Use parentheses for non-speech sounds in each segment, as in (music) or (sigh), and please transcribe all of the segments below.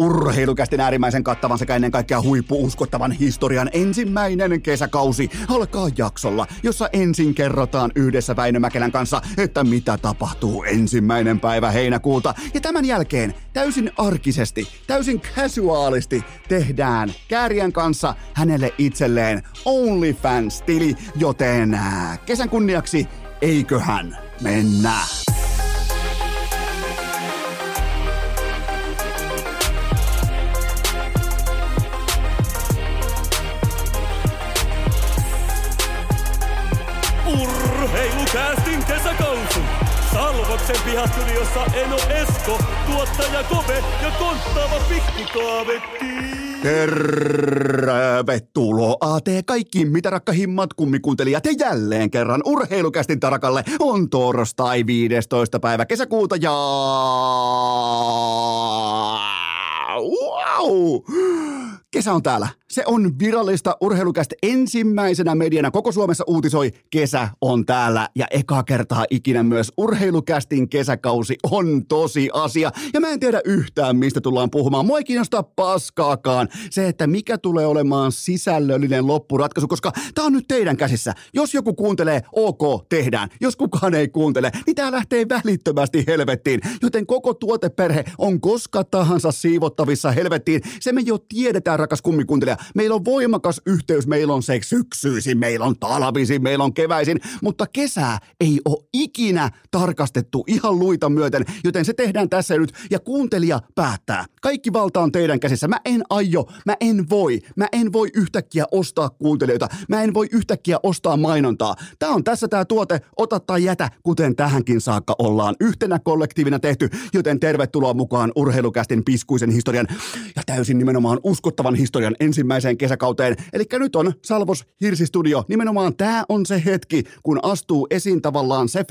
Urheilukästin äärimmäisen kattavan sekä ennen kaikkea huippuuskottavan historian ensimmäinen kesäkausi alkaa jaksolla, jossa ensin kerrotaan yhdessä Väinö Mäkelän kanssa, että mitä tapahtuu ensimmäinen päivä heinäkuuta. Ja tämän jälkeen täysin arkisesti, täysin casuaalisti tehdään Kääriän kanssa hänelle itselleen OnlyFans-tili, joten kesän kunniaksi eiköhän mennä. Salvoksen pihastudiossa Eno Esko, tuottaja Kope ja konttaava pikkukaavetti. Tervetuloa te kaikki, mitä rakkahimmat kummikuuntelijat ja jälleen kerran urheilukästin tarakalle on torstai 15. päivä kesäkuuta ja... Wow! Kesä on täällä. Se on virallista urheilukästä ensimmäisenä mediana koko Suomessa uutisoi. Kesä on täällä ja eka kertaa ikinä myös urheilukästin kesäkausi on tosi asia. Ja mä en tiedä yhtään, mistä tullaan puhumaan. Mua ei kiinnosta paskaakaan se, että mikä tulee olemaan sisällöllinen loppuratkaisu, koska tää on nyt teidän käsissä. Jos joku kuuntelee, ok, tehdään. Jos kukaan ei kuuntele, niin tää lähtee välittömästi helvettiin. Joten koko tuoteperhe on koska tahansa siivottavissa helvettiin. Se me jo tiedetään, rakas kummikuuntelija Meillä on voimakas yhteys, meillä on se syksyisin, meillä on talvisin, meillä on keväisin, mutta kesää ei ole ikinä tarkastettu ihan luita myöten, joten se tehdään tässä nyt ja kuuntelija päättää. Kaikki valta on teidän käsissä. Mä en aio, mä en voi, mä en voi yhtäkkiä ostaa kuuntelijoita, mä en voi yhtäkkiä ostaa mainontaa. Tää on tässä tää tuote, ota tai jätä, kuten tähänkin saakka ollaan yhtenä kollektiivina tehty, joten tervetuloa mukaan urheilukästin piskuisen historian ja täysin nimenomaan uskottavan historian ensimmäisen ensimmäiseen kesäkauteen. Eli nyt on Salvos Hirsistudio. Nimenomaan tämä on se hetki, kun astuu esiin tavallaan se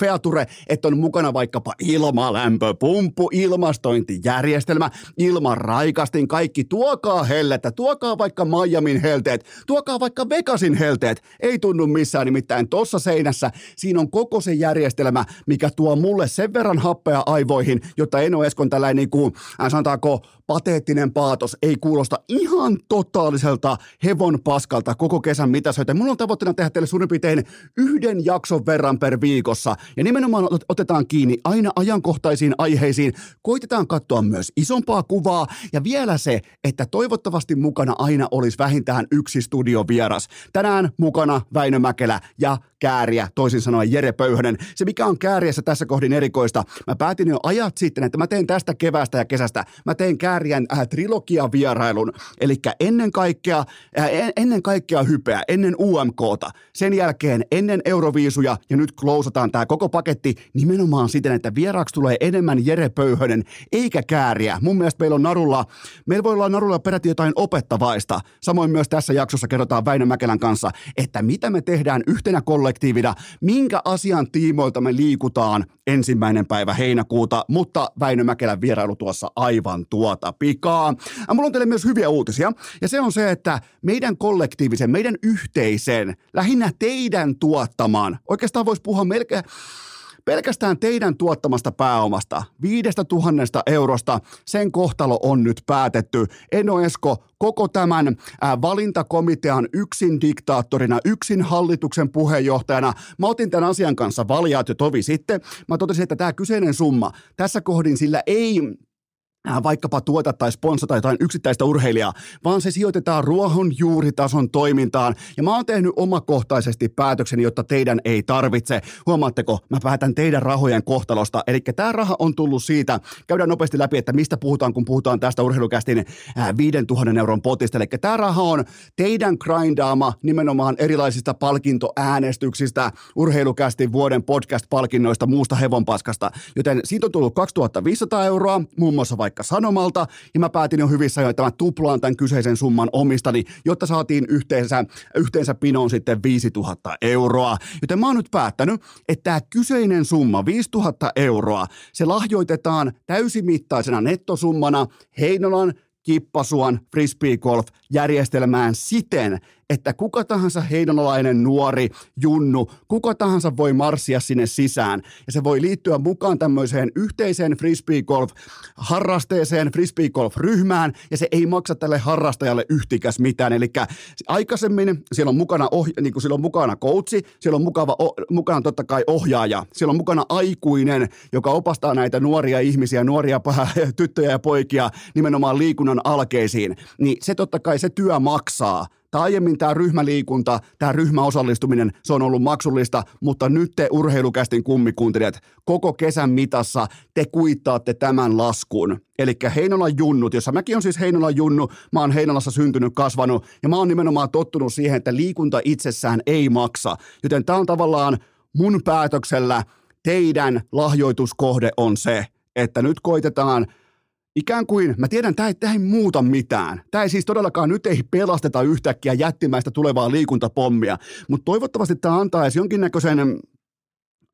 feature, että on mukana vaikkapa ilmalämpöpumppu, ilmastointijärjestelmä, ilmaraikastin, kaikki. Tuokaa hellettä, tuokaa vaikka Miamin helteet, tuokaa vaikka Vegasin helteet. Ei tunnu missään nimittäin tuossa seinässä. Siinä on koko se järjestelmä, mikä tuo mulle sen verran happea aivoihin, jotta Eno Eskon tällainen niin kuin, äh, sanotaanko, pateettinen paatos ei kuulosta ihan totaaliselta hevon paskalta koko kesän mitäsöitä. Mulla on tavoitteena tehdä teille suurin piirtein yhden jakson verran per viikossa. Ja nimenomaan otetaan kiinni aina ajankohtaisiin aiheisiin. Koitetaan katsoa myös isompaa kuvaa. Ja vielä se, että toivottavasti mukana aina olisi vähintään yksi studiovieras. Tänään mukana Väinö Mäkelä ja Kääriä, toisin sanoen Jere Pöyhönen. Se mikä on Kääriässä tässä kohdin erikoista, mä päätin jo ajat sitten, että mä teen tästä kevästä ja kesästä, mä teen Kääriän äh, trilogia-vierailun. Eli ennen kaikkea, äh, ennen kaikkea hypeä, ennen UMKta, sen jälkeen ennen Euroviisuja ja nyt klousataan tämä koko paketti nimenomaan siten, että vieraaksi tulee enemmän Jere Pöyhönen eikä Kääriä. Mun mielestä meillä on narulla, meillä voi olla narulla peräti jotain opettavaista. Samoin myös tässä jaksossa kerrotaan Väinö Mäkelän kanssa, että mitä me tehdään yhtenä kollektiivina, minkä asian tiimoilta me liikutaan ensimmäinen päivä heinäkuuta, mutta Väinö Mäkelän vierailu tuossa aivan tuota pikaa. Mulla on teille myös hyviä uutisia. Ja se on se, että meidän kollektiivisen, meidän yhteisen, lähinnä teidän tuottamaan, oikeastaan voisi puhua melkein, Pelkästään teidän tuottamasta pääomasta, viidestä tuhannesta eurosta, sen kohtalo on nyt päätetty. Eno Esko, koko tämän valintakomitean yksin diktaattorina, yksin hallituksen puheenjohtajana. Mä otin tämän asian kanssa valjaat jo tovi sitten. Mä totesin, että tämä kyseinen summa, tässä kohdin sillä ei vaikkapa tuota tai sponsata jotain yksittäistä urheilijaa, vaan se sijoitetaan ruohonjuuritason toimintaan. Ja mä oon tehnyt omakohtaisesti päätöksen, jotta teidän ei tarvitse. Huomaatteko, mä päätän teidän rahojen kohtalosta. Eli tämä raha on tullut siitä, käydään nopeasti läpi, että mistä puhutaan, kun puhutaan tästä urheilukästin 5000 äh, euron potista. Eli tämä raha on teidän grindaama nimenomaan erilaisista palkintoäänestyksistä, urheilukästin vuoden podcast-palkinnoista, muusta hevonpaskasta. Joten siitä on tullut 2500 euroa, muun muassa vaikka vaikka Sanomalta, ja mä päätin jo hyvissä jo, että mä tuplaan tämän kyseisen summan omistani, jotta saatiin yhteensä, yhteensä pinoon sitten 5000 euroa. Joten mä oon nyt päättänyt, että tämä kyseinen summa, 5000 euroa, se lahjoitetaan täysimittaisena nettosummana Heinolan Kippasuon frisbee golf järjestelmään siten, että kuka tahansa heinolalainen nuori, junnu, kuka tahansa voi marssia sinne sisään. Ja se voi liittyä mukaan tämmöiseen yhteiseen frisbeegolf-harrasteeseen, frisbeegolf-ryhmään, ja se ei maksa tälle harrastajalle yhtikäs mitään. Eli aikaisemmin siellä on mukana, oh, niin kuin siellä on mukana coachi, siellä on mukava, oh, mukana totta kai ohjaaja, siellä on mukana aikuinen, joka opastaa näitä nuoria ihmisiä, nuoria tyttöjä ja poikia nimenomaan liikunnan alkeisiin, niin se totta kai se työ maksaa. Tai aiemmin tämä ryhmäliikunta, tämä ryhmäosallistuminen, se on ollut maksullista, mutta nyt te urheilukästin kummikuuntelijat, koko kesän mitassa te kuittaatte tämän laskun. Eli Heinolan junnut, jossa mäkin on siis Heinolan junnu, mä oon Heinolassa syntynyt, kasvanut, ja mä oon nimenomaan tottunut siihen, että liikunta itsessään ei maksa. Joten tämä on tavallaan mun päätöksellä teidän lahjoituskohde on se, että nyt koitetaan – ikään kuin, mä tiedän, tämä ei, tämä ei muuta mitään. Tämä ei siis todellakaan, nyt ei pelasteta yhtäkkiä jättimäistä tulevaa liikuntapommia, mutta toivottavasti tämä antaisi jonkinnäköisen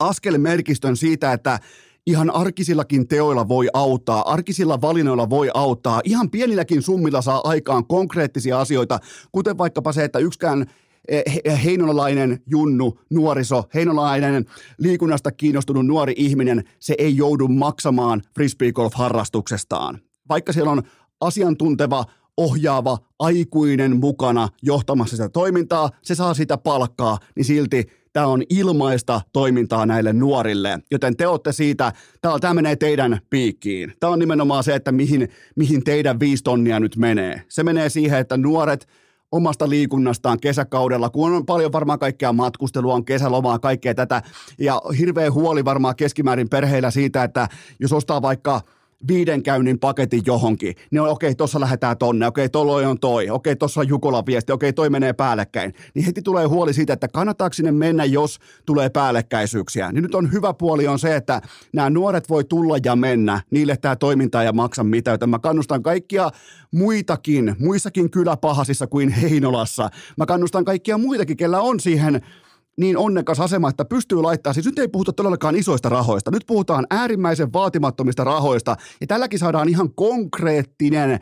askelmerkistön siitä, että ihan arkisillakin teoilla voi auttaa, arkisilla valinnoilla voi auttaa, ihan pienilläkin summilla saa aikaan konkreettisia asioita, kuten vaikkapa se, että yksikään heinolalainen junnu, nuoriso, heinolalainen liikunnasta kiinnostunut nuori ihminen, se ei joudu maksamaan frisbeegolf-harrastuksestaan. Vaikka siellä on asiantunteva, ohjaava, aikuinen mukana johtamassa sitä toimintaa, se saa sitä palkkaa, niin silti tämä on ilmaista toimintaa näille nuorille. Joten te olette siitä, tämä menee teidän piikkiin. Tämä on nimenomaan se, että mihin, mihin teidän viisi tonnia nyt menee. Se menee siihen, että nuoret – omasta liikunnastaan kesäkaudella, kun on paljon varmaan kaikkea matkustelua, on kesälomaa, kaikkea tätä, ja hirveä huoli varmaan keskimäärin perheillä siitä, että jos ostaa vaikka – viiden käynnin paketin johonkin, niin okei, okay, tuossa lähdetään tonne, okei, okay, tolloin on toi, okei, okay, tuossa on Jukolan viesti, okei, okay, toi menee päällekkäin. Niin heti tulee huoli siitä, että kannattaako sinne mennä, jos tulee päällekkäisyyksiä. Niin nyt on hyvä puoli on se, että nämä nuoret voi tulla ja mennä, niille tämä toiminta ei maksa mitään, joten mä kannustan kaikkia muitakin, muissakin kyläpahasissa kuin Heinolassa. Mä kannustan kaikkia muitakin, kellä on siihen niin onnekas asema, että pystyy laittamaan, siis nyt ei puhuta todellakaan isoista rahoista, nyt puhutaan äärimmäisen vaatimattomista rahoista, ja tälläkin saadaan ihan konkreettinen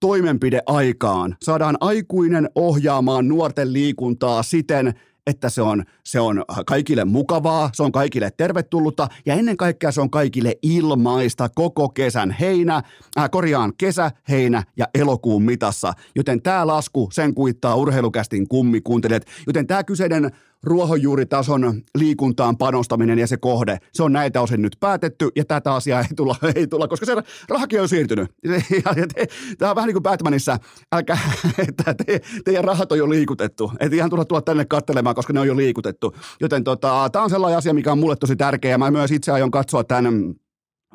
toimenpide aikaan. Saadaan aikuinen ohjaamaan nuorten liikuntaa siten, että se on, se on kaikille mukavaa, se on kaikille tervetullutta ja ennen kaikkea se on kaikille ilmaista koko kesän heinä, äh, korjaan kesä, heinä ja elokuun mitassa. Joten tämä lasku, sen kuittaa urheilukästin kummikuuntelijat. Joten tämä kyseinen ruohonjuuritason liikuntaan panostaminen ja se kohde, se on näitä osin nyt päätetty ja tätä asiaa ei tulla, (laughs) ei tulla koska se rahakin on siirtynyt. (laughs) Tämä on vähän niin kuin Batmanissa, älkää, (laughs) että te, teidän rahat on jo liikutettu. Et ihan tulla tulla tänne katselemaan, koska ne on jo liikutettu. Joten tota, tämä on sellainen asia, mikä on mulle tosi tärkeä. Mä myös itse aion katsoa tämän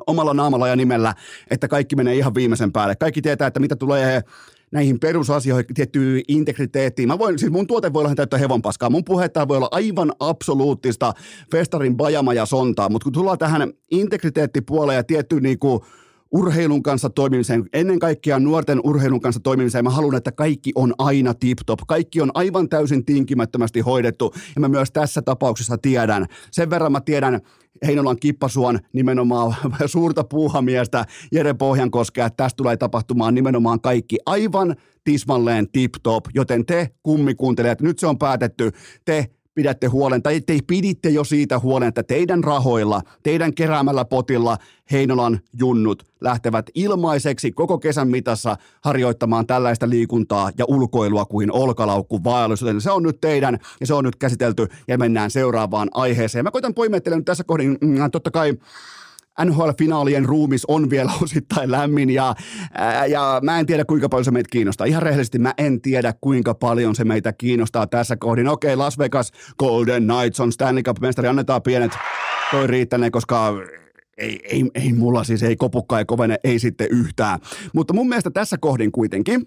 omalla naamalla ja nimellä, että kaikki menee ihan viimeisen päälle. Kaikki tietää, että mitä tulee näihin perusasioihin, tiettyyn integriteettiin. Mä voin, siis mun tuote voi olla täyttä hevonpaskaa. Mun puhetta voi olla aivan absoluuttista festarin bajama ja sontaa, mutta kun tullaan tähän integriteettipuoleen ja tiettyyn niinku, urheilun kanssa toimimiseen, ennen kaikkea nuorten urheilun kanssa toimimiseen. Mä haluan, että kaikki on aina tip-top. Kaikki on aivan täysin tinkimättömästi hoidettu. Ja mä myös tässä tapauksessa tiedän. Sen verran mä tiedän Heinolan kippasuon nimenomaan (laughs) suurta puuhamiestä Jere Pohjankoskea, että tästä tulee tapahtumaan nimenomaan kaikki aivan tismalleen tip-top. Joten te kummikuuntelijat, nyt se on päätetty. Te pidätte huolen, tai te piditte jo siitä huolen, että teidän rahoilla, teidän keräämällä potilla Heinolan junnut lähtevät ilmaiseksi koko kesän mitassa harjoittamaan tällaista liikuntaa ja ulkoilua kuin olkalaukku vaellus. Joten se on nyt teidän ja se on nyt käsitelty ja mennään seuraavaan aiheeseen. Mä koitan poimettelen tässä kohdin, mm, totta kai NHL-finaalien ruumis on vielä (laughs) osittain lämmin ja, ää, ja mä en tiedä kuinka paljon se meitä kiinnostaa. Ihan rehellisesti mä en tiedä kuinka paljon se meitä kiinnostaa tässä kohdin. Okei, Las Vegas Golden Knights on Stanley Cup-mestari, annetaan pienet toi riittäneen, koska ei, ei, ei mulla siis, ei kopukka ei kovene, ei sitten yhtään. Mutta mun mielestä tässä kohdin kuitenkin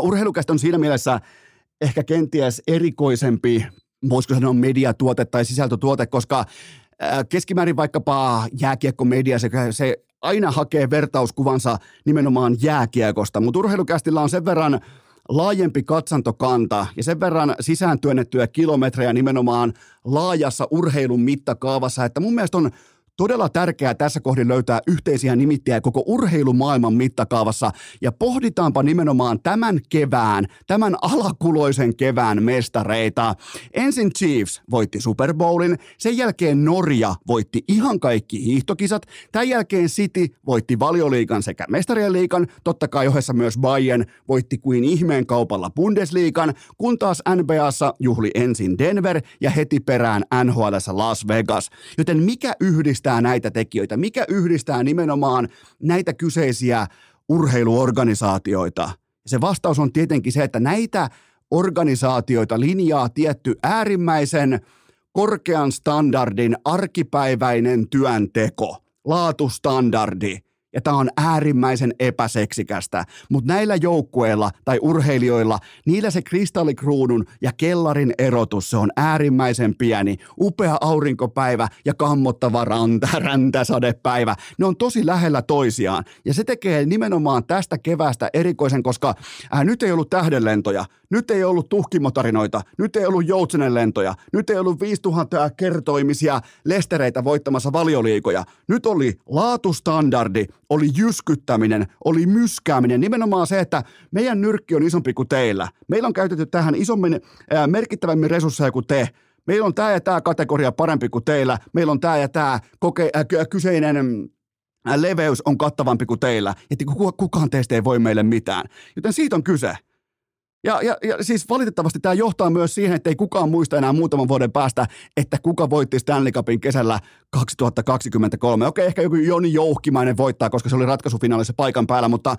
urheilukästä on siinä mielessä ehkä kenties erikoisempi, voisiko sanoa mediatuote tai sisältötuote, koska keskimäärin vaikkapa jääkiekkomedia, se, se aina hakee vertauskuvansa nimenomaan jääkiekosta, mutta urheilukästillä on sen verran laajempi katsantokanta ja sen verran sisääntyönnettyjä kilometrejä nimenomaan laajassa urheilun mittakaavassa, että mun mielestä on todella tärkeää tässä kohdin löytää yhteisiä nimittäjiä koko urheilumaailman mittakaavassa ja pohditaanpa nimenomaan tämän kevään, tämän alakuloisen kevään mestareita. Ensin Chiefs voitti Super Bowlin, sen jälkeen Norja voitti ihan kaikki hiihtokisat, tämän jälkeen City voitti valioliikan sekä mestarien liikan, totta kai ohessa myös Bayern voitti kuin ihmeen kaupalla Bundesliigan, kun taas NBAssa juhli ensin Denver ja heti perään NHLssä Las Vegas. Joten mikä yhdistää näitä tekijöitä? Mikä yhdistää nimenomaan näitä kyseisiä urheiluorganisaatioita? Se vastaus on tietenkin se, että näitä organisaatioita linjaa tietty äärimmäisen korkean standardin arkipäiväinen työnteko, laatustandardi – ja tämä on äärimmäisen epäseksikästä, mutta näillä joukkueilla tai urheilijoilla, niillä se kristallikruunun ja kellarin erotus, se on äärimmäisen pieni. Upea aurinkopäivä ja kammottava ranta, (laughs) räntäsadepäivä, ne on tosi lähellä toisiaan. Ja se tekee nimenomaan tästä kevästä erikoisen, koska ää, nyt ei ollut tähdenlentoja, nyt ei ollut tuhkimotarinoita, nyt ei ollut joutsenenlentoja, nyt ei ollut 5000 kertoimisia lestereitä voittamassa valioliikoja. Nyt oli laatustandardi, oli jyskyttäminen, oli myskääminen. Nimenomaan se, että meidän nyrkki on isompi kuin teillä. Meillä on käytetty tähän isommin, ää, merkittävämmin resursseja kuin te. Meillä on tämä ja tämä kategoria parempi kuin teillä. Meillä on tämä ja tämä koke- äh, kyseinen leveys on kattavampi kuin teillä. Että kukaan teistä ei voi meille mitään. Joten siitä on kyse. Ja, ja, ja siis valitettavasti tämä johtaa myös siihen, että ei kukaan muista enää muutaman vuoden päästä, että kuka voitti Stanley Cupin kesällä 2023. Okei, ehkä joku Joni Jouhkimainen voittaa, koska se oli ratkaisufinaalissa paikan päällä, mutta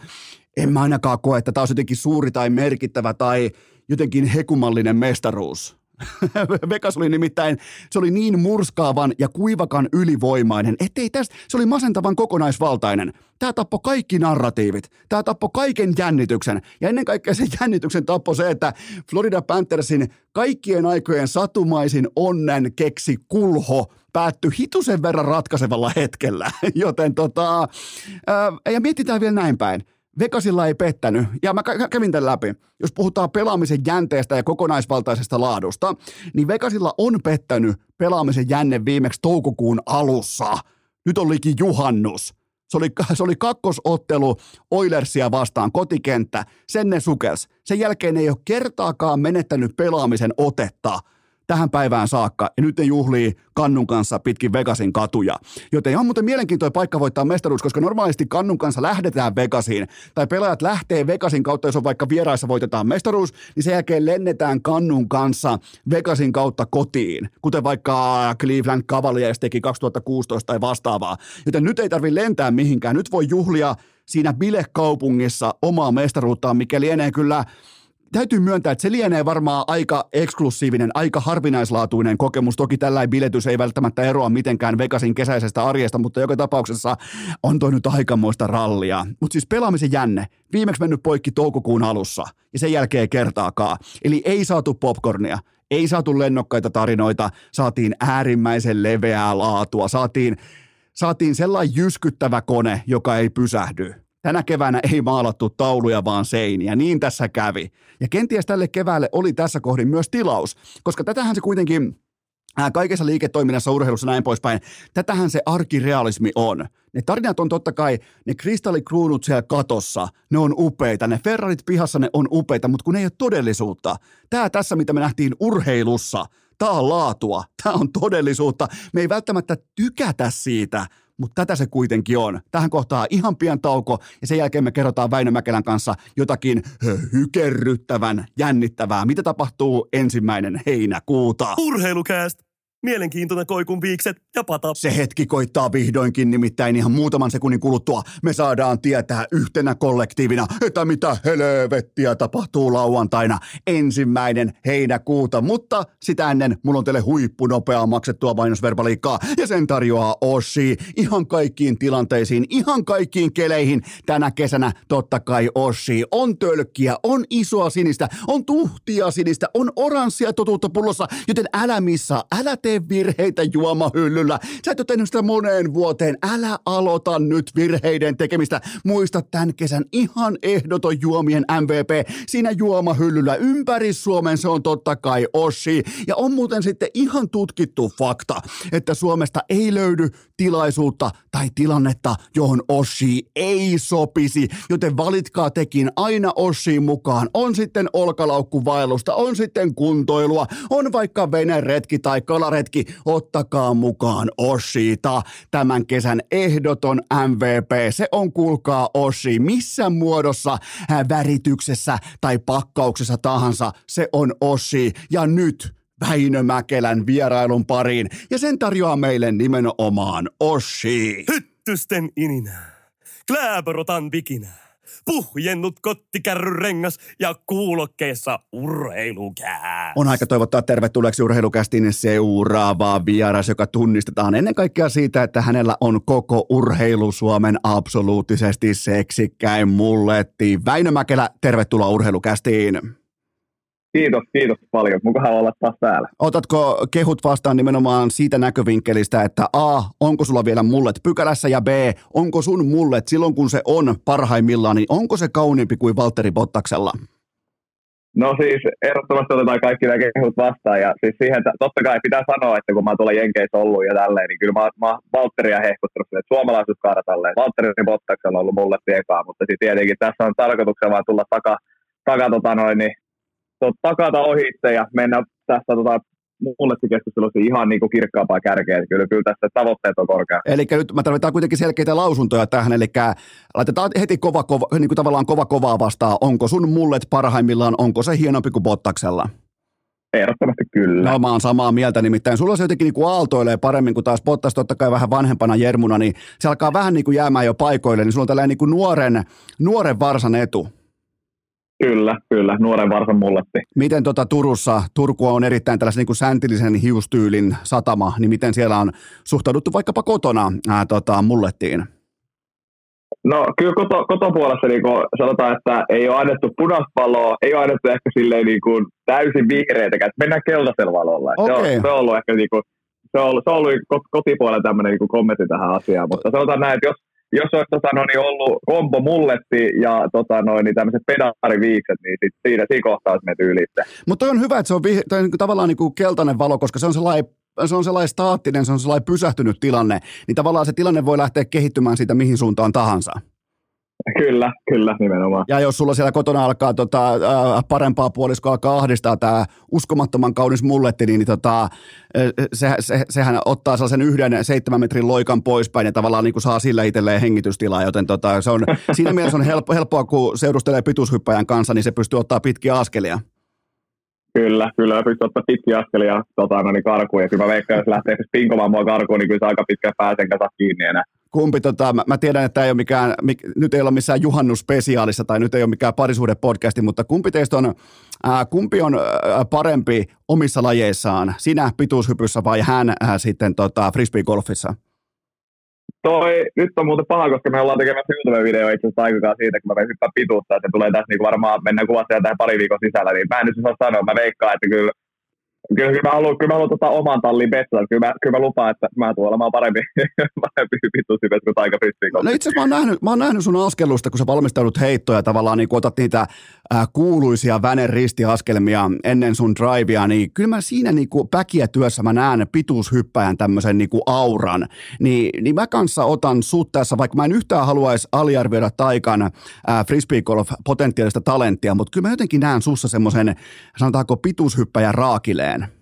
en mä ainakaan koe, että tämä olisi jotenkin suuri tai merkittävä tai jotenkin hekumallinen mestaruus. (laughs) Vegas oli nimittäin, se oli niin murskaavan ja kuivakan ylivoimainen, ettei tästä, se oli masentavan kokonaisvaltainen. Tämä tappoi kaikki narratiivit, tämä tappoi kaiken jännityksen ja ennen kaikkea se jännityksen tappoi se, että Florida Panthersin kaikkien aikojen satumaisin onnen keksi kulho päättyi hitusen verran ratkaisevalla hetkellä, (laughs) joten tota, ää, ja mietitään vielä näin päin. Vegasilla ei pettänyt, ja mä kävin tämän läpi. Jos puhutaan pelaamisen jänteestä ja kokonaisvaltaisesta laadusta, niin Vegasilla on pettänyt pelaamisen jänne viimeksi toukokuun alussa. Nyt on liki juhannus. Se oli, se oli kakkosottelu Oilersia vastaan kotikenttä. Sen ne sukels. Sen jälkeen ei ole kertaakaan menettänyt pelaamisen otetta – tähän päivään saakka, ja nyt ne juhlii Kannun kanssa pitkin Vegasin katuja. Joten on muuten mielenkiintoinen paikka voittaa mestaruus, koska normaalisti Kannun kanssa lähdetään Vegasiin, tai pelaajat lähtee Vegasin kautta, jos on vaikka vieraissa voitetaan mestaruus, niin sen jälkeen lennetään Kannun kanssa Vegasin kautta kotiin, kuten vaikka Cleveland Cavaliers teki 2016 tai vastaavaa. Joten nyt ei tarvitse lentää mihinkään, nyt voi juhlia siinä bilekaupungissa omaa mestaruuttaan, mikä lienee kyllä täytyy myöntää, että se lienee varmaan aika eksklusiivinen, aika harvinaislaatuinen kokemus. Toki tällainen biletys ei välttämättä eroa mitenkään Vegasin kesäisestä arjesta, mutta joka tapauksessa on toi nyt aikamoista rallia. Mutta siis pelaamisen jänne. Viimeksi mennyt poikki toukokuun alussa ja sen jälkeen kertaakaan. Eli ei saatu popcornia, ei saatu lennokkaita tarinoita, saatiin äärimmäisen leveää laatua, saatiin, saatiin sellainen jyskyttävä kone, joka ei pysähdy. Tänä keväänä ei maalattu tauluja, vaan seiniä. Niin tässä kävi. Ja kenties tälle keväälle oli tässä kohdin myös tilaus, koska tätähän se kuitenkin kaikessa liiketoiminnassa, urheilussa näin poispäin. Tätähän se arkirealismi on. Ne tarinat on totta kai, ne kristallikruunut siellä katossa, ne on upeita, ne Ferrarit pihassa, ne on upeita, mutta kun ne ei ole todellisuutta. Tämä tässä, mitä me nähtiin urheilussa, tämä on laatua, tämä on todellisuutta. Me ei välttämättä tykätä siitä, mutta tätä se kuitenkin on. Tähän kohtaa ihan pian tauko ja sen jälkeen me kerrotaan Väinö Mäkelän kanssa jotakin hykerryttävän jännittävää. Mitä tapahtuu ensimmäinen heinäkuuta? Urheilukääst! Mielenkiintoinen koikun viikset ja pata. Se hetki koittaa vihdoinkin, nimittäin ihan muutaman sekunnin kuluttua me saadaan tietää yhtenä kollektiivina, että mitä helvettiä tapahtuu lauantaina ensimmäinen heinäkuuta. Mutta sitä ennen mulla on teille huippunopeaa maksettua mainosverbaliikkaa ja sen tarjoaa Oshi ihan kaikkiin tilanteisiin, ihan kaikkiin keleihin. Tänä kesänä totta kai Oshi on tölkkiä, on isoa sinistä, on tuhtia sinistä, on oranssia totuutta pullossa, joten älä missä, älä tee tee virheitä juomahyllyllä. Sä et ole tehnyt sitä moneen vuoteen. Älä aloita nyt virheiden tekemistä. Muista tämän kesän ihan ehdoton juomien MVP. Siinä juomahyllyllä ympäri Suomen se on totta kai Oshi. Ja on muuten sitten ihan tutkittu fakta, että Suomesta ei löydy tilaisuutta tai tilannetta, johon Oshi ei sopisi. Joten valitkaa tekin aina Oshiin mukaan. On sitten olkalaukkuvaellusta, on sitten kuntoilua, on vaikka veneretki tai kalaretki. Ottakaa mukaan Oshiita. Tämän kesän ehdoton MVP. Se on kuulkaa Oshi. Missä muodossa, värityksessä tai pakkauksessa tahansa, se on Oshi. Ja nyt Väinö Mäkelän vierailun pariin. Ja sen tarjoaa meille nimenomaan Oshi. Hyttysten ininää. Kläborotan vikinää puhjennut kottikärryn rengas ja kuulokkeessa urheilukää. On aika toivottaa tervetulleeksi urheilukästin seuraavaa vieras, joka tunnistetaan ennen kaikkea siitä, että hänellä on koko urheilu Suomen absoluuttisesti seksikkäin mulletti. Väinö Mäkelä, tervetuloa urheilukästiin. Kiitos, kiitos paljon. Mukava olla taas täällä. Otatko kehut vastaan nimenomaan siitä näkövinkkelistä, että A, onko sulla vielä mullet pykälässä ja B, onko sun mullet silloin kun se on parhaimmillaan, niin onko se kauniimpi kuin Valtteri Bottaksella? No siis ehdottomasti otetaan kaikki nämä kehut vastaan ja siis siihen, totta kai pitää sanoa, että kun mä oon tuolla Jenkeissä ollut ja tälleen, niin kyllä mä, mä Valtteria hehkuttanut että suomalaisuus kaada tälleen. Valtteri Bottaksella on ollut mulle ekaa, mutta siis tietenkin tässä on tarkoituksena vaan tulla taka, taka tota noin, niin tot, takata ohitse ja mennä tässä tota, keskustelussa ihan niin kuin kirkkaampaa kärkeä. Kyllä, kyllä tässä tavoitteet on korkea. Eli nyt mä tarvitaan kuitenkin selkeitä lausuntoja tähän, eli laitetaan heti kova, kova, niin kuin tavallaan kova kovaa vastaan. Onko sun mullet parhaimmillaan, onko se hienompi kuin Bottaksella? Ehdottomasti kyllä. No mä oon samaa mieltä, nimittäin sulla se jotenkin niin kuin aaltoilee paremmin kuin taas Bottas totta kai vähän vanhempana Jermuna, niin se alkaa vähän niin kuin jäämään jo paikoille, niin sulla on tällainen niin kuin nuoren, nuoren varsan etu. Kyllä, kyllä. Nuoren varsan mulletti. Miten tota Turussa, Turku on erittäin tällaisen niin kuin säntillisen hiustyylin satama, niin miten siellä on suhtauduttu vaikkapa kotona ää, tota, mullettiin? No kyllä koto, kotopuolessa niin kuin sanotaan, että ei ole annettu punaista valoa, ei ole annettu ehkä silleen niin kuin täysin vihreitäkään, että mennään keltaisella valolla. Okay. Se, on, se, on ollut ehkä niin kuin, se on ollut, se on ollut kotipuolella tämmöinen niin kuin kommentti tähän asiaan, mutta sanotaan näin, että jos, jos olisi tota, no, niin ollut kombo mulletti ja tota, no, niin tämmöiset pedariviikset, niin sit siinä, siinä kohtaa olisi menty ylitse. Mutta on hyvä, että se on, vih- tai niin kuin, tavallaan kuin keltainen valo, koska se on sellainen se on sellainen staattinen, se on sellainen pysähtynyt tilanne, niin tavallaan se tilanne voi lähteä kehittymään siitä mihin suuntaan tahansa. Kyllä, kyllä, nimenomaan. Ja jos sulla siellä kotona alkaa tota, äh, parempaa puoliskoa alkaa ahdistaa tämä uskomattoman kaunis mulletti, niin, niin tota, se, se, sehän ottaa sellaisen yhden seitsemän metrin loikan poispäin ja tavallaan niin kuin saa sillä itselleen hengitystilaa, joten tota, se on, (laughs) siinä mielessä on helppo, helppoa, kun seurustelee pituushyppäjän kanssa, niin se pystyy ottaa pitkiä askelia. Kyllä, kyllä pystyy ottaa pitkiä askelia tota, no niin karkuun, ja kyllä mä veikkaan, jos lähtee pinkomaan mua karkuun, niin kyllä se aika pitkä pääsen kanssa kiinni enää kumpi, tota, mä, mä tiedän, että ei ole mikään, mik, nyt ei ole missään juhannusspesiaalissa tai nyt ei ole mikään parisuhdepodcasti, mutta kumpi teistä on, ää, kumpi on ää, parempi omissa lajeissaan, sinä pituushypyssä vai hän ää, sitten tota, frisbee-golfissa? Toi, nyt on muuten paha, koska me ollaan tekemässä YouTube-video itse asiassa aikakaan siitä, kun mä hyppään pituutta, että se tulee tässä niin varmaan, mennään kuvassa tähän pari viikon sisällä, niin mä en nyt osaa sanoa, mä veikkaan, että kyllä Kyllä, kyllä mä haluan, kyllä mä haluan tota oman tallin betsaa. Kyllä mä, kyllä mä lupaan, että mä tulen olemaan parempi, (laughs) parempi pituushypes kuin Taika No itse asiassa mä oon, nähnyt, mä oon nähnyt sun askelusta, kun sä valmistaudut heittoja tavallaan, niin kun otat niitä äh, kuuluisia vänen ristiaskelmia ennen sun drivea, niin kyllä mä siinä niin kuin päkiä työssä mä näen pituushyppäjän tämmöisen niin kuin auran. Niin, niin mä kanssa otan sut tässä, vaikka mä en yhtään haluaisi aliarvioida Taikan äh, potentiaalista talenttia, mutta kyllä mä jotenkin näen sussa semmoisen, sanotaanko pituushyppäjän raakileen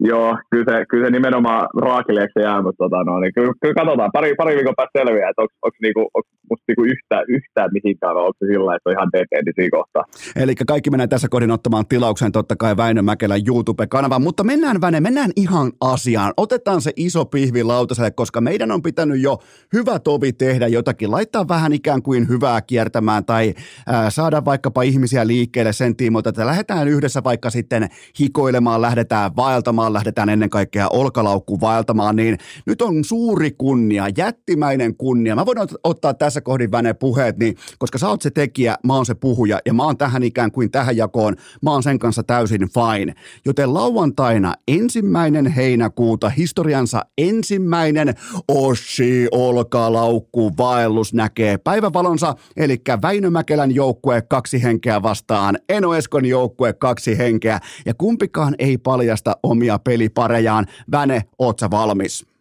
Joo, kyllä se, kyllä se nimenomaan raakileeksi jää, mutta tota, no, niin kyllä, kyllä, katsotaan. Pari, pari viikon päästä selviää, että onko niinku, musta niinku yhtä, yhtään mihinkään, vai onko se sillä että on ihan DTD siinä kohtaa. Eli kaikki menee tässä kohdin ottamaan tilauksen totta kai Väinö Mäkelän YouTube-kanavan, mutta mennään Väne, mennään ihan asiaan. Otetaan se iso pihvi lautaselle, koska meidän on pitänyt jo hyvä tovi tehdä jotakin, laittaa vähän ikään kuin hyvää kiertämään tai äh, saada vaikkapa ihmisiä liikkeelle sen tiimoilta, että lähdetään yhdessä vaikka sitten hikoilemaan, lähdetään vaeltamaan, vaeltamaan, lähdetään ennen kaikkea olkalaukku vaeltamaan, niin nyt on suuri kunnia, jättimäinen kunnia. Mä voin ottaa tässä kohdin Väne puheet, niin, koska sä oot se tekijä, mä oon se puhuja ja mä oon tähän ikään kuin tähän jakoon, mä oon sen kanssa täysin fine. Joten lauantaina ensimmäinen heinäkuuta historiansa ensimmäinen Ossi olkalaukku vaellus näkee päivävalonsa, eli Väinö Mäkelän joukkue kaksi henkeä vastaan, Eno Eskon joukkue kaksi henkeä ja kumpikaan ei paljasta omia peliparejaan. Väne, oot sä valmis?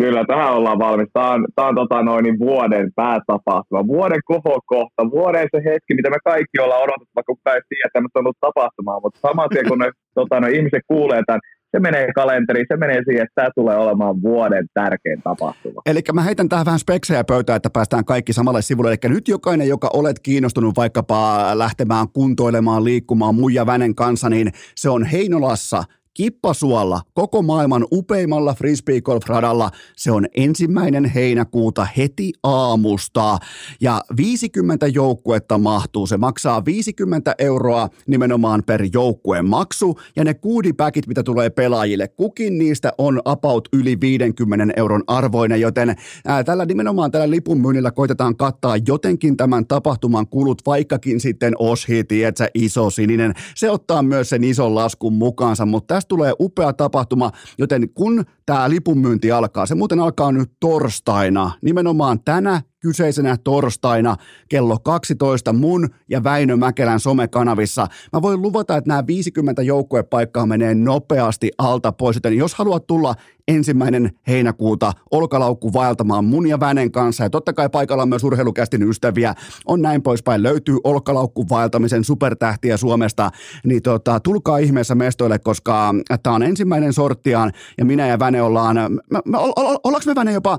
Kyllä, tähän ollaan valmis. Tämä on, tämä on tota noin, niin vuoden päätapahtuma, vuoden kohokohta, vuoden se hetki, mitä me kaikki ollaan odotettu, vaikka kukaan ei tiedä, että on ollut tapahtumaa, mutta saman tien kun ne tota, no, ihmiset kuulee tämän, se menee kalenteriin, se menee siihen, että tämä tulee olemaan vuoden tärkein tapahtuma. Eli mä heitän tähän vähän speksejä pöytään, että päästään kaikki samalle sivulle. Eli nyt jokainen, joka olet kiinnostunut vaikkapa lähtemään kuntoilemaan, liikkumaan muija Vänen kanssa, niin se on Heinolassa Kippasuolla, koko maailman upeimmalla frisbeegolf-radalla. Se on ensimmäinen heinäkuuta heti aamusta ja 50 joukkuetta mahtuu. Se maksaa 50 euroa nimenomaan per joukkueen maksu ja ne kuudipäkit, mitä tulee pelaajille, kukin niistä on about yli 50 euron arvoinen, joten ää, tällä nimenomaan tällä lipun myynnillä koitetaan kattaa jotenkin tämän tapahtuman kulut, vaikkakin sitten oshi, tietsä, iso sininen. Se ottaa myös sen ison laskun mukaansa, mutta tästä tulee upea tapahtuma, joten kun tämä lipunmyynti alkaa, se muuten alkaa nyt torstaina, nimenomaan tänä kyseisenä torstaina kello 12 mun ja Väinö Mäkelän somekanavissa. Mä voin luvata, että nämä 50 joukkuepaikkaa menee nopeasti alta pois, joten jos haluat tulla ensimmäinen heinäkuuta olkalaukku vaeltamaan mun ja Vänen kanssa ja totta kai paikalla on myös urheilukästin ystäviä, on näin poispäin, löytyy olkalaukku vaeltamisen supertähtiä Suomesta, niin tota, tulkaa ihmeessä mestoille, koska tämä on ensimmäinen sorttiaan ja minä ja Väne ollaan, mä, mä, ollaanko me Väne jopa,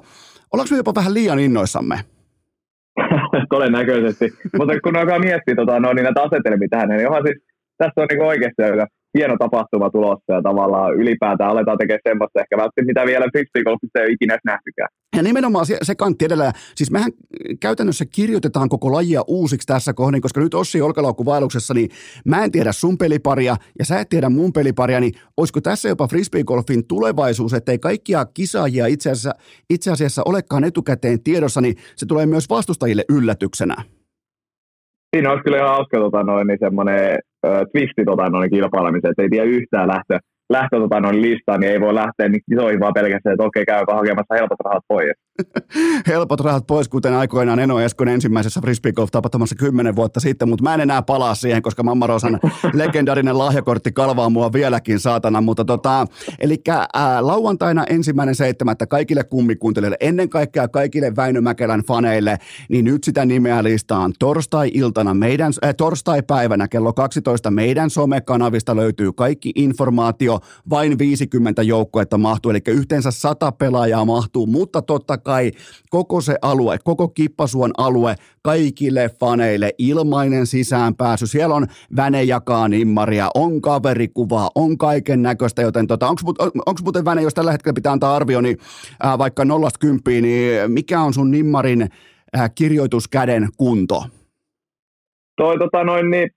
ollaanko me jopa vähän liian innoissamme? Todennäköisesti. Mutta kun alkaa miettiä tota, no, niin näitä asetelmia tähän, niin onhan siis, tässä on niin oikeasti aika hieno tapahtuma tulossa ja tavallaan ylipäätään aletaan tekemään semmoista ehkä välttämättä, mitä vielä frisbeegolfissa ei ole ikinä nähtykään. Ja nimenomaan se, se kantti edellä, siis mehän käytännössä kirjoitetaan koko lajia uusiksi tässä kohdin, koska nyt Ossi Olkalaukku-vaelluksessa, niin mä en tiedä sun peliparia ja sä et tiedä mun peliparia, niin olisiko tässä jopa frisbeegolfin tulevaisuus, ettei kaikkia kisaajia itse asiassa, itse asiassa olekaan etukäteen tiedossa, niin se tulee myös vastustajille yllätyksenä. Siinä olisi kyllä ihan hauska tota, noin, niin semmoinen twisti tota, noin, kilpailemiseen, että ei tiedä yhtään lähtö, lähtö tota, noin listaan, niin ei voi lähteä niin kisoihin vaan pelkästään, että okei, käykö hakemassa helpot rahat pois. (laughs) helpot rahat pois, kuten aikoinaan Eno Eskon ensimmäisessä frisbeegolf-tapahtumassa kymmenen vuotta sitten, mutta mä en enää palaa siihen, koska Mamma Rosan (laughs) legendarinen lahjakortti kalvaa mua vieläkin saatana, mutta tota, eli lauantaina ensimmäinen seitsemättä kaikille kummikuuntelijoille, ennen kaikkea kaikille Väinö Mäkelän faneille, niin nyt sitä nimeä listaan. Torstai-iltana, meidän, äh, torstai-päivänä kello 12 meidän somekanavista löytyy kaikki informaatio, vain 50 joukkoetta mahtuu, eli yhteensä 100 pelaajaa mahtuu, mutta totta kai koko se alue, koko Kippasuon alue, kaikille faneille ilmainen sisäänpääsy. Siellä on Väne jakaa nimmaria, on kaverikuvaa, on kaiken näköistä, joten tota, onko muuten Väne, jos tällä hetkellä pitää antaa arvio, niin ää, vaikka nollasta kymppiin, niin mikä on sun nimmarin ää, kirjoituskäden kunto? Toi tota noin, niin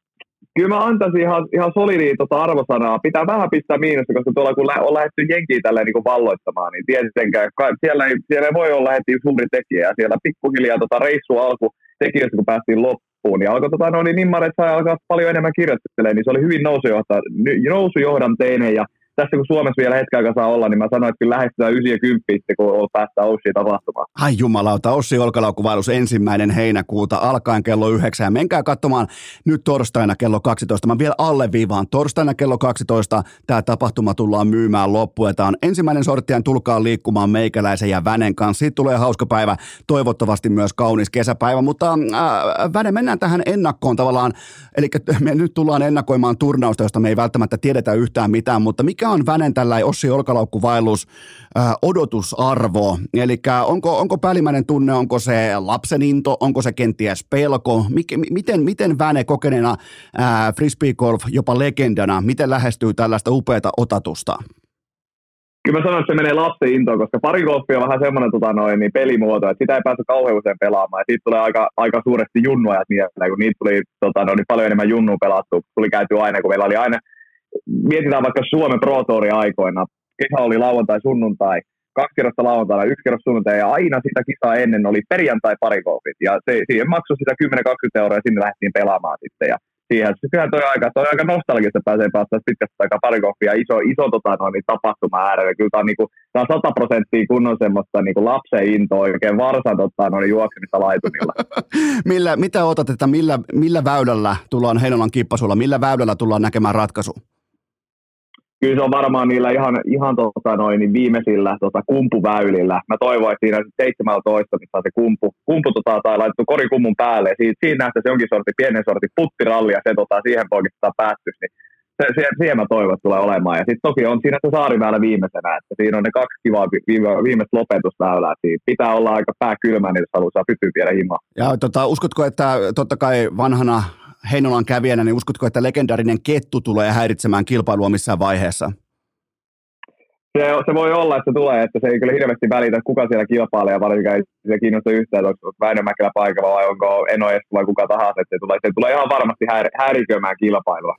kyllä mä antaisin ihan, ihan solidia tota arvosanaa. Pitää vähän pistää miinusta, koska tuolla kun on lähdetty jenkiä tällä niin valloittamaan, niin tietenkään siellä ei, siellä ei voi olla heti suuri tekijä. Ja siellä pikkuhiljaa tota reissu alku tekijöistä, kun päästiin loppuun, niin alkoi tota, no, niin nimmaret sai alkaa paljon enemmän kirjoittelemaan, niin se oli hyvin nousujohdanteinen ja tässä kun Suomessa vielä hetken aikaa saa olla, niin mä sanoin, että kyllä lähestytään 9 ja 10 kun päästään Ossiin tapahtumaan. Ai jumalauta, Ossi Olkalaukkuvaellus ensimmäinen heinäkuuta alkaen kello 9 ja menkää katsomaan nyt torstaina kello 12. Mä vielä alleviivaan, torstaina kello 12 tämä tapahtuma tullaan myymään loppuun. Tämä on ensimmäinen sorttien tulkaa liikkumaan meikäläisen ja Vänen kanssa. Siitä tulee hauska päivä, toivottavasti myös kaunis kesäpäivä, mutta äh, Väne, mennään tähän ennakkoon tavallaan, eli me nyt tullaan ennakoimaan turnausta, josta me ei välttämättä tiedetä yhtään mitään, mutta mikä on Vänen tällä Ossi Olkalaukkuvaellus äh, odotusarvo? Eli onko, onko päällimmäinen tunne, onko se lapsen into, onko se kenties pelko? Mik, miten, miten Väne kokeneena äh, frisbeegolf jopa legendana, miten lähestyy tällaista upeata otatusta? Kyllä mä sanon, että se menee lapsen intoon, koska parigolfi on vähän semmoinen tota noin, niin pelimuoto, että sitä ei pääse kauhean usein pelaamaan. Ja siitä tulee aika, aika suuresti junnuajat mieleen, kun niitä tuli tota noin, paljon enemmän junnua pelattu. Tuli käyty aina, kun meillä oli aina mietitään vaikka Suomen Pro Tourin aikoina, kesä oli lauantai, sunnuntai, kaksi kerrosta lauantaina, yksi kerros sunnuntai, ja aina sitä kisaa ennen oli perjantai parikoofit, ja se, siihen maksoi sitä 10-20 euroa, ja sinne lähdettiin pelaamaan sitten, ja siihen. Se kyllä toi aika, toi aika nostalgista pääsee päästä pitkästä aikaa pari koffia iso, iso tota, noin, niin tapahtuma äärellä. Kyllä tämä on, niinku, tää on 100 prosenttia kunnon semmoista niinku lapsen intoa, oikein varsan tota, noin, juoksemista laitumilla. (laughs) millä, mitä otat, että millä, millä väylällä tullaan Heinolan kippasulla, millä väylällä tullaan näkemään ratkaisu? Kyllä se on varmaan niillä ihan, ihan tota noin, niin viimeisillä tota, kumpuväylillä. Mä toivon, että siinä 17, missä on se kumpu, kumpu tota, tai laitettu korikummun päälle. Siitä, siinä nähdään se jonkin sorti, pienen sorti puttiralli ja se tota, siihen poikittaa päättys. Niin se, siihen, siihen, mä toivon, että tulee olemaan. Ja sitten toki on siinä se saariväylä viimeisenä, että siinä on ne kaksi kivaa viimeistä lopetusväylää. Siinä pitää olla aika pää kylmä, niin jos haluaa pysyä vielä himaa. Ja tota, uskotko, että totta kai vanhana Heinolan kävijänä, niin uskotko, että legendaarinen kettu tulee häiritsemään kilpailua missään vaiheessa? Se, se, voi olla, että se tulee, että se ei kyllä hirveästi välitä, kuka siellä kilpailee, varsinkaan ei se kiinnosta yhtään, että onko Väinö Mäkelä paikalla vai onko Eno Esko vai kuka tahansa, että se tulee, se tulee ihan varmasti häir, häiriköimään kilpailua.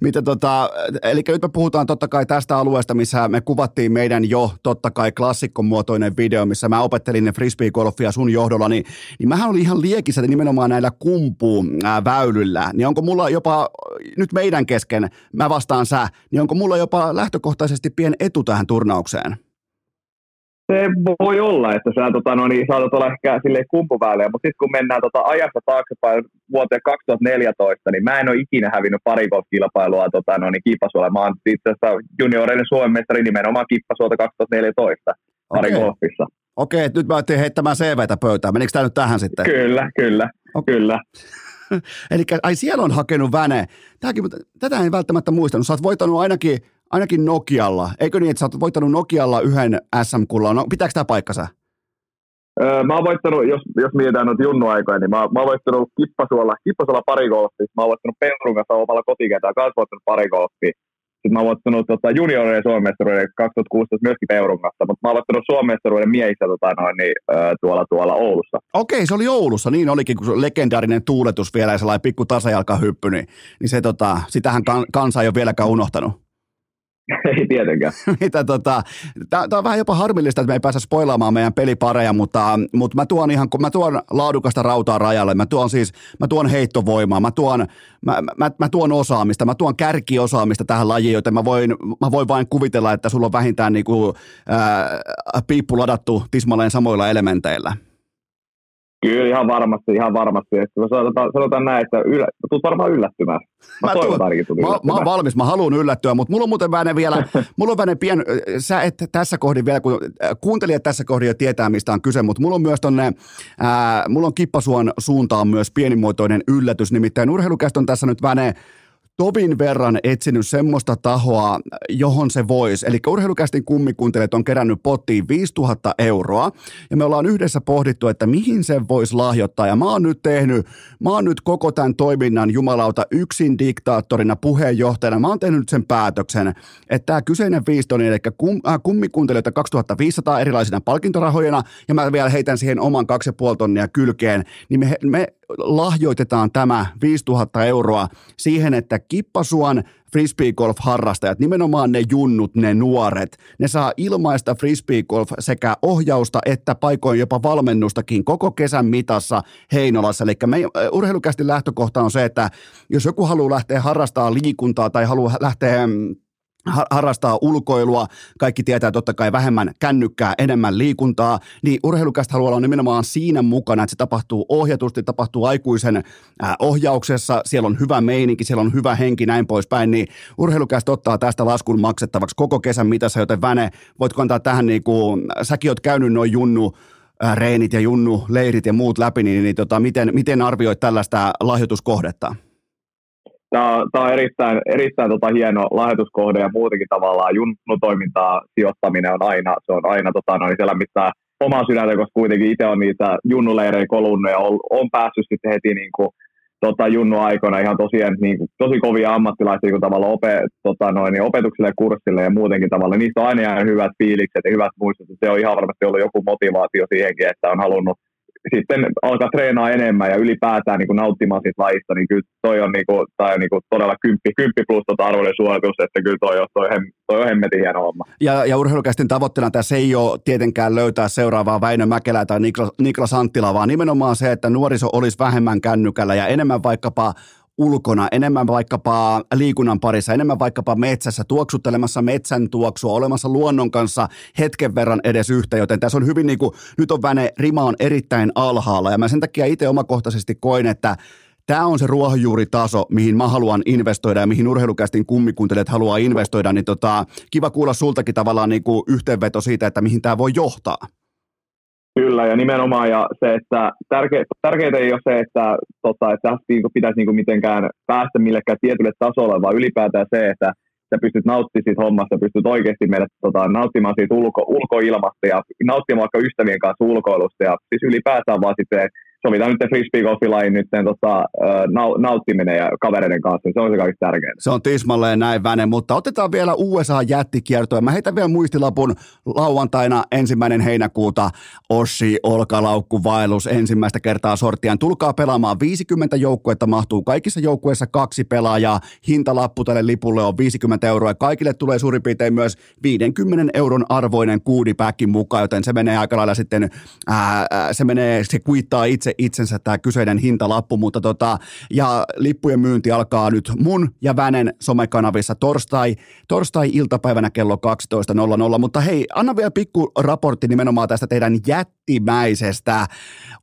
Mitä tota, eli nyt me puhutaan totta kai tästä alueesta, missä me kuvattiin meidän jo totta kai klassikkomuotoinen video, missä mä opettelin frisbee-golfia sun johdolla, niin, niin mähän olin ihan liekissä nimenomaan näillä kumpuun väylyllä, niin onko mulla jopa, nyt meidän kesken, mä vastaan sä, niin onko mulla jopa lähtökohtaisesti pien etu tähän turnaukseen? Se voi olla, että sä tota, no, niin, saatat olla ehkä silleen kumpuväyliä, mutta sitten kun mennään tota, ajassa taaksepäin vuoteen 2014, niin mä en ole ikinä hävinnyt pari kilpailua tota, no, niin, kippasuolla. Mä oon itse asiassa junioreiden Suomen mestari nimenomaan kippasuolta 2014 pari okay. Okei, nyt mä otin heittämään CVtä pöytään. Menikö tämä nyt tähän sitten? Kyllä, kyllä, okay. kyllä. (laughs) Eli ai siellä on hakenut väne. Tämäkin, tätä en välttämättä muistanut. Sä oot voittanut ainakin ainakin Nokialla. Eikö niin, että sä oot voittanut Nokialla yhden SM-kullan? No, pitääkö tämä paikkansa? Öö, mä oon voittanut, jos, jos mietitään noita junnuaikoja, niin mä, mä oon voittanut Kippasuolla, Kippasuolla pari golfia. Mä oon voittanut Peurun kanssa omalla kotikentää, kanssa voittanut pari golfia. Sitten mä oon voittanut tota, juniorien Suomen 2016 myöskin Peurun kanssa, mutta mä oon voittanut Suomen miehissä tota, noin, niin, öö, tuolla, tuolla Oulussa. Okei, se oli Oulussa, niin olikin, kun legendaarinen tuuletus vielä ja sellainen pikku tasajalkahyppy, niin, niin se, tota, sitähän kan, kansa ei ole vieläkään unohtanut. Ei tietenkään. (laughs) Mitä tota, Tämä on vähän jopa harmillista, että me ei pääse spoilaamaan meidän pelipareja, mutta, mutta mä tuon ihan, kun mä tuon laadukasta rautaa rajalle, mä tuon siis, mä tuon heittovoimaa, mä tuon, mä, mä, mä tuon osaamista, mä tuon kärkiosaamista tähän lajiin, joten mä voin, mä voin vain kuvitella, että sulla on vähintään niin kuin, ää, piippu ladattu tismalleen samoilla elementeillä. Kyllä ihan varmasti, ihan varmasti. Että sanotaan, sanotaan näin, että yllä, tulet varmaan yllättymään. Mä, mä, tuun, mä, mä oon valmis, mä haluan yllättyä, mutta mulla on muuten vähän vielä, (laughs) mulla on vähän pien, sä et tässä kohdin vielä, kun kuuntelijat tässä kohdin jo tietää, mistä on kyse, mutta mulla on myös tonne, ää, mulla on Kippasuon suuntaan myös pienimuotoinen yllätys, nimittäin urheilukästä on tässä nyt väne tovin verran etsinyt semmoista tahoa, johon se voisi. Eli urheilukästin kummikuuntelijat on kerännyt pottiin 5000 euroa, ja me ollaan yhdessä pohdittu, että mihin se voisi lahjoittaa. Ja mä oon nyt tehnyt, mä oon nyt koko tämän toiminnan jumalauta yksin diktaattorina, puheenjohtajana. Mä oon tehnyt sen päätöksen, että tämä kyseinen viistoni, eli äh, kummikuuntelijoita 2500 erilaisina palkintorahoina, ja mä vielä heitän siihen oman 2,5 tonnia kylkeen, niin me, me lahjoitetaan tämä 5000 euroa siihen, että Kippasuon frisbeegolf-harrastajat, nimenomaan ne junnut, ne nuoret, ne saa ilmaista frisbeegolf sekä ohjausta että paikoin jopa valmennustakin koko kesän mitassa Heinolassa. Eli me, urheilukästi lähtökohta on se, että jos joku haluaa lähteä harrastamaan liikuntaa tai haluaa lähteä mm, harrastaa ulkoilua, kaikki tietää totta kai vähemmän kännykkää, enemmän liikuntaa, niin urheilukästä haluaa olla nimenomaan siinä mukana, että se tapahtuu ohjatusti, tapahtuu aikuisen ohjauksessa, siellä on hyvä meininki, siellä on hyvä henki, näin poispäin, niin urheilukästä ottaa tästä laskun maksettavaksi koko kesän mitassa, joten Väne, voitko antaa tähän niin kuin, säkin oot käynyt noin junnu, reenit ja junnu, leirit ja muut läpi, niin, niin tota, miten, miten arvioit tällaista lahjoituskohdetta? Tämä, tämä on erittäin, erittäin tota hieno lahjoituskohde ja muutenkin tavallaan junnutoimintaa sijoittaminen on aina, se on aina tota, noin siellä, missä omaa sydäntä, koska kuitenkin itse on niitä junnuleirejä kolunnut ja on, on päässyt sitten heti niin kuin, tota, junnu aikoina ihan tosiaan, niin kuin, tosi kovia ammattilaisia kuin tavalla ope, tota, noin, niin opetukselle ja kurssille ja muutenkin tavalla. Niistä on aina hyvät fiilikset ja hyvät muistot. Se on ihan varmasti ollut joku motivaatio siihenkin, että on halunnut sitten alkaa treenaa enemmän ja ylipäätään niin kuin nauttimaan siitä lajista, niin kyllä toi on, niin kuin, tai on niin kuin todella kymppi, kymppi plus tota arvoinen suoritus, että kyllä toi on, toi, toi on hemmetin hieno homma. Ja, ja urheilukästin tavoitteena tässä ei ole tietenkään löytää seuraavaa Väinö Mäkelää tai Niklas, Niklas Anttila, vaan nimenomaan se, että nuoriso olisi vähemmän kännykällä ja enemmän vaikkapa ulkona, enemmän vaikkapa liikunnan parissa, enemmän vaikkapa metsässä, tuoksuttelemassa metsän tuoksua, olemassa luonnon kanssa hetken verran edes yhtä, joten tässä on hyvin niin kuin, nyt on väne, rima on erittäin alhaalla ja mä sen takia itse omakohtaisesti koin, että Tämä on se ruohonjuuritaso, mihin mä haluan investoida ja mihin urheilukästin kummikuuntelijat haluaa investoida, niin tota, kiva kuulla sultakin tavallaan niin kuin yhteenveto siitä, että mihin tämä voi johtaa. Kyllä, ja nimenomaan ja se, että tärke, tärkeintä ei ole se, että, tota, että tästä niin pitäisi niin mitenkään päästä millekään tietylle tasolle, vaan ylipäätään se, että sä pystyt nauttimaan siitä hommasta, pystyt oikeasti meidät tota, nauttimaan siitä ulko, ulkoilmasta ja nauttimaan vaikka ystävien kanssa ulkoilusta ja siis ylipäätään vaan sitten sovitaan nyt frisbee-golfilain nyt tota, nauttiminen ja kavereiden kanssa, se on se kaikista tärkeintä. Se on tismalleen näin väne, mutta otetaan vielä USA-jättikiertoa. Mä heitän vielä muistilapun lauantaina ensimmäinen heinäkuuta Ossi Olkalaukku Vaellus ensimmäistä kertaa sortiaan. Tulkaa pelaamaan 50 joukkuetta, mahtuu kaikissa joukkueissa kaksi pelaajaa. Hintalappu tälle lipulle on 50 euroa kaikille tulee suurin piirtein myös 50 euron arvoinen kuudipäkkin mukaan, joten se menee aika lailla sitten, ää, se menee, se kuittaa itse itsensä tämä kyseinen hintalappu, mutta tota, ja lippujen myynti alkaa nyt mun ja Vänen somekanavissa torstai, torstai-iltapäivänä kello 12.00, mutta hei, anna vielä pikku raportti nimenomaan tästä teidän jättimäisestä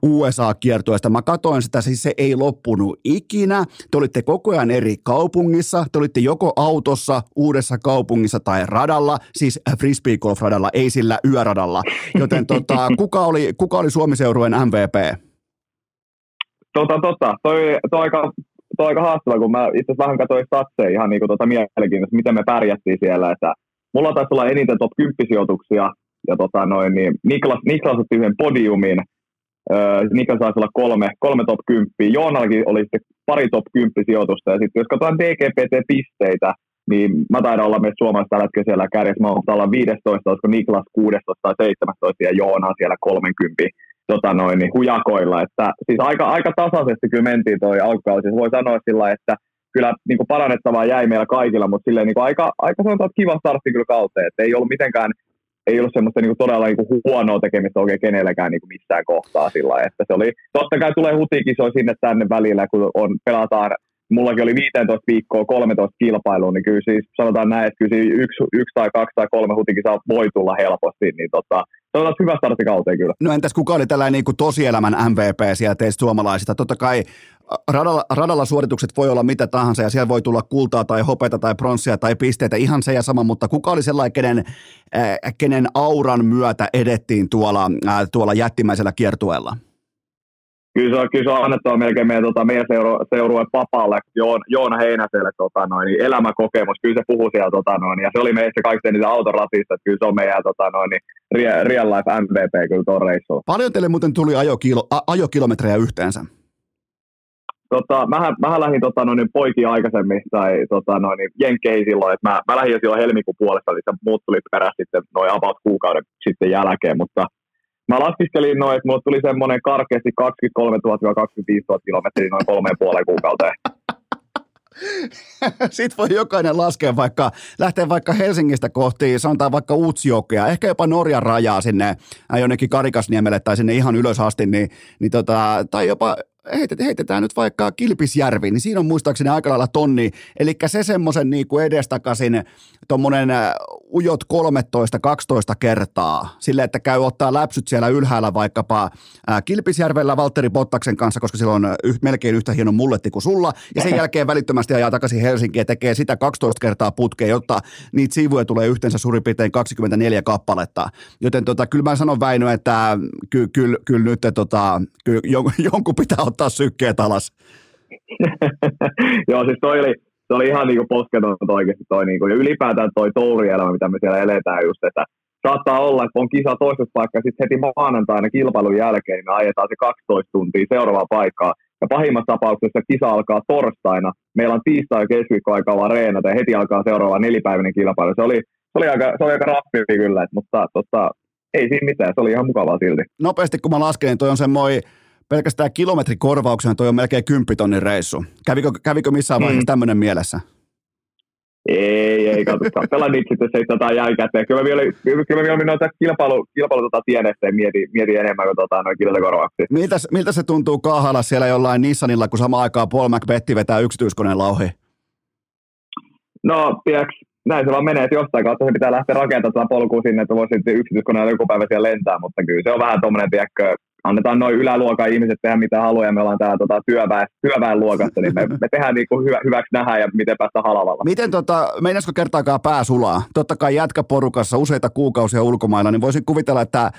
USA-kiertueesta. Mä katoin sitä, siis se ei loppunut ikinä. Te olitte koko ajan eri kaupungissa, te olitte joko autossa, uudessa kaupungissa tai radalla, siis frisbee golf radalla, ei sillä yöradalla. Joten tota, kuka oli, kuka oli Suomi-seurueen MVP? Tota, tota, toi, toi, aika, toi aika haastava, kun mä itse asiassa vähän katsoin statseja ihan niin kuin tota mielenkiintoista, miten me pärjättiin siellä, että mulla taisi olla eniten top 10 sijoituksia, ja tota noin, niin Niklas, Niklas otti yhden podiumin, öö, Niklas saisi olla kolme, kolme top 10, Joonallakin oli sitten pari top 10 sijoitusta, ja sitten jos katsotaan DGPT-pisteitä, niin mä taidan olla meistä suomalaisista tällä hetkellä siellä kärjessä, mä olla 15, olisiko Niklas 16 tai 17 ja Joona siellä 30 tota noin, niin hujakoilla. Että, siis aika, aika tasaisesti kyllä mentiin toi alkukausi. Siis voi sanoa sillä että kyllä niin kuin parannettavaa jäi meillä kaikilla, mutta silleen niin kuin aika, aika sanotaan, että kiva startti kyllä kauteen. Että ei ollut mitenkään, ei ollut semmoista niin kuin todella niin kuin huonoa tekemistä oikein kenellekään niin kuin missään kohtaa sillä että se oli, totta kai tulee hutikisoja sinne tänne välillä, kun on, pelataan mullakin oli 15 viikkoa 13 kilpailua, niin kyllä siis sanotaan näin, että kyllä yksi, yksi tai kaksi tai kolme hutikisaa voi tulla helposti, niin tota, on hyvä startti kauteen kyllä. No entäs kuka oli tällainen niin kuin tosielämän MVP siellä teistä suomalaisista? Totta kai radalla, radalla suoritukset voi olla mitä tahansa ja siellä voi tulla kultaa tai hopeta tai pronssia tai pisteitä, ihan se ja sama, mutta kuka oli sellainen, kenen, äh, kenen auran myötä edettiin tuolla, äh, tuolla jättimäisellä kiertueella? Kyllä se on, kyllä se on annettava melkein meidän, tota, meidän seuru, seurueen papalle, Joon, Joona Heinäselle, tota, noin, niin elämäkokemus, kyllä se puhuu siellä, tota, noin, ja se oli meissä kaikkein niitä autoratista, että kyllä se on meidän tota, noin, niin, real life MVP kyllä tuon reissulla. Paljon teille muuten tuli ajokilo, a, ajokilometrejä yhteensä? Tota, mähän, mähän lähdin tota, noin, poikin aikaisemmin, tai tota, noin, jenkkeihin silloin, että mä, mä lähdin jo silloin helmikuun puolesta, eli muut tuli perässä sitten noin about kuukauden sitten jälkeen, mutta mä laskiskelin noin, että mulle tuli semmoinen karkeasti 23 000-25 000 kilometriä noin kolmeen puoleen kuukauteen. (laughs) Sitten voi jokainen laskea vaikka, lähteä vaikka Helsingistä kohti, sanotaan vaikka Utsjokea, ehkä jopa Norjan rajaa sinne äh, jonnekin Karikasniemelle tai sinne ihan ylös asti, niin, niin tota, tai jopa heitetään nyt vaikka Kilpisjärvi, niin siinä on muistaakseni aika lailla tonni, eli se semmoisen niin kuin edestakaisin tuommoinen äh, ujot 13-12 kertaa, sille että käy ottaa läpsyt siellä ylhäällä vaikkapa äh, Kilpisjärvellä Valtteri Bottaksen kanssa, koska sillä on yh, melkein yhtä hieno mulletti kuin sulla, ja sen jälkeen välittömästi ajaa takaisin Helsinkiin ja tekee sitä 12 kertaa putkeen, jotta niitä sivuja tulee yhteensä suurin piirtein 24 kappaletta. Joten tota, kyllä mä sanon Väinö, että kyllä ky, ky, nyt tota, ky, (laughs) jonkun pitää ottaa sykkeet alas. (laughs) Joo, siis toi oli, se oli ihan niinku posketon oikeasti toi niinku, ja ylipäätään toi tourielämä, mitä me siellä eletään just, että saattaa olla, että on kisa toisessa paikkaa, sitten heti maanantaina kilpailun jälkeen niin me ajetaan se 12 tuntia seuraavaa paikkaa, ja pahimmassa tapauksessa kisa alkaa torstaina, meillä on tiistai ja keskiviikko aikaa vaan reenata, ja heti alkaa seuraava nelipäiväinen kilpailu. Se oli, se oli aika, se oli aika rappi kyllä, mutta tota, ei siinä mitään, se oli ihan mukavaa silti. Nopeasti kun mä lasken, niin toi on semmoinen pelkästään kilometrikorvauksena toi on melkein 10 tonnin reissu. Kävikö, kävikö missään vaiheessa mm. tämmöinen mielessä? Ei, ei, kato, katsella nyt sitten tota jäi käteen. Kyllä mä vielä, kyllä mä vielä noita kilpailu, kilpailu tota tienestä mietin, mietin enemmän kuin tota, noin kiltakorvauksia. Miltä, miltä se tuntuu kaahalla siellä jollain Nissanilla, kun samaan aikaan Paul McBetti vetää yksityiskoneen lauhi? No, tiedätkö, näin se vaan menee, että jostain kautta se pitää lähteä rakentamaan polkua sinne, että voisi sitten yksityiskoneella joku päivä siellä lentää, mutta kyllä se on vähän tuommoinen, tiedätkö, annetaan noin yläluokan ihmiset tehdä mitä haluaa ja me ollaan täällä tota, työväen, työväen luokassa, niin me, me tehdään niin kuin hyvä, hyväksi nähdä ja miten päästä halavalla. Miten tota, meinasko kertaakaan pää sulaa? Totta kai jätkäporukassa useita kuukausia ulkomailla, niin voisin kuvitella, että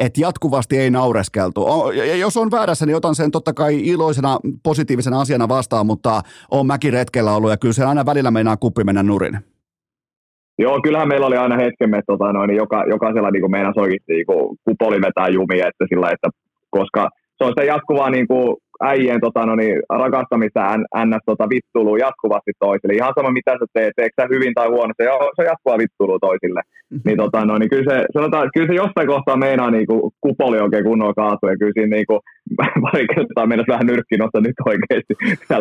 et jatkuvasti ei naureskeltu. Ja jos on väärässä, niin otan sen totta kai iloisena, positiivisena asiana vastaan, mutta on mäkin retkellä ollut ja kyllä se aina välillä meinaa kuppi mennä nurin. Joo, kyllähän meillä oli aina hetkemme, tota, noin, niin joka, jokaisella niin meidän oikeasti niin kupoli vetää jumia, että sillä, että koska se on sitä jatkuvaa niin kuin äijien tota, no niin, rakastamista ns. Tota, vittuluu jatkuvasti toisille. Ihan sama mitä sä teet, teekö sä hyvin tai huonosti, se on, se on jatkuvaa vittuluu toisille. Mm-hmm. Niin, tota, no, niin kyllä, se, sanotaan, kyllä se jostain kohtaa meinaa niin kuin, kupoli oikein kunnolla kaatu ja kyllä siinä niin kuin, (laughs) pari kertaa mennä vähän nyrkki nostaa nyt oikeasti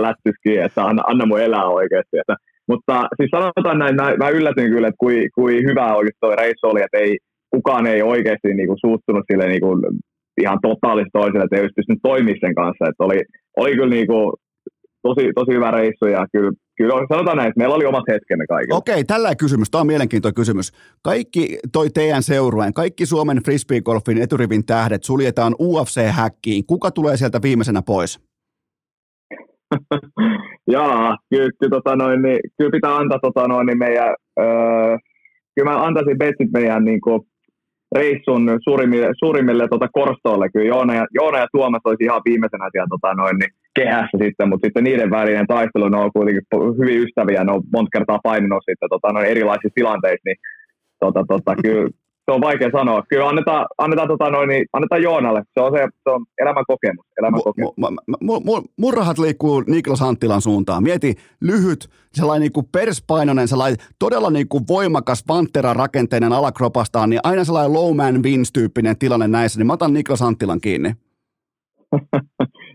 lättyskiin, että anna, anna mun elää oikeasti. Että, mutta siis sanotaan näin, mä, mä yllätyin kyllä, että kui, kui hyvä oikeasti toi reissu oli, että ei, kukaan ei oikeasti niin kuin, suuttunut sille niin kuin, ihan totaalisesti toiselle, että ei olisi pystynyt toimia sen kanssa. Että oli, oli kyllä niin kuin tosi, tosi hyvä reissu ja kyllä, kyllä sanotaan näin, että meillä oli omat hetkemme kaikille. Okei, tällä kysymys. Tämä on mielenkiintoinen kysymys. Kaikki toi teidän seurueen, kaikki Suomen frisbeegolfin eturivin tähdet suljetaan UFC-häkkiin. Kuka tulee sieltä viimeisenä pois? (laughs) Jaa, kyllä, kyllä, tota noin, niin, kyllä pitää antaa tota noin, niin meidän, öö, kyllä mä antaisin betsit meidän niin kuin, reissun suurimmille, suurimmille tota, korstoille. Kyllä Joona ja, Joona ja Tuomas olisi ihan viimeisenä siellä tota, noin, niin kehässä sitten, mutta sitten niiden välinen taistelu, ne on kuitenkin hyvin ystäviä, ne on monta kertaa paininut sitten tota, noin erilaisissa tilanteissa, niin tota, tota, kyllä se on vaikea sanoa. Kyllä annetaan, annetaan, tota noin, niin, annetaan Joonalle. Se on, se, se on elämän kokemus. Elämän kokemus. Mun rahat liikkuu Niklas Anttilan suuntaan. Mieti lyhyt, sellainen niin kuin perspainoinen, sellainen todella niin kuin voimakas pantera rakenteinen alakropastaan, niin aina sellainen low man wins tyyppinen tilanne näissä, niin mä otan Niklas Anttilan kiinni. (laughs)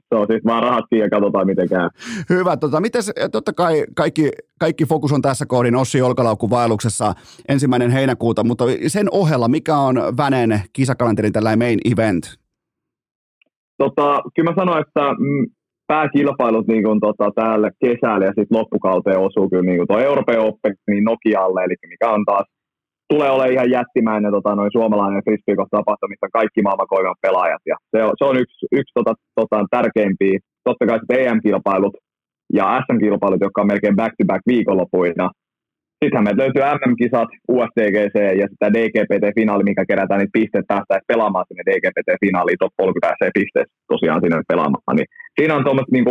se on siis vaan rahat ja katsotaan miten käy. Hyvä. Tota, mites, totta kai kaikki, kaikki fokus on tässä kohdin Ossi Olkalaukku vaelluksessa ensimmäinen heinäkuuta, mutta sen ohella, mikä on Väneen kisakalenterin tällainen main event? Tota, kyllä mä sanoin, että mm, pääkilpailut niin kuin, tota, täällä kesällä ja sitten loppukauteen osuu kyllä niin tuo Euroopan Open niin Nokialle, eli mikä on taas tulee olemaan ihan jättimäinen tota, noin suomalainen frisbeegolf-tapahtuma, missä kaikki maailman kovimmat pelaajat. Ja se, on, se on yksi, yksi tota, tota, tärkeimpiä. Totta kai EM-kilpailut ja SM-kilpailut, jotka on melkein back-to-back viikonlopuina. Sittenhän meiltä löytyy MM-kisat, USDGC ja sitä DGPT-finaali, mikä kerätään niitä pisteet päästä pelaamaan sinne DGPT-finaaliin, top 30 pääsee pisteet tosiaan sinne pelaamaan. Niin siinä on tuommoista niin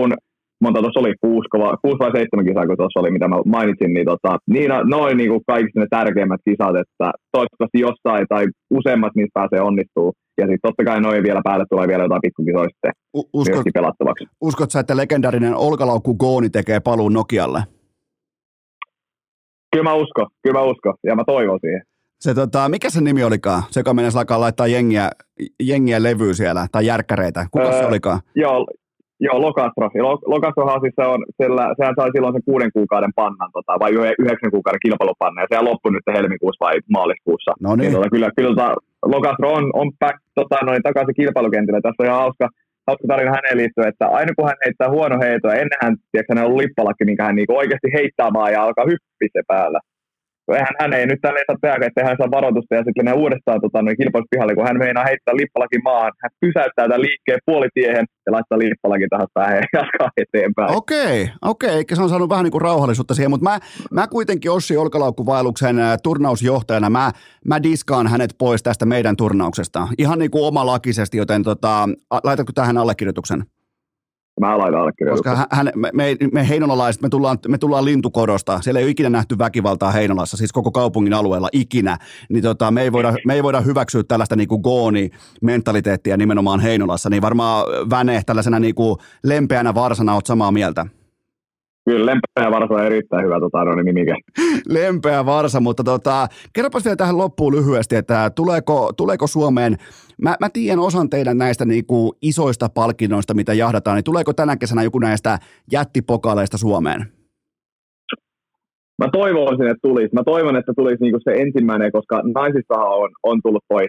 monta tuossa oli, kuusi, kova, kuusi vai seitsemän kisaa, kun tuossa oli, mitä mä mainitsin, niin tota, niin noin niin kuin kaikista ne tärkeimmät kisat, että toivottavasti jossain tai useimmat niistä pääsee onnistuu. Ja sitten totta kai noin vielä päälle tulee vielä jotain pikkukisoja sitten uskot, pelattavaksi. Uskot sä, että legendaarinen olkalaukku Gooni tekee paluun Nokialle? Kyllä mä uskon, kyllä mä uskon, ja mä toivon siihen. Se, tota, mikä se nimi olikaan? Se, joka mennessä alkaa laittaa jengiä, jengiä levyä siellä, tai järkkäreitä. Kuka öö, se olikaan? Joo, Joo, Lokastro. Lokastrohan siis se on, sillä, sehän sai silloin sen kuuden kuukauden pannan, tota, vai yhdeksän kuukauden kilpailupanna, ja se loppui nyt helmikuussa vai maaliskuussa. No niin. niin tota, kyllä, kyllä tota, Lokastro on, on back, tota, noin, takaisin kilpailukentillä. Tässä on ihan hauska, hauska tarina häneen liittyen, että aina kun hän heittää huono heitoa, ennen hän, tiedätkö, hän on ollut lippalakki, minkä hän niinku oikeasti heittää maa ja alkaa hyppiä se päällä eihän hän ei nyt tälle saa tehdä, että hän saa varoitusta ja sitten menee uudestaan tota, noin kilpailuspihalle, kun hän meinaa heittää lippalakin maahan. Hän pysäyttää tämän liikkeen puolitiehen ja laittaa lippalakin taas päähän ja jatkaa eteenpäin. Okei, okei, eikä se on saanut vähän niin kuin rauhallisuutta siihen, mutta mä, mä kuitenkin Ossi Olkalaukkuvaelluksen turnausjohtajana, mä, mä diskaan hänet pois tästä meidän turnauksesta. Ihan niin kuin omalakisesti, joten tota, laitatko tähän allekirjoituksen? Mä laitan Koska hän, me, me, me heinolalaiset, me tullaan, me tullaan lintukodosta. Siellä ei ole ikinä nähty väkivaltaa Heinolassa, siis koko kaupungin alueella ikinä. Niin tota, me, ei voida, me ei voida hyväksyä tällaista niin gooni-mentaliteettia nimenomaan Heinolassa. Niin varmaan Väne tällaisena niin kuin lempeänä varsana oot samaa mieltä. Kyllä, lempeä varsa on erittäin hyvä tota, no, niin nimike. (laughs) Lempeä varsa, mutta tota, kerropas vielä tähän loppuun lyhyesti, että tuleeko, tuleeko Suomeen, mä, mä tiedän osan teidän näistä niinku isoista palkinnoista, mitä jahdataan, niin tuleeko tänä kesänä joku näistä jättipokaleista Suomeen? Mä toivoisin, että tulisi. Mä toivon, että tulisi niinku se ensimmäinen, koska naisissa on, on tullut toi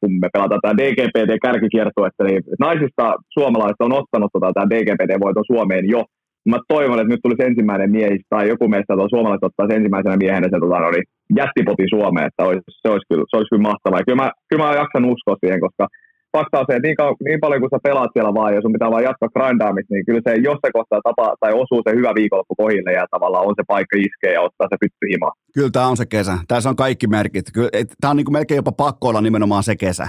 kun me pelataan tämä DGPT-kärkikiertue, niin naisista suomalaiset on ottanut tota, tämä DGPT-voiton Suomeen jo, mä toivon, että nyt tulisi ensimmäinen miehistä tai joku meistä tuolla suomalaiset ottaa ensimmäisenä miehenä se tota, oli jättipoti Suomeen, että olisi, se, olisi kyllä, se olisi kyllä mahtavaa. Ja kyllä mä, kyllä mä jaksan uskoa siihen, koska fakta on se, että niin, kauan, niin paljon kuin sä pelaat siellä vaan ja sun pitää vaan jatkaa grindaamista, niin kyllä se, jos se kohtaa tapa, tai osuu se hyvä viikonloppu kohille ja tavallaan on se paikka iskeä ja ottaa se pytty himaan. Kyllä tämä on se kesä. Tässä on kaikki merkit. Tämä on niin kuin melkein jopa pakko olla nimenomaan se kesä.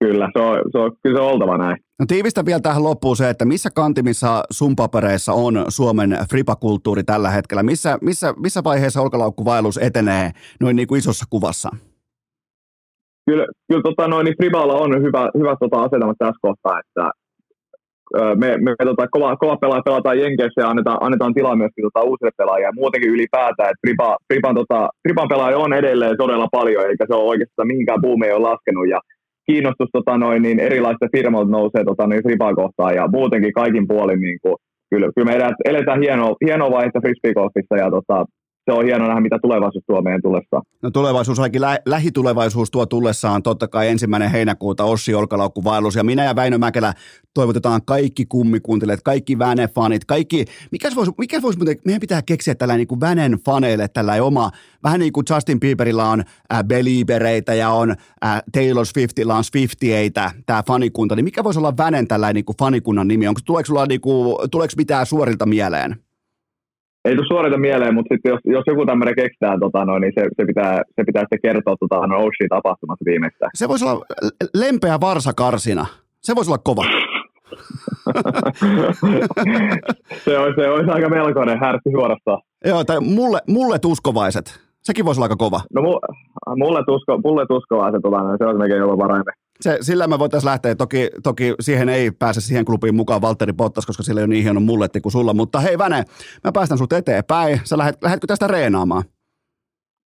Kyllä, se on, se on, kyllä se on oltava näin. No tiivistä vielä tähän loppuun se, että missä kantimissa sun papereissa on Suomen fripakulttuuri tällä hetkellä? Missä, missä, missä vaiheessa olkalaukkuvaellus etenee noin niin kuin isossa kuvassa? Kyllä, kyllä tota, noin, niin Friballa on hyvä, hyvä tota, asetelma tässä kohtaa, että me, me tota, kova, kova pelaaja pelataan Jenkeissä ja annetaan, annetaan tilaa myöskin tota, uusille pelaajille. Muutenkin ylipäätään, että Friba, Friban, tota, Friban pelaaja on edelleen todella paljon, eikä se ole oikeastaan mihinkään buumi ei ole laskenut. Ja kiinnostus tota noin, niin erilaisista firmoilta nousee tota, Fribaa kohtaan ja muutenkin kaikin puolin niin kuin, kyllä, kyllä me eletään hienoa, hienoa vaihetta frisbeegolfissa ja tota, se on hienoa nähdä, mitä tulevaisuus tuo meidän tullessa. No tulevaisuus, ainakin lä- lähitulevaisuus tuo tullessaan totta kai ensimmäinen heinäkuuta Ossi Olkalaukku vaellus. Ja minä ja Väinö Mäkelä toivotetaan kaikki kummikuuntelijat, kaikki Väne-fanit, kaikki, mikä voisi, mikä voisi meidän pitää keksiä tällä niin Vänen faneille tällä oma, vähän niin kuin Justin Bieberillä on äh, Beliebereitä ja on äh, Taylor Swiftilla on Swiftieitä, tämä fanikunta, niin mikä voisi olla Vänen tällä niin kuin fanikunnan nimi? Onko, tuleeko, sulla, niin kuin, tuleeko mitään suorilta mieleen? Ei tule suorita mieleen, mutta sitten jos, jos joku tämmöinen keksitään, tota, no, niin se, se, pitää, se pitää sitten kertoa tota, no, Ocean tapahtumassa viimeistään. Se voisi olla lempeä varsakarsina. Se voisi olla kova. (laughs) se, olisi, se olisi aika melkoinen härtti suorastaan. Joo, tai mulle, mulle tuskovaiset. Sekin voisi olla aika kova. No mulle, tusko, mulle tuskovaiset, tota, se olisi melkein jopa parempi. Se, sillä me voitaisiin lähteä. Toki, toki siihen ei pääse siihen klubiin mukaan Valtteri Bottas, koska sillä ei ole niin hieno mulletti kuin sulla. Mutta hei Väne, mä päästän sut eteenpäin. Sä lähet, lähetkö tästä reenaamaan?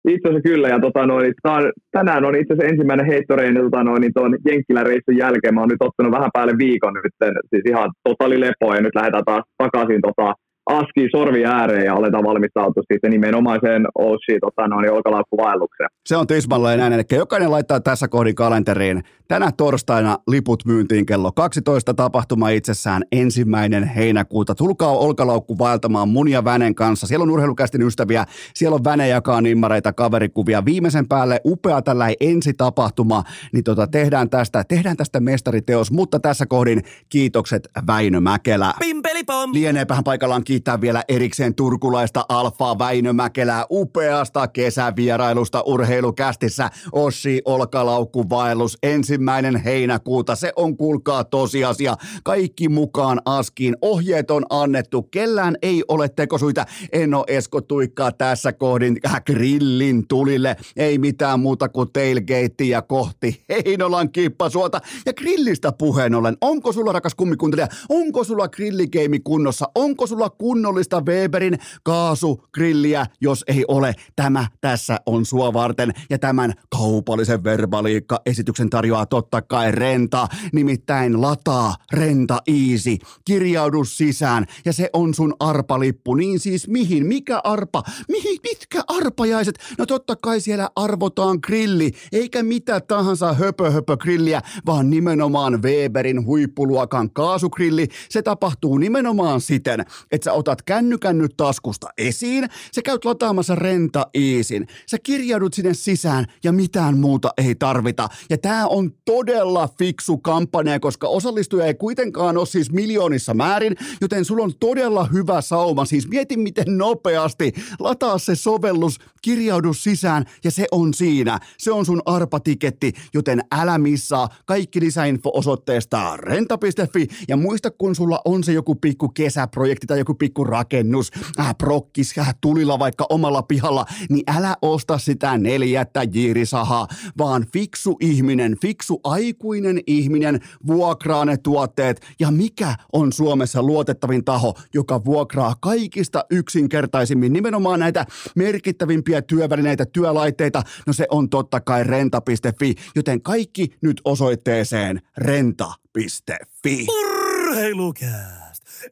Itse asiassa kyllä, ja tota, noin, on, tänään on itse asiassa ensimmäinen heittoreeni tota, noin, tuon Jenkkilän reissun jälkeen. Mä oon nyt ottanut vähän päälle viikon nyt, siis ihan totaali lepoa, ja nyt lähdetään taas takaisin tota, aski sorvi ääreen ja aletaan valmistautua sitten nimenomaiseen Oshi tota, noin, olkalaukkuvaellukseen. Se on tismalleen näin, eli jokainen laittaa tässä kohdin kalenteriin. Tänä torstaina liput myyntiin kello 12 tapahtuma itsessään ensimmäinen heinäkuuta. Tulkaa olkalaukku vaeltamaan mun ja Vänen kanssa. Siellä on urheilukästin ystäviä, siellä on Väne jakaa nimmareita, kaverikuvia. Viimeisen päälle upea tällä ensi tapahtuma, niin tota, tehdään, tästä, tehdään tästä mestariteos, mutta tässä kohdin kiitokset Väinö Mäkelä. Pimpelipom! Lieneepähän paikallaan kiittää vielä erikseen turkulaista Alfaa Väinö Mäkelää upeasta kesävierailusta urheilukästissä. Ossi Olkalaukku vaellus ensimmäinen heinäkuuta. Se on kuulkaa tosiasia. Kaikki mukaan askiin. Ohjeet on annettu. Kellään ei ole tekosuita. En ole Esko Tuikkaa tässä kohdin äh, grillin tulille. Ei mitään muuta kuin tailgate ja kohti Heinolan kippasuota. Ja grillistä puheen ollen. Onko sulla rakas kummikuntelija? Onko sulla grillikeimi kunnossa? Onko sulla kunnollista Weberin kaasugrilliä, jos ei ole. Tämä tässä on sua varten ja tämän kaupallisen verbaliikka-esityksen tarjoaa totta kai Renta, nimittäin lataa Renta Easy. Kirjaudu sisään ja se on sun arpalippu. Niin siis mihin? Mikä arpa? Mihin? Mitkä arpajaiset? No totta kai siellä arvotaan grilli, eikä mitä tahansa höpö höpö grilliä, vaan nimenomaan Weberin huippuluokan kaasugrilli. Se tapahtuu nimenomaan siten, että sä otat kännykän nyt taskusta esiin, sä käyt lataamassa renta iisin, sä kirjaudut sinne sisään ja mitään muuta ei tarvita. Ja tää on todella fiksu kampanja, koska osallistuja ei kuitenkaan ole siis miljoonissa määrin, joten sulla on todella hyvä sauma. Siis mieti miten nopeasti lataa se sovellus, kirjaudu sisään ja se on siinä. Se on sun arpatiketti, joten älä missaa kaikki lisäinfo osoitteesta renta.fi ja muista kun sulla on se joku pikku kesäprojekti tai joku pikku rakennus, äh, prokkis, äh, tulilla vaikka omalla pihalla, niin älä osta sitä neljättä jiirisahaa, vaan fiksu ihminen, fiksu aikuinen ihminen vuokraa ne tuotteet. Ja mikä on Suomessa luotettavin taho, joka vuokraa kaikista yksinkertaisimmin nimenomaan näitä merkittävimpiä työvälineitä, työlaitteita? No se on totta kai renta.fi, joten kaikki nyt osoitteeseen renta.fi. Urheilukääst!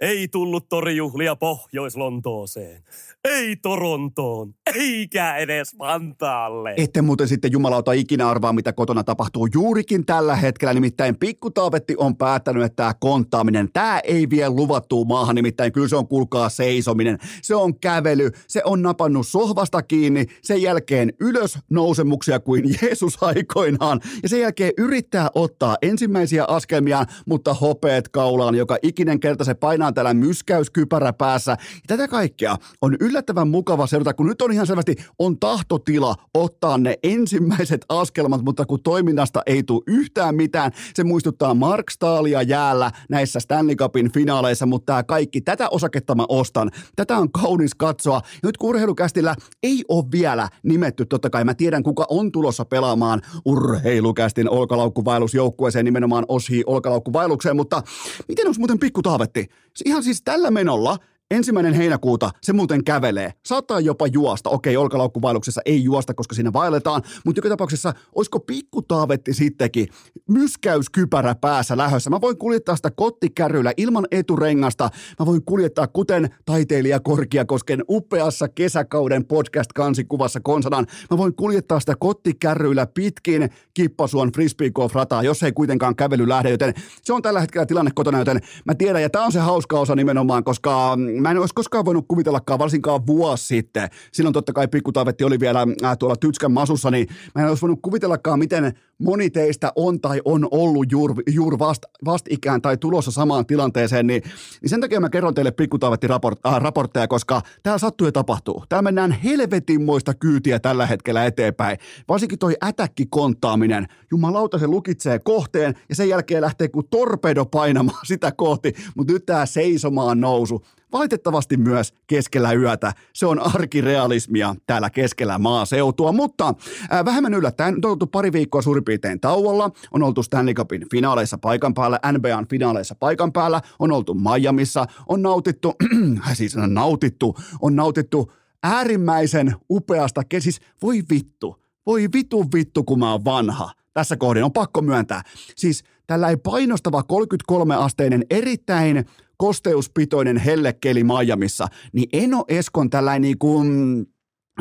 Ei tullut torijuhlia Pohjois-Lontooseen. Ei Torontoon. Eikä edes Vantaalle. Ette muuten sitten jumalauta ikinä arvaa, mitä kotona tapahtuu juurikin tällä hetkellä. Nimittäin pikkutaavetti on päättänyt, että tämä konttaaminen, tämä ei vie luvattua maahan. Nimittäin kyllä se on kulkaa seisominen. Se on kävely. Se on napannut sohvasta kiinni. Sen jälkeen ylös nousemuksia kuin Jeesus aikoinaan. Ja sen jälkeen yrittää ottaa ensimmäisiä askelmiaan, mutta hopeet kaulaan, joka ikinen kerta se painaa täällä myskäyskypärä päässä. Tätä kaikkea on yllättävän mukava seurata, kun nyt on ihan selvästi on tahtotila ottaa ne ensimmäiset askelmat, mutta kun toiminnasta ei tule yhtään mitään, se muistuttaa Mark Staalia jäällä näissä Stanley Cupin finaaleissa, mutta tämä kaikki, tätä osaketta mä ostan. Tätä on kaunis katsoa. Ja nyt kun urheilukästillä ei ole vielä nimetty, totta kai mä tiedän kuka on tulossa pelaamaan urheilukästin olkalaukkuvaellusjoukkueeseen, nimenomaan osi olkalaukkuvailukseen, mutta miten olisi muuten pikku taavetti? Ihan siis tällä menolla Ensimmäinen heinäkuuta se muuten kävelee. Saattaa jopa juosta. Okei, olkalaukkuvailuksessa ei juosta, koska siinä vaelletaan, mutta joka tapauksessa olisiko pikku taavetti sittenkin myskäyskypärä päässä lähössä. Mä voin kuljettaa sitä kottikärryillä ilman eturengasta. Mä voin kuljettaa kuten taiteilija Korkiakosken upeassa kesäkauden podcast-kansikuvassa konsanaan. Mä voin kuljettaa sitä kottikärryillä pitkin kippasuon frisbee golf rataa, jos ei kuitenkaan kävely lähde, joten se on tällä hetkellä tilanne kotona, joten mä tiedän, ja tämä on se hauska osa nimenomaan, koska mä en olisi koskaan voinut kuvitellakaan, varsinkaan vuosi sitten. Silloin totta kai pikkutaavetti oli vielä äh, tuolla Tytskän masussa, niin mä en olisi voinut kuvitellakaan, miten moni teistä on tai on ollut juuri juur vast, vastikään tai tulossa samaan tilanteeseen, niin, niin sen takia mä kerron teille pikkutaavetti raport, äh, raportteja, koska täällä sattuu ja tapahtuu. Täällä mennään helvetinmoista kyytiä tällä hetkellä eteenpäin. Varsinkin toi ätäkkikonttaaminen. Jumalauta se lukitsee kohteen ja sen jälkeen lähtee kuin torpedo painamaan (laughs) sitä kohti, mutta nyt tää seisomaan nousu valitettavasti myös keskellä yötä. Se on arkirealismia täällä keskellä maaseutua, mutta äh, vähemmän yllättäen on oltu pari viikkoa suurin piirtein tauolla, on oltu Stanley Cupin finaaleissa paikan päällä, NBAn finaaleissa paikan päällä, on oltu Miamiissa, on nautittu, (clears throat) siis on nautittu, on nautittu äärimmäisen upeasta, siis voi vittu, voi vittu vittu kun mä oon vanha. Tässä kohdin on pakko myöntää. Siis tällä ei painostava 33-asteinen erittäin kosteuspitoinen hellekeli Miamiissa, niin Eno Eskon tällainen niin kuin,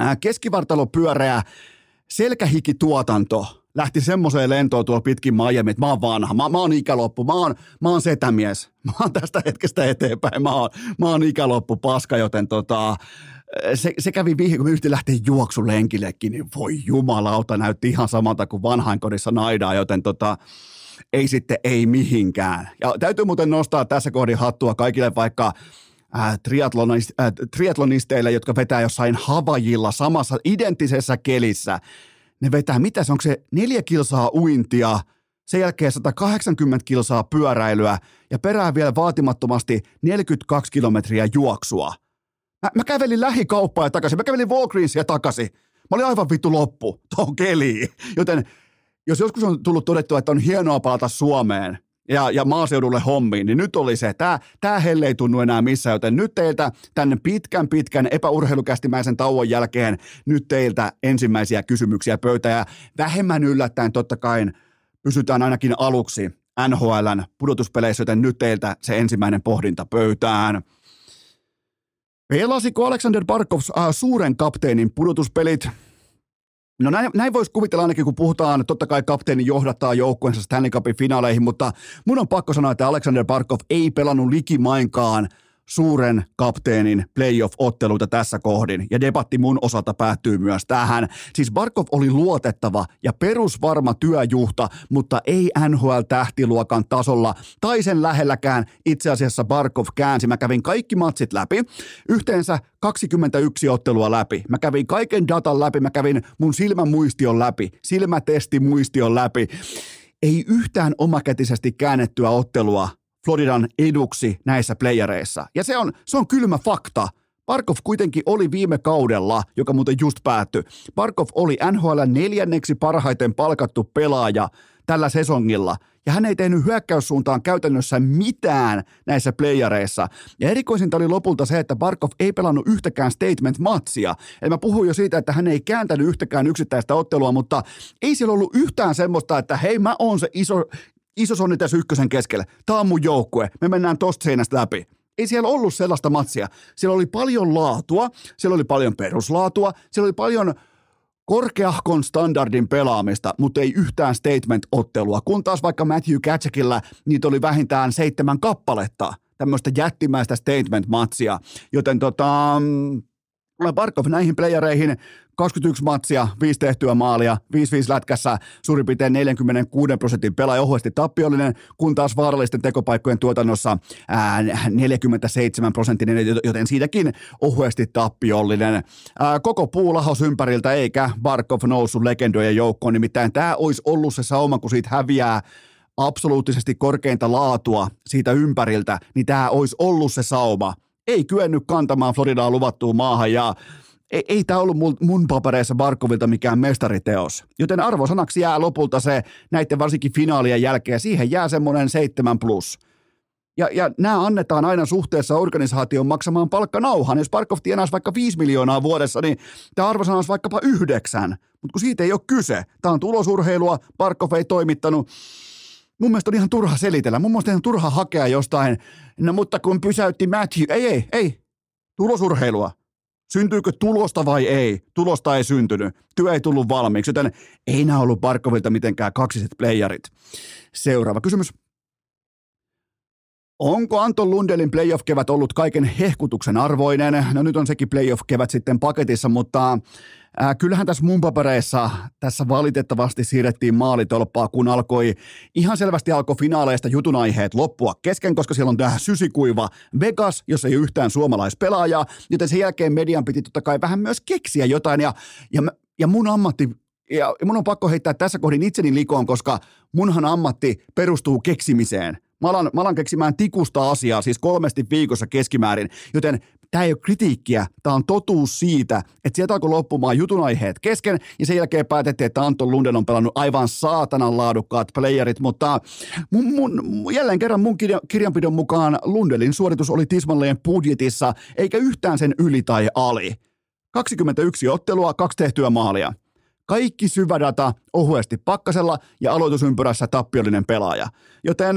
äh, keskivartalopyöreä selkähikituotanto lähti semmoiseen lentoon tuolla pitkin Miami, että mä oon vanha, mä, mä oon ikäloppu, mä oon, mä oon setämies, mä oon tästä hetkestä eteenpäin, mä oon, mä oon ikäloppu paska, joten tota, se, se kävi viihin, kun yhti lähtee juoksulenkillekin, niin voi jumalauta, näytti ihan samalta kuin vanhainkodissa naidaa, joten tota, ei sitten ei mihinkään. Ja täytyy muuten nostaa tässä kohdin hattua kaikille vaikka äh, äh, triatlonisteille, jotka vetää jossain Havajilla samassa identtisessä kelissä. Ne vetää, mitä se onko se neljä kilsaa uintia, sen jälkeen 180 kilsaa pyöräilyä ja perään vielä vaatimattomasti 42 kilometriä juoksua. Mä, mä kävelin lähikauppaa ja takaisin, mä kävelin Walgreensia takaisin. Mä olin aivan vittu loppu tuohon keliin. Joten jos joskus on tullut todettua, että on hienoa palata Suomeen ja, ja maaseudulle hommiin, niin nyt oli se, tämä, tämä helle ei tunnu enää missään, joten nyt teiltä tänne pitkän pitkän epäurheilukästimäisen tauon jälkeen nyt teiltä ensimmäisiä kysymyksiä pöytä ja vähemmän yllättäen totta kai pysytään ainakin aluksi NHLn pudotuspeleissä, joten nyt teiltä se ensimmäinen pohdinta pöytään. Pelasiko Alexander Barkov äh, suuren kapteenin pudotuspelit? No näin, näin voisi kuvitella ainakin, kun puhutaan, totta kai kapteeni johdattaa joukkueensa Stanley Cupin finaaleihin, mutta mun on pakko sanoa, että Alexander Barkov ei pelannut likimainkaan suuren kapteenin playoff-otteluita tässä kohdin, ja debatti mun osalta päättyy myös tähän. Siis Barkov oli luotettava ja perusvarma työjuhta, mutta ei NHL-tähtiluokan tasolla tai sen lähelläkään. Itse asiassa Barkov käänsi. Mä kävin kaikki matsit läpi, yhteensä 21 ottelua läpi. Mä kävin kaiken datan läpi, mä kävin mun silmämuistion läpi, silmätestimuistion läpi. Ei yhtään omakätisesti käännettyä ottelua Floridan eduksi näissä playereissa. Ja se on, se on kylmä fakta. Barkov kuitenkin oli viime kaudella, joka muuten just päättyi. Barkov oli NHL neljänneksi parhaiten palkattu pelaaja tällä sesongilla, ja hän ei tehnyt hyökkäyssuuntaan käytännössä mitään näissä playareissa. Ja erikoisinta oli lopulta se, että Barkov ei pelannut yhtäkään statement-matsia. Eli mä puhuin jo siitä, että hän ei kääntänyt yhtäkään yksittäistä ottelua, mutta ei siellä ollut yhtään semmoista, että hei mä oon se iso, iso sonni tässä ykkösen keskellä. Tää on mun joukkue. Me mennään tosta seinästä läpi. Ei siellä ollut sellaista matsia. Siellä oli paljon laatua, siellä oli paljon peruslaatua, siellä oli paljon korkeahkon standardin pelaamista, mutta ei yhtään statement-ottelua, kun taas vaikka Matthew Katsekillä niitä oli vähintään seitsemän kappaletta tämmöistä jättimäistä statement-matsia, joten tota, Barkov näihin playereihin 21 matsia, 5 tehtyä maalia, 5-5 lätkässä, suurin piirtein 46 prosentin pelaaja ohuesti tappiollinen, kun taas vaarallisten tekopaikkojen tuotannossa ää, 47 prosenttinen, joten siitäkin ohuesti tappiollinen. Ää, koko puu lahos ympäriltä, eikä Barkov noussut legendojen joukkoon, nimittäin tämä olisi ollut se sauma, kun siitä häviää absoluuttisesti korkeinta laatua siitä ympäriltä, niin tämä olisi ollut se sauma. Ei kyennyt kantamaan Floridaa luvattuun maahan ja ei, ei tämä ollut mun, mun papereissa Barkovilta mikään mestariteos. Joten arvosanaksi jää lopulta se näiden varsinkin finaalien jälkeen. Siihen jää semmoinen 7 plus. Ja, ja nämä annetaan aina suhteessa organisaation maksamaan palkkanauhan. Jos Barkov tienaisi vaikka 5 miljoonaa vuodessa, niin tämä arvosana olisi vaikkapa yhdeksän. Mutta kun siitä ei ole kyse. Tämä on tulosurheilua, Barkov ei toimittanut. Mun mielestä on ihan turha selitellä. Mun mielestä on turha hakea jostain. No mutta kun pysäytti Matthew. Ei, ei, ei. Tulosurheilua. Syntyykö tulosta vai ei? Tulosta ei syntynyt. Työ ei tullut valmiiksi, joten ei nämä ollut Barkovilta mitenkään kaksiset playerit. Seuraava kysymys. Onko Anton Lundelin playoff-kevät ollut kaiken hehkutuksen arvoinen? No nyt on sekin playoff-kevät sitten paketissa, mutta Äh, kyllähän tässä mun papereissa tässä valitettavasti siirrettiin maalitolppaa, kun alkoi, ihan selvästi alkoi finaaleista jutun aiheet loppua kesken, koska siellä on tähän sysikuiva Vegas, jos ei yhtään suomalaispelaajaa, joten sen jälkeen median piti totta kai vähän myös keksiä jotain, ja, ja, ja mun ammatti ja mun on pakko heittää tässä kohdin itseni likoon, koska munhan ammatti perustuu keksimiseen. Mä alan, mä alan keksimään tikusta asiaa, siis kolmesti viikossa keskimäärin, joten tämä ei ole kritiikkiä, tämä on totuus siitä, että sieltä alkoi loppumaan jutun aiheet kesken, ja sen jälkeen päätettiin, että Anton Lunden on pelannut aivan saatanan laadukkaat playerit, mutta mun, mun, jälleen kerran mun kirjanpidon mukaan Lundelin suoritus oli tismalleen budjetissa, eikä yhtään sen yli tai ali. 21 ottelua, kaksi tehtyä maalia. Kaikki syvädata ohuesti pakkasella ja aloitusympyrässä tappiollinen pelaaja. Joten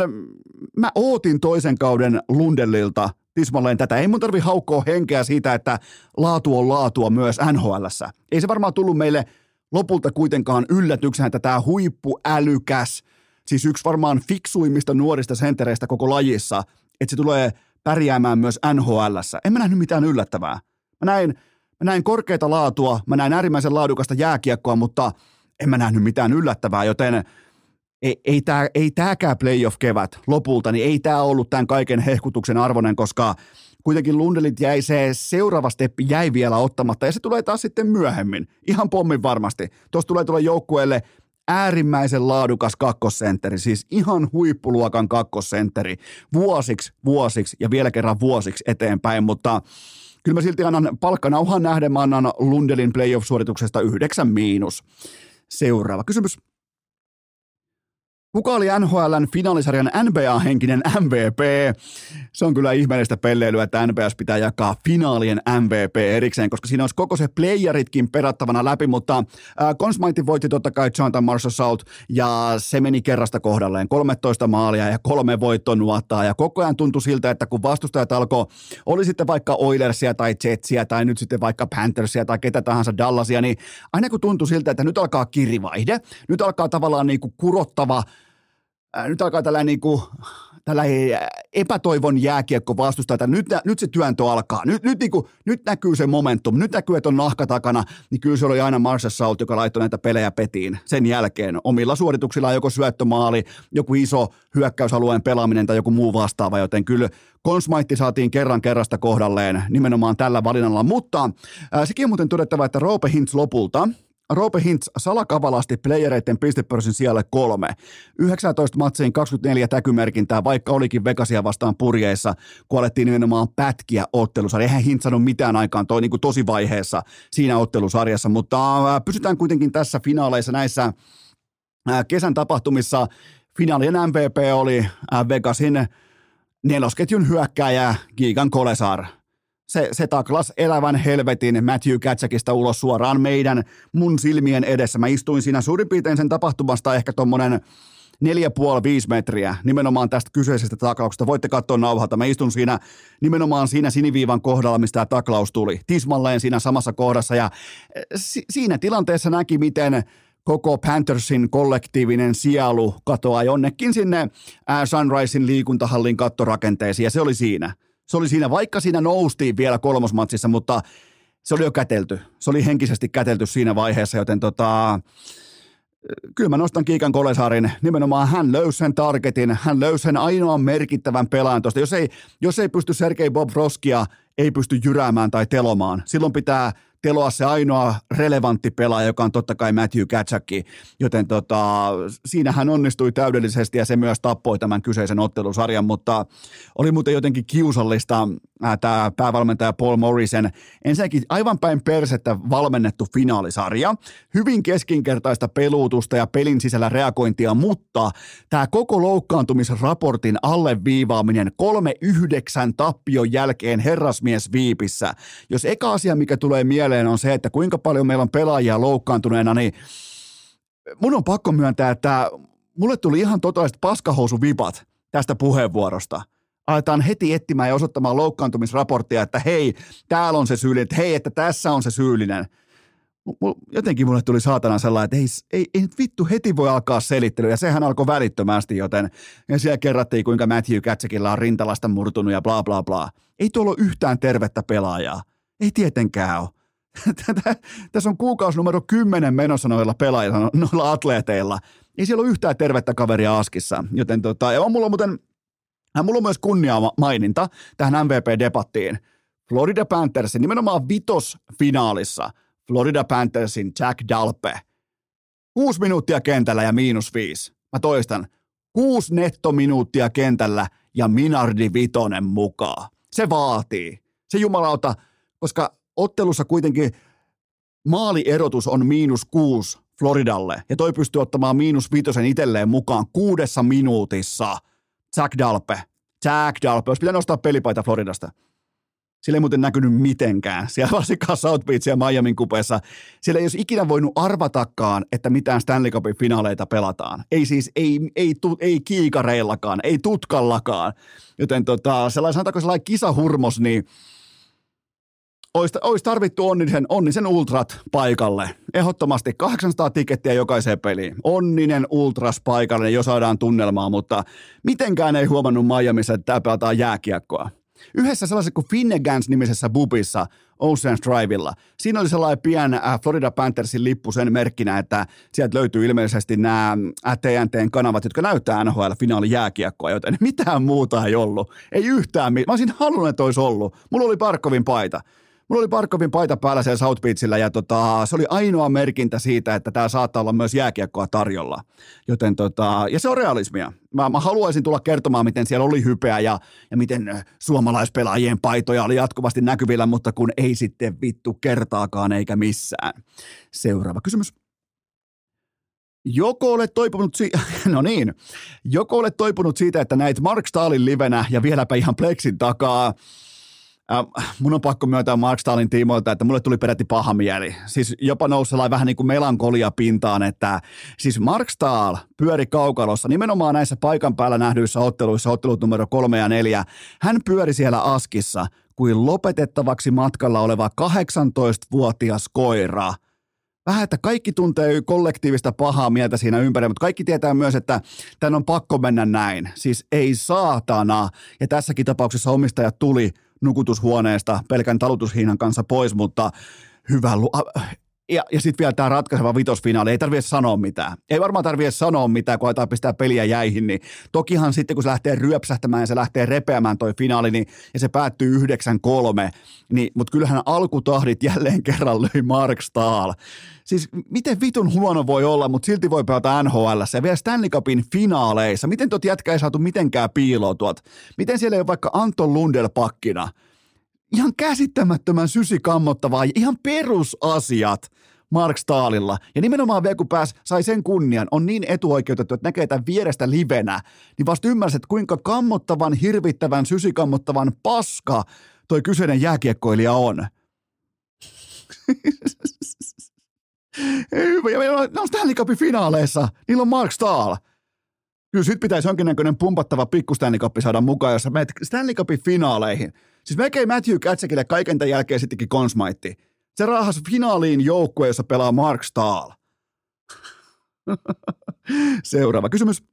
mä ootin toisen kauden Lundellilta tismalleen tätä. Ei mun tarvi haukkoa henkeä siitä, että laatu on laatua myös nhl Ei se varmaan tullut meille lopulta kuitenkaan yllätyksenä, että tämä huippuälykäs, siis yksi varmaan fiksuimmista nuorista sentereistä koko lajissa, että se tulee pärjäämään myös nhl En mä nähnyt mitään yllättävää. Mä näin, mä näin korkeita laatua, mä näin äärimmäisen laadukasta jääkiekkoa, mutta en mä nähnyt mitään yllättävää, joten ei, ei, tämä, ei tämäkään playoff-kevät lopulta, niin ei tämä ollut tämän kaiken hehkutuksen arvoinen, koska kuitenkin Lundelit jäi se seuraava steppi jäi vielä ottamatta ja se tulee taas sitten myöhemmin, ihan pommin varmasti. Tuossa tulee tulla joukkueelle äärimmäisen laadukas kakkosentteri, siis ihan huippuluokan kakkosentteri vuosiksi, vuosiksi ja vielä kerran vuosiksi eteenpäin, mutta kyllä mä silti annan palkkanauhan nähden, mä annan Lundelin playoff-suorituksesta yhdeksän miinus. Seuraava kysymys. Kuka oli NHLn finaalisarjan NBA-henkinen MVP? Se on kyllä ihmeellistä pelleilyä, että NBS pitää jakaa finaalien MVP erikseen, koska siinä olisi koko se playeritkin perattavana läpi, mutta Consmightin voitti totta kai Jonathan Marshall South ja se meni kerrasta kohdalleen. 13 maalia ja kolme voittonuottaa ja koko ajan tuntui siltä, että kun vastustajat alkoi, oli sitten vaikka Oilersia tai Jetsia tai nyt sitten vaikka Panthersia tai ketä tahansa Dallasia, niin aina kun tuntui siltä, että nyt alkaa kirivaihde, nyt alkaa tavallaan niin kuin kurottava nyt alkaa tällainen, niin kuin, tällainen epätoivon jääkiekko vastustaa, että nyt, nyt se työntö alkaa, nyt, nyt, niin kuin, nyt näkyy se momentum, nyt näkyy, että on nahka takana, niin kyllä se oli aina Marcel Salt, joka laittoi näitä pelejä petiin. Sen jälkeen. Omilla suorituksillaan joko syöttömaali, joku iso hyökkäysalueen pelaaminen tai joku muu vastaava, joten kyllä Consmaitti saatiin kerran kerrasta kohdalleen nimenomaan tällä valinnalla, mutta äh, sekin on muuten todettava, että Roope Hintz lopulta – Roope Hintz salakavalasti playereiden pistepörssin siellä kolme. 19 matsiin 24 täkymerkintää, vaikka olikin Vegasia vastaan purjeissa, kun alettiin nimenomaan pätkiä ottelusarja. Eihän Hintz sanonut mitään aikaan toi niin kuin tosi vaiheessa siinä ottelusarjassa, mutta pysytään kuitenkin tässä finaaleissa näissä kesän tapahtumissa. Finaalien MVP oli Vegasin nelosketjun hyökkääjä Gigan Kolesar – se, se taklas elävän helvetin Matthew Katsäkistä ulos suoraan meidän, mun silmien edessä. Mä istuin siinä suurin piirtein sen tapahtumasta ehkä tommonen 4,5-5 metriä nimenomaan tästä kyseisestä taklauksesta. Voitte katsoa nauhalta. Mä istun siinä nimenomaan siinä siniviivan kohdalla, mistä tämä taklaus tuli. Tismalleen siinä samassa kohdassa ja eh, si- siinä tilanteessa näki, miten koko Panthersin kollektiivinen sielu katoaa jonnekin sinne äh, Sunrisein liikuntahallin kattorakenteisiin ja se oli siinä – se oli siinä, vaikka siinä noustiin vielä kolmosmatsissa, mutta se oli jo kätelty. Se oli henkisesti kätelty siinä vaiheessa, joten tota, kyllä mä nostan Kiikan Kolesaarin. Nimenomaan hän löysi sen targetin, hän löysi sen ainoan merkittävän pelaajan tuosta. Jos ei, jos ei pysty Sergei Bobrovskia, ei pysty jyräämään tai telomaan. Silloin pitää teloa se ainoa relevantti pelaaja, joka on totta kai Matthew Katsakki, joten tota, siinä hän onnistui täydellisesti ja se myös tappoi tämän kyseisen ottelusarjan, mutta oli muuten jotenkin kiusallista äh, tämä päävalmentaja Paul Morrison, ensinnäkin aivan päin persettä valmennettu finaalisarja, hyvin keskinkertaista peluutusta ja pelin sisällä reagointia, mutta tämä koko loukkaantumisraportin alleviivaaminen kolme yhdeksän tappion jälkeen herrasmies viipissä. Jos eka asia, mikä tulee mieleen, mieleen on se, että kuinka paljon meillä on pelaajia loukkaantuneena, niin mun on pakko myöntää, että mulle tuli ihan totalliset paskahousuvipat tästä puheenvuorosta. Aletaan heti etsimään ja osoittamaan loukkaantumisraporttia, että hei, täällä on se syyllinen, että hei, että tässä on se syyllinen. Jotenkin mulle tuli saatana sellainen, että ei, ei, ei nyt vittu heti voi alkaa selittelyä, ja sehän alkoi välittömästi, joten ja siellä kerrattiin, kuinka Matthew Katsekilla on rintalasta murtunut ja bla bla bla. Ei tuolla ole yhtään tervettä pelaajaa. Ei tietenkään ole. (laughs) Tässä on kuukausi numero 10 menossa noilla pelaajilla, noilla atleeteilla. Ei siellä ole yhtään tervettä kaveria askissa. Joten tota, ja on mulla muuten, mulla on myös kunnia maininta tähän MVP-debattiin. Florida Panthersin, nimenomaan vitosfinaalissa, Florida Panthersin Jack Dalpe. Kuusi minuuttia kentällä ja miinus viisi. Mä toistan. Kuusi nettominuuttia kentällä ja Minardi Vitonen mukaan. Se vaatii. Se jumalauta, koska ottelussa kuitenkin maalierotus on miinus kuusi Floridalle, ja toi pystyy ottamaan miinus viitosen itselleen mukaan kuudessa minuutissa. Jack Dalpe. Jack Dalpe. Olisi pitänyt nostaa pelipaita Floridasta. Sillä ei muuten näkynyt mitenkään. Siellä varsinkaan South Beach ja Miamin kupeessa. Siellä ei olisi ikinä voinut arvatakaan, että mitään Stanley Cupin finaaleita pelataan. Ei siis, ei, ei, tu, ei kiikareillakaan, ei tutkallakaan. Joten tota, sellainen, sanotaanko sellainen kisahurmos, niin – olisi, olisi tarvittu onnisen, onnisen ultrat paikalle. Ehdottomasti 800 tikettiä jokaiseen peliin. Onninen ultras paikalle, jos saadaan tunnelmaa, mutta mitenkään ei huomannut Miamiissa, että tämä pelataan jääkiekkoa. Yhdessä sellaisessa kuin Finnegans-nimisessä bubissa Ocean Drivella. Siinä oli sellainen pien äh, Florida Panthersin lippu sen merkkinä, että sieltä löytyy ilmeisesti nämä äh, TNTn kanavat, jotka näyttää NHL-finaali jääkiekkoa, joten mitään muuta ei ollut. Ei yhtään. Mä olisin halunnut, että olisi ollut. Mulla oli Parkovin paita. Mulla oli Parkovin paita päällä siellä South Beachillä ja tota, se oli ainoa merkintä siitä, että tämä saattaa olla myös jääkiekkoa tarjolla. Joten tota, ja se on realismia. Mä, mä haluaisin tulla kertomaan, miten siellä oli hypeä ja, ja miten suomalaispelaajien paitoja oli jatkuvasti näkyvillä, mutta kun ei sitten vittu kertaakaan eikä missään. Seuraava kysymys. Joko olet toipunut, si- (laughs) no niin, joko olet toipunut siitä, että näit Mark Stalin livenä ja vieläpä ihan Plexin takaa, Äh, mun on pakko myöntää Mark Stalin tiimoilta, että mulle tuli peräti paha mieli. Siis jopa nousi sellainen vähän niin kuin melankolia pintaan, että siis Mark Stahl pyöri kaukalossa nimenomaan näissä paikan päällä nähdyissä otteluissa, ottelut numero kolme ja neljä. Hän pyöri siellä askissa kuin lopetettavaksi matkalla oleva 18-vuotias koira – vähän, että kaikki tuntee kollektiivista pahaa mieltä siinä ympärillä, mutta kaikki tietää myös, että tämän on pakko mennä näin. Siis ei saatana. Ja tässäkin tapauksessa omistaja tuli nukutushuoneesta pelkän talutushiinan kanssa pois, mutta hyvä, lu- ja, ja sitten vielä tämä ratkaiseva vitosfinaali, ei tarvitse sanoa mitään. Ei varmaan tarvitse sanoa mitään, kun aletaan pistää peliä jäihin, niin tokihan sitten kun se lähtee ryöpsähtämään ja se lähtee repeämään toi finaali, niin, ja se päättyy 9-3, niin, mutta kyllähän alkutahdit jälleen kerran löi Mark Stahl. Siis miten vitun huono voi olla, mutta silti voi pelata NHL ja vielä Stanley Cupin finaaleissa. Miten tuot jätkä ei saatu mitenkään piiloa tuot? Miten siellä ei ole vaikka Anton Lundell pakkina? Ihan käsittämättömän sysikammottavaa ja ihan perusasiat – Mark Staalilla. Ja nimenomaan vielä kun pääs, sai sen kunnian, on niin etuoikeutettu, että näkee tämän vierestä livenä, niin vasta ymmärsit, kuinka kammottavan, hirvittävän, sysikammottavan paska toi kyseinen jääkiekkoilija on. Hyvä, ja ne on Stanley Cupin finaaleissa, niillä on Mark Stahl. Kyllä sit pitäisi jonkinnäköinen pumpattava pikku Stanley Cup saada mukaan, jos sä menet Stanley Cupin finaaleihin. Siis melkein Matthew Katsekille kaiken tämän jälkeen sittenkin konsmaitti. Se raahas finaaliin joukkue, jossa pelaa Mark Stahl. (laughs) Seuraava kysymys.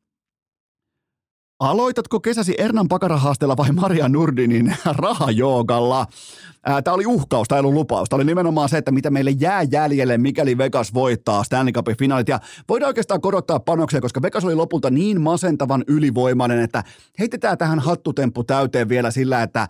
Aloitatko kesäsi Ernan pakarahaasteella vai Maria Nurdinin (laughs) rahajoogalla? Tämä oli uhkaus, tämä ei ollut lupaus. Tämä oli nimenomaan se, että mitä meille jää jäljelle, mikäli Vegas voittaa Stanley Cupin finaalit. Ja voidaan oikeastaan korottaa panoksia, koska Vegas oli lopulta niin masentavan ylivoimainen, että heitetään tähän hattutemppu täyteen vielä sillä, että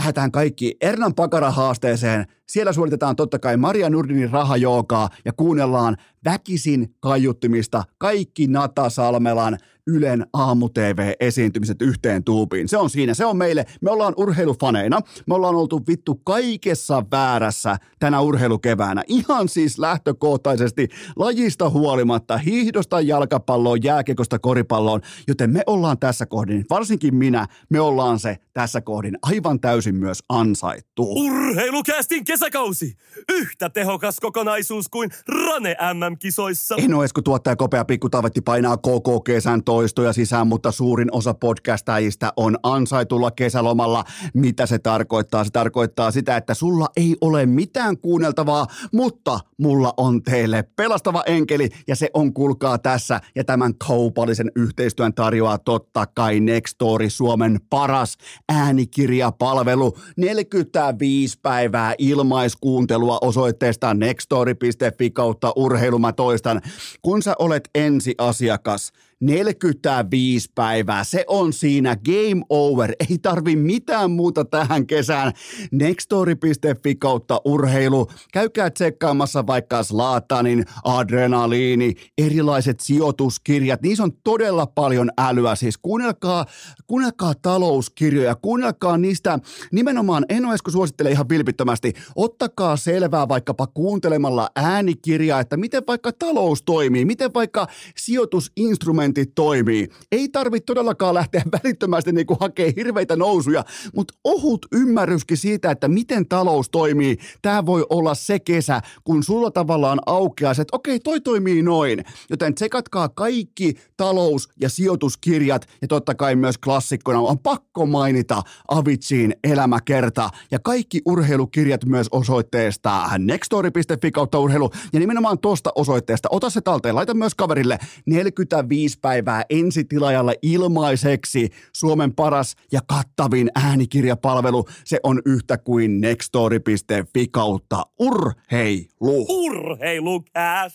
lähdetään kaikki Ernan Pakara haasteeseen. Siellä suoritetaan totta kai Maria Nurdinin rahajookaa ja kuunnellaan väkisin kaiuttimista kaikki Nata Salmelan Ylen aamu-tv-esiintymiset yhteen tuupiin. Se on siinä, se on meille. Me ollaan urheilufaneina. Me ollaan oltu vittu kaikessa väärässä tänä urheilukeväänä. Ihan siis lähtökohtaisesti lajista huolimatta, hiihdosta jalkapalloon, jääkekosta koripalloon. Joten me ollaan tässä kohdin, varsinkin minä, me ollaan se tässä kohdin aivan täysin myös ansaittu. Urheilukästin kesäkausi! Yhtä tehokas kokonaisuus kuin Rane MM-kisoissa. Eno Esko tuottaja Kopea Pikku Taavetti painaa koko kesän toistoja sisään, mutta suurin osa podcastajista on ansaitulla kesälomalla. Mitä se tarkoittaa? Se tarkoittaa sitä, että sulla ei ole mitään kuunneltavaa, mutta mulla on teille pelastava enkeli ja se on kulkaa tässä ja tämän kaupallisen yhteistyön tarjoaa totta kai Nextory, Suomen paras äänikirjapalvelu. 45 päivää ilmaiskuuntelua osoitteesta nextory.fi kautta urheilumatoistan. Kun sä olet ensi asiakas, 45 päivää. Se on siinä game over. Ei tarvi mitään muuta tähän kesään. Nextory.fi kautta urheilu. Käykää tsekkaamassa vaikka Slaatanin, adrenaliini, erilaiset sijoituskirjat. Niissä on todella paljon älyä. Siis kuunnelkaa, kuunnelkaa talouskirjoja, kuunnelkaa niistä. Nimenomaan en ole suosittele ihan vilpittömästi. Ottakaa selvää vaikkapa kuuntelemalla äänikirjaa, että miten vaikka talous toimii, miten vaikka sijoitusinstrumentti argumentit toimii. Ei tarvitse todellakaan lähteä (laughs) välittömästi niin hakemaan hirveitä nousuja, mutta ohut ymmärryskin siitä, että miten talous toimii. Tämä voi olla se kesä, kun sulla tavallaan aukeaa se, että okei, toi toimii noin. Joten tsekatkaa kaikki talous- ja sijoituskirjat ja totta kai myös klassikkona on pakko mainita Avicin elämäkerta ja kaikki urheilukirjat myös osoitteesta nextory.fi kautta urheilu ja nimenomaan tuosta osoitteesta. Ota se talteen, laita myös kaverille 45 päivää ensitilajalle ilmaiseksi. Suomen paras ja kattavin äänikirjapalvelu. Se on yhtä kuin nextory.fi kautta urheilu. Urheilu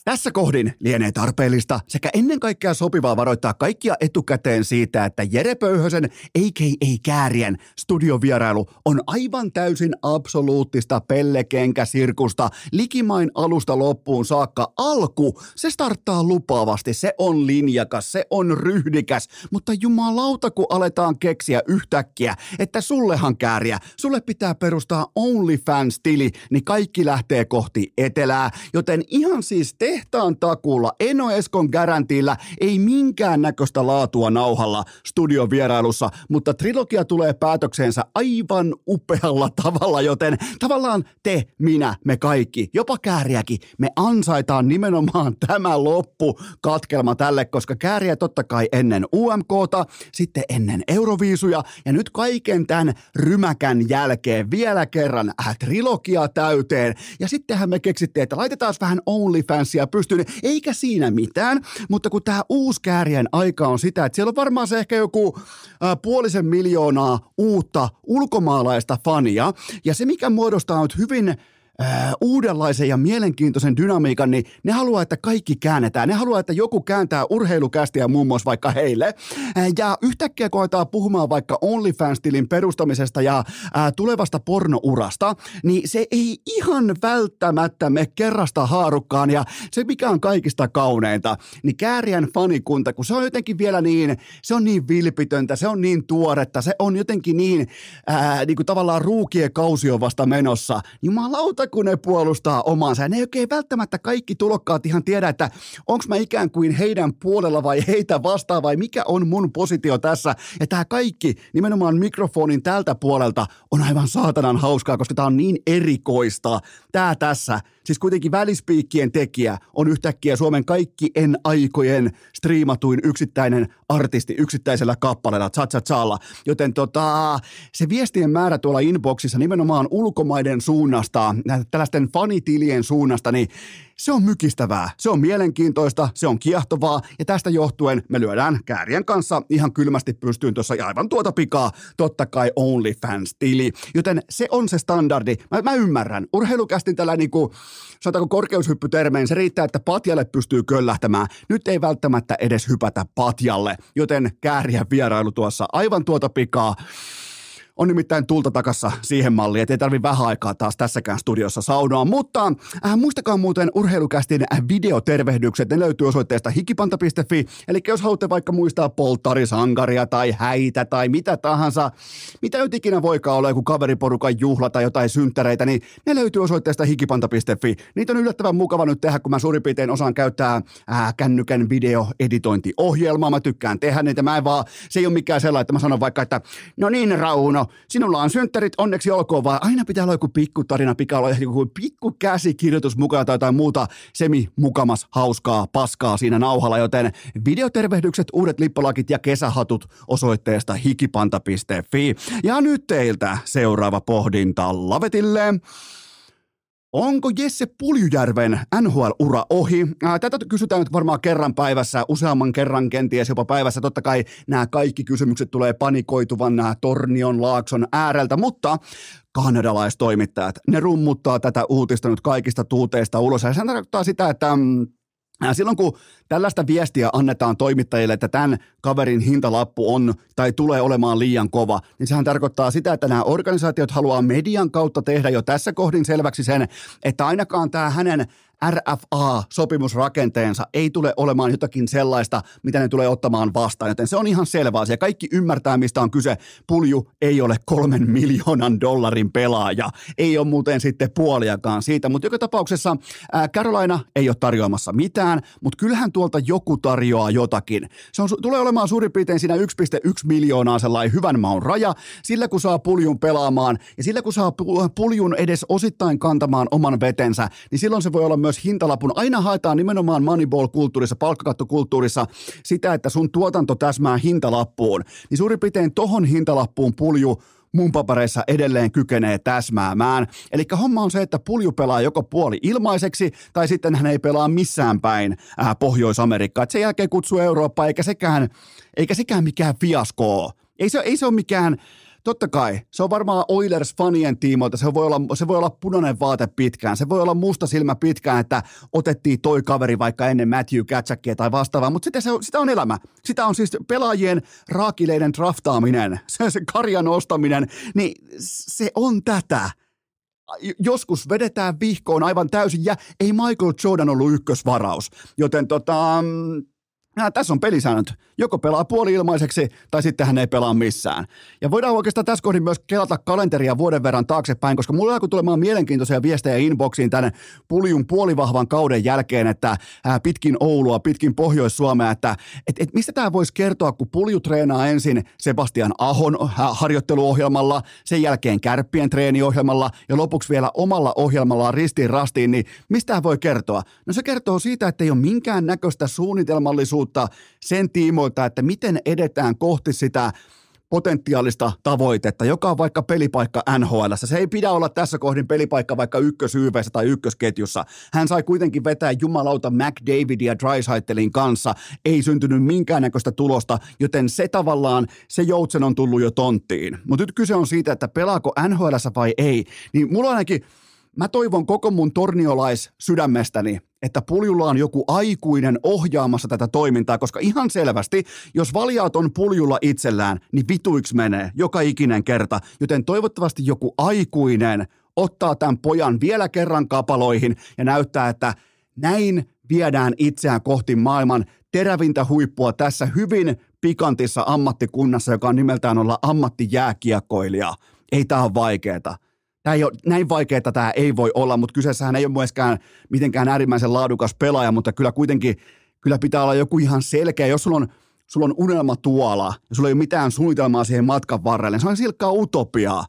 Tässä kohdin lienee tarpeellista sekä ennen kaikkea sopivaa varoittaa kaikkia etukäteen siitä, että Jere Pöyhösen, a.k.a. Käärien, studiovierailu on aivan täysin absoluuttista pellekenkäsirkusta. Likimain alusta loppuun saakka alku, se starttaa lupaavasti, se on linjakas, se on ryhdikäs, mutta jumalauta kun aletaan keksiä yhtäkkiä, että sullehan kääriä, sulle pitää perustaa OnlyFans-tili, niin kaikki lähtee kohti etelää, joten ihan siis tehtaan takulla, Eno Eskon garantilla, ei minkään näköistä laatua nauhalla studion vierailussa, mutta trilogia tulee päätökseensä aivan upealla tavalla, joten tavallaan te, minä, me kaikki, jopa kääriäkin, me ansaitaan nimenomaan tämä loppu katkelma tälle, koska kääriä kääriä totta kai ennen UMKta, sitten ennen Euroviisuja. Ja nyt kaiken tämän rymäkän jälkeen vielä kerran äh, trilogia täyteen. Ja sittenhän me keksittiin, että laitetaan vähän OnlyFansia pystyyn, eikä siinä mitään, mutta kun tämä uusi käärien aika on sitä, että siellä on varmaan se ehkä joku äh, puolisen miljoonaa uutta ulkomaalaista fania, ja se mikä muodostaa nyt hyvin uudenlaisen ja mielenkiintoisen dynamiikan, niin ne haluaa, että kaikki käännetään. Ne haluaa, että joku kääntää urheilukästiä muun muassa vaikka heille. Ja yhtäkkiä koetaan puhumaan vaikka OnlyFans-tilin perustamisesta ja tulevasta pornourasta, niin se ei ihan välttämättä me kerrasta haarukkaan. Ja se, mikä on kaikista kauneinta, niin Kääriän fanikunta, kun se on jotenkin vielä niin, se on niin vilpitöntä, se on niin tuoretta, se on jotenkin niin, ää, niin kuin tavallaan ruukien kausi on vasta menossa. Jumalauta, kun ne puolustaa omaansa. Ja ne ei oikein välttämättä kaikki tulokkaat ihan tiedä, että onko mä ikään kuin heidän puolella vai heitä vastaan vai mikä on mun positio tässä. Ja tämä kaikki nimenomaan mikrofonin tältä puolelta on aivan saatanan hauskaa, koska tämä on niin erikoista. Tämä tässä siis kuitenkin välispiikkien tekijä on yhtäkkiä Suomen kaikkien aikojen striimatuin yksittäinen artisti yksittäisellä kappaleella, challa. Joten tota, se viestien määrä tuolla inboxissa nimenomaan ulkomaiden suunnasta, tällaisten fanitilien suunnasta, niin se on mykistävää, se on mielenkiintoista, se on kiehtovaa ja tästä johtuen me lyödään käärien kanssa ihan kylmästi pystyyn tuossa aivan tuota pikaa, totta kai OnlyFans-tili. Joten se on se standardi. Mä, mä ymmärrän. Urheilukästin tällä niinku, sanotaanko korkeushyppytermein, se riittää, että patjalle pystyy köllähtämään. Nyt ei välttämättä edes hypätä patjalle, joten kääriä vierailu tuossa aivan tuota pikaa. On nimittäin tulta takassa siihen malliin, että ei tarvi vähän aikaa taas tässäkään studiossa saunoa. Mutta äh, muistakaa muuten urheilukästin videotervehdykset, ne löytyy osoitteesta hikipanta.fi. Eli jos haluatte vaikka muistaa polttarisankaria tai häitä tai mitä tahansa, mitä nyt ikinä voikaan olla joku kaveriporukan juhla tai jotain synttäreitä, niin ne löytyy osoitteesta hikipanta.fi. Niitä on yllättävän mukava nyt tehdä, kun mä suurin piirtein osaan käyttää äh, kännykän videoeditointiohjelmaa. Mä tykkään tehdä niitä. Mä en vaan, se ei ole mikään sellainen, että mä sanon vaikka, että no niin Rauno, sinulla on synttärit, onneksi olkoon, vaan aina pitää olla joku pikkutarina, pitää olla joku pikku käsikirjoitus mukaan tai jotain muuta semi-mukamas hauskaa paskaa siinä nauhalla, joten videotervehdykset, uudet lippalakit ja kesähatut osoitteesta hikipanta.fi. Ja nyt teiltä seuraava pohdinta Lavetille. Onko Jesse Puljujärven NHL-ura ohi? Tätä kysytään nyt varmaan kerran päivässä, useamman kerran kenties jopa päivässä. Totta kai nämä kaikki kysymykset tulee panikoituvan nämä Tornion Laakson ääreltä, mutta kanadalaistoimittajat, ne rummuttaa tätä uutista nyt kaikista tuuteista ulos. Ja se tarkoittaa sitä, että mm, Silloin kun tällaista viestiä annetaan toimittajille, että tämän kaverin hintalappu on tai tulee olemaan liian kova, niin sehän tarkoittaa sitä, että nämä organisaatiot haluaa median kautta tehdä jo tässä kohdin selväksi sen, että ainakaan tämä hänen RFA-sopimusrakenteensa ei tule olemaan jotakin sellaista, mitä ne tulee ottamaan vastaan, joten se on ihan selvä asia. Kaikki ymmärtää, mistä on kyse. Pulju ei ole kolmen (laughs) miljoonan dollarin pelaaja. Ei ole muuten sitten puoliakaan siitä, mutta joka tapauksessa ää, Carolina ei ole tarjoamassa mitään, mutta kyllähän tuolta joku tarjoaa jotakin. Se on, tulee olemaan suurin piirtein siinä 1,1 miljoonaa sellainen hyvän maun raja, sillä kun saa puljun pelaamaan ja sillä kun saa puljun edes osittain kantamaan oman vetensä, niin silloin se voi olla myös hintalapun. Aina haetaan nimenomaan Moneyball-kulttuurissa, palkkakattokulttuurissa sitä, että sun tuotanto täsmää hintalappuun. Niin suurin piirtein tohon hintalappuun pulju mun papereissa edelleen kykenee täsmäämään. Eli homma on se, että pulju pelaa joko puoli ilmaiseksi, tai sitten hän ei pelaa missään päin äh, Pohjois-Amerikkaa. Et sen jälkeen kutsuu Eurooppaa, eikä sekään, eikä sekään mikään fiasko Ei se, ei se ole mikään Totta kai, se on varmaan Oilers-fanien tiimoilta, se voi, olla, se voi olla punainen vaate pitkään, se voi olla musta silmä pitkään, että otettiin toi kaveri vaikka ennen Matthew Katsakia tai vastaavaa, mutta sitä, se, sitä on elämä. Sitä on siis pelaajien raakileiden draftaaminen, (laughs) se, se karjan ostaminen, niin se on tätä. Joskus vedetään vihkoon aivan täysin, ja ei Michael Jordan ollut ykkösvaraus. Joten tota, Nämä, tässä on pelisäännöt. Joko pelaa puoli ilmaiseksi tai sitten hän ei pelaa missään. Ja voidaan oikeastaan tässä kohdin myös kelata kalenteria vuoden verran taaksepäin, koska mulla alkoi tulemaan mielenkiintoisia viestejä inboxiin tänne puljun puolivahvan kauden jälkeen, että pitkin Oulua, pitkin Pohjois-Suomea, että et, et mistä tämä voisi kertoa, kun pulju treenaa ensin Sebastian Ahon harjoitteluohjelmalla, sen jälkeen Kärppien treeniohjelmalla ja lopuksi vielä omalla ohjelmallaan ristiin rastiin, niin mistä voi kertoa? No se kertoo siitä, että ei ole minkään näköistä suunnitelmallisuutta tietoisuutta sen tiimoilta, että miten edetään kohti sitä potentiaalista tavoitetta, joka on vaikka pelipaikka NHL. Se ei pidä olla tässä kohdin pelipaikka vaikka ykkösyyveessä tai ykkösketjussa. Hän sai kuitenkin vetää jumalauta McDavidia Drysaitelin kanssa. Ei syntynyt minkäännäköistä tulosta, joten se tavallaan, se joutsen on tullut jo tonttiin. Mutta nyt kyse on siitä, että pelaako NHL vai ei. Niin mulla ainakin, mä toivon koko mun torniolais sydämestäni, että puljulla on joku aikuinen ohjaamassa tätä toimintaa, koska ihan selvästi, jos valjaat on puljulla itsellään, niin vituiksi menee joka ikinen kerta, joten toivottavasti joku aikuinen ottaa tämän pojan vielä kerran kapaloihin ja näyttää, että näin viedään itseään kohti maailman terävintä huippua tässä hyvin pikantissa ammattikunnassa, joka on nimeltään olla ammattijääkiekkoilija. Ei tämä ole vaikeeta. Tämä ei ole, näin vaikeaa tämä ei voi olla, mutta kyseessähän ei ole myöskään mitenkään äärimmäisen laadukas pelaaja, mutta kyllä kuitenkin kyllä pitää olla joku ihan selkeä. Jos sulla on, sulla on unelma tuolla ja sulla ei ole mitään suunnitelmaa siihen matkan varrelle, niin se on silkkaa utopiaa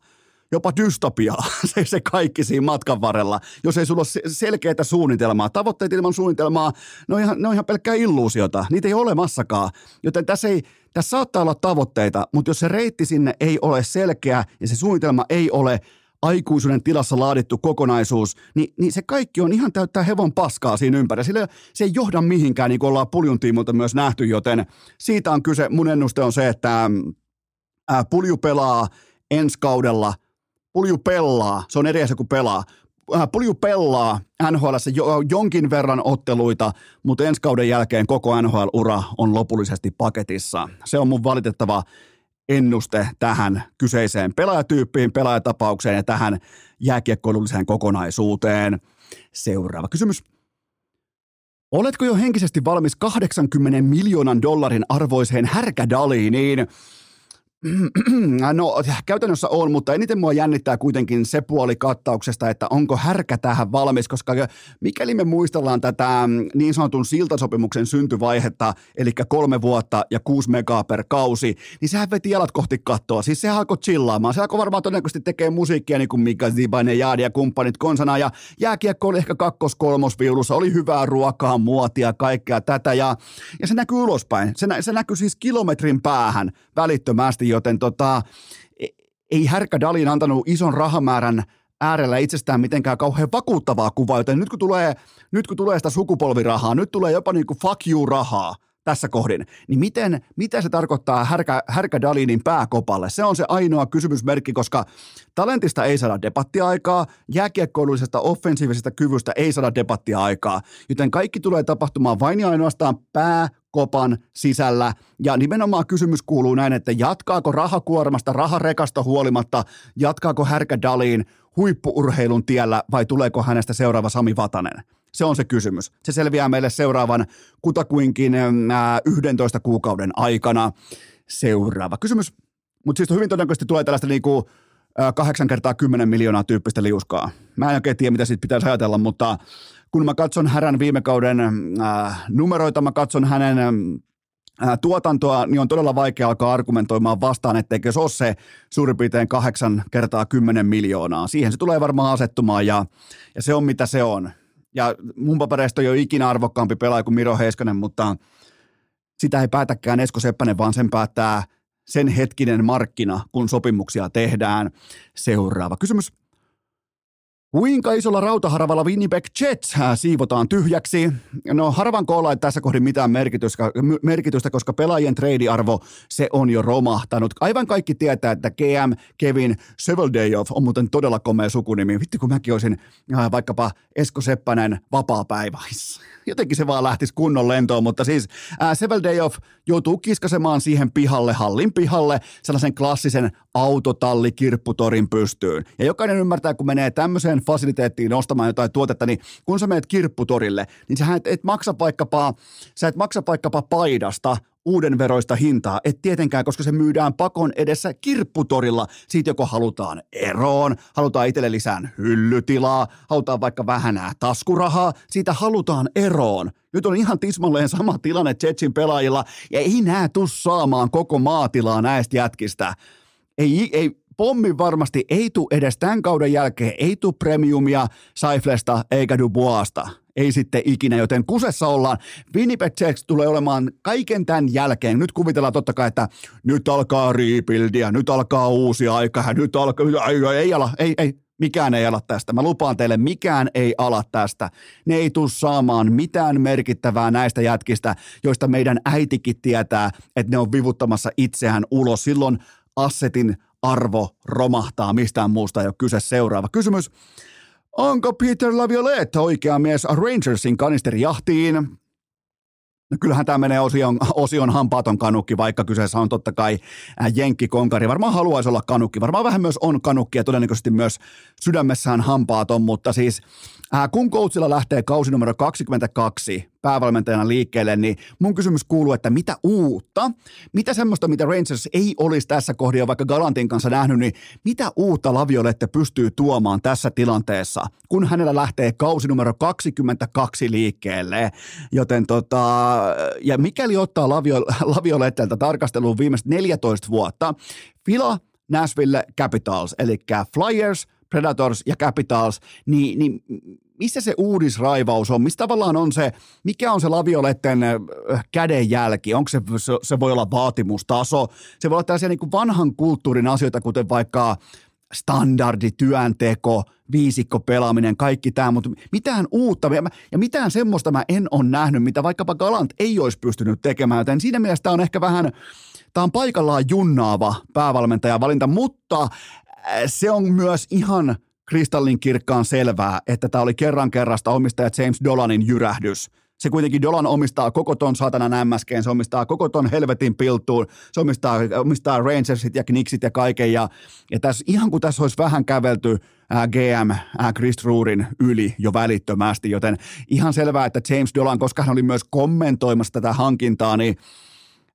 jopa dystopiaa, (laughs) se, se kaikki siinä matkan varrella, jos ei sulla ole selkeää suunnitelmaa. Tavoitteet ilman suunnitelmaa, ne on ihan, ne on ihan pelkkää illuusiota, niitä ei ole olemassakaan. Joten tässä, ei, tässä saattaa olla tavoitteita, mutta jos se reitti sinne ei ole selkeä ja se suunnitelma ei ole aikuisuuden tilassa laadittu kokonaisuus, niin, niin se kaikki on ihan täyttää hevon paskaa siinä ympärillä. Sillä se ei johda mihinkään, niin kuin ollaan puljun tiimulta myös nähty, joten siitä on kyse. Mun ennuste on se, että ää, pulju pelaa ensi kaudella – Pulju pelaa, se on eri asia kuin pelaa. Pulju pelaa NHL jo, jonkin verran otteluita, mutta ensi kauden jälkeen koko NHL-ura on lopullisesti paketissa. Se on mun valitettava ennuste tähän kyseiseen pelaajatyyppiin, pelaajatapaukseen ja tähän jääkiekkoilulliseen kokonaisuuteen. Seuraava kysymys. Oletko jo henkisesti valmis 80 miljoonan dollarin arvoiseen härkädaliiniin? (clears throat) No käytännössä on, mutta eniten mua jännittää kuitenkin se puoli kattauksesta, että onko härkä tähän valmis, koska mikäli me muistellaan tätä niin sanotun siltasopimuksen syntyvaihetta, eli kolme vuotta ja kuusi megaa per kausi, niin sehän veti jalat kohti kattoa. Siis sehän alkoi chillaamaan. Se alkoi varmaan todennäköisesti tekee musiikkia niin kuin Mika Zibanen, Jaadi ja kumppanit konsana, ja jääkiekko oli ehkä kakkos-kolmosviulussa, oli hyvää ruokaa, muotia, kaikkea tätä, ja, ja se näkyy ulospäin. Se, nä, se näkyy siis kilometrin päähän välittömästi, joten tota, e, ei Härkä Dalin antanut ison rahamäärän äärellä itsestään mitenkään kauhean vakuuttavaa kuvaa, joten nyt kun tulee, nyt kun tulee sitä sukupolvirahaa, nyt tulee jopa niin kuin fuck you rahaa tässä kohdin, niin miten, mitä se tarkoittaa Härkä, Härkä Dalinin pääkopalle? Se on se ainoa kysymysmerkki, koska talentista ei saada debattiaikaa, jääkiekkoilullisesta offensiivisesta kyvystä ei saada debattiaikaa, joten kaikki tulee tapahtumaan vain ja ainoastaan pää kopan sisällä. Ja nimenomaan kysymys kuuluu näin, että jatkaako rahakuormasta, raharekasta huolimatta, jatkaako Härkä Daliin huippuurheilun tiellä vai tuleeko hänestä seuraava Sami Vatanen? Se on se kysymys. Se selviää meille seuraavan kutakuinkin ää, 11 kuukauden aikana. Seuraava kysymys. Mutta siis hyvin todennäköisesti tulee tällaista niinku, 8 kertaa 10 miljoonaa tyyppistä liuskaa. Mä en oikein tiedä, mitä siitä pitäisi ajatella, mutta kun mä katson Härän viime kauden äh, numeroita, mä katson hänen äh, tuotantoa, niin on todella vaikea alkaa argumentoimaan vastaan, etteikö se ole se suurin piirtein 8 kertaa 10 miljoonaa. Siihen se tulee varmaan asettumaan ja, ja se on mitä se on. Ja mun papereista ei ole ikinä arvokkaampi pelaaja kuin Miro Heiskanen, mutta sitä ei päätäkään Esko Seppänen, vaan sen päättää sen hetkinen markkina, kun sopimuksia tehdään. Seuraava kysymys. Kuinka isolla rautaharavalla Winnipeg Jets äh, siivotaan tyhjäksi? No harvan koolla ei tässä kohdin mitään merkitystä, koska pelaajien treidiarvo se on jo romahtanut. Aivan kaikki tietää, että GM Kevin Seveldayov on muuten todella komea sukunimi. Vitti kun mäkin olisin äh, vaikkapa Esko Seppänen vapaa-päivä. Jotenkin se vaan lähtisi kunnon lentoon, mutta siis äh, Seveldayov joutuu kiskasemaan siihen pihalle, hallin pihalle, sellaisen klassisen autotallikirpputorin pystyyn. Ja jokainen ymmärtää, kun menee tämmöiseen fasiliteettiin ostamaan jotain tuotetta, niin kun sä menet kirpputorille, niin sä et, et maksa vaikkapa, sä et maksa vaikkapa paidasta uuden veroista hintaa, et tietenkään, koska se myydään pakon edessä kirpputorilla. Siitä joko halutaan eroon, halutaan itselle lisään hyllytilaa, halutaan vaikka vähän taskurahaa, siitä halutaan eroon. Nyt on ihan tismalleen sama tilanne Jetsin pelaajilla, ja ei nää tuu saamaan koko maatilaa näistä jätkistä. Ei, ei, pommi varmasti ei tule edes tämän kauden jälkeen, ei tule premiumia Saiflesta eikä Duboasta. Ei sitten ikinä, joten kusessa ollaan. Winnipeg Jets tulee olemaan kaiken tämän jälkeen. Nyt kuvitellaan totta kai, että nyt alkaa rebuildia, nyt alkaa uusi aika, nyt alkaa, ei, ei ala, ei, ei, mikään ei ala tästä. Mä lupaan teille, mikään ei ala tästä. Ne ei tule saamaan mitään merkittävää näistä jätkistä, joista meidän äitikin tietää, että ne on vivuttamassa itseään ulos. Silloin assetin arvo romahtaa, mistään muusta ei ole kyse. Seuraava kysymys. Onko Peter Laviolette oikea mies Rangersin kanisterijahtiin? No kyllähän tämä menee osion, osion hampaaton kanukki, vaikka kyseessä on totta kai Jenkki Konkari. Varmaan haluaisi olla kanukki, varmaan vähän myös on kanukki ja todennäköisesti myös sydämessään hampaaton, mutta siis Äh, kun coachilla lähtee kausi numero 22 päävalmentajana liikkeelle, niin mun kysymys kuuluu, että mitä uutta, mitä semmoista, mitä Rangers ei olisi tässä kohdassa vaikka Galantin kanssa nähnyt, niin mitä uutta Laviolette pystyy tuomaan tässä tilanteessa, kun hänellä lähtee kausi numero 22 liikkeelle. Joten tota, ja mikäli ottaa Lavio, Laviolettelta tarkasteluun viimeiset 14 vuotta, Fila Nashville Capitals, eli Flyers – Predators ja Capitals, niin, niin missä se uudisraivaus on? Mistä tavallaan on se, mikä on se lavioletten kädenjälki? Onko se, se voi olla vaatimustaso? Se voi olla tällaisia niin kuin vanhan kulttuurin asioita, kuten vaikka standardi, työnteko, viisikko pelaaminen, kaikki tämä, mutta mitään uutta ja mitään semmoista mä en ole nähnyt, mitä vaikkapa Galant ei olisi pystynyt tekemään, joten siinä mielessä on ehkä vähän, tämä on paikallaan junnaava päävalmentajan valinta, mutta se on myös ihan kristallin kirkkaan selvää, että tämä oli kerran kerrasta omistaja James Dolanin jyrähdys. Se kuitenkin Dolan omistaa koko ton satanan MSGn, se omistaa koko ton helvetin piltuun, se omistaa, omistaa Rangersit ja Knicksit ja kaiken. Ja, ja tässä, ihan kuin tässä olisi vähän kävelty ää, GM ää, Chris Ruurin yli jo välittömästi, joten ihan selvää, että James Dolan, koska hän oli myös kommentoimassa tätä hankintaa, niin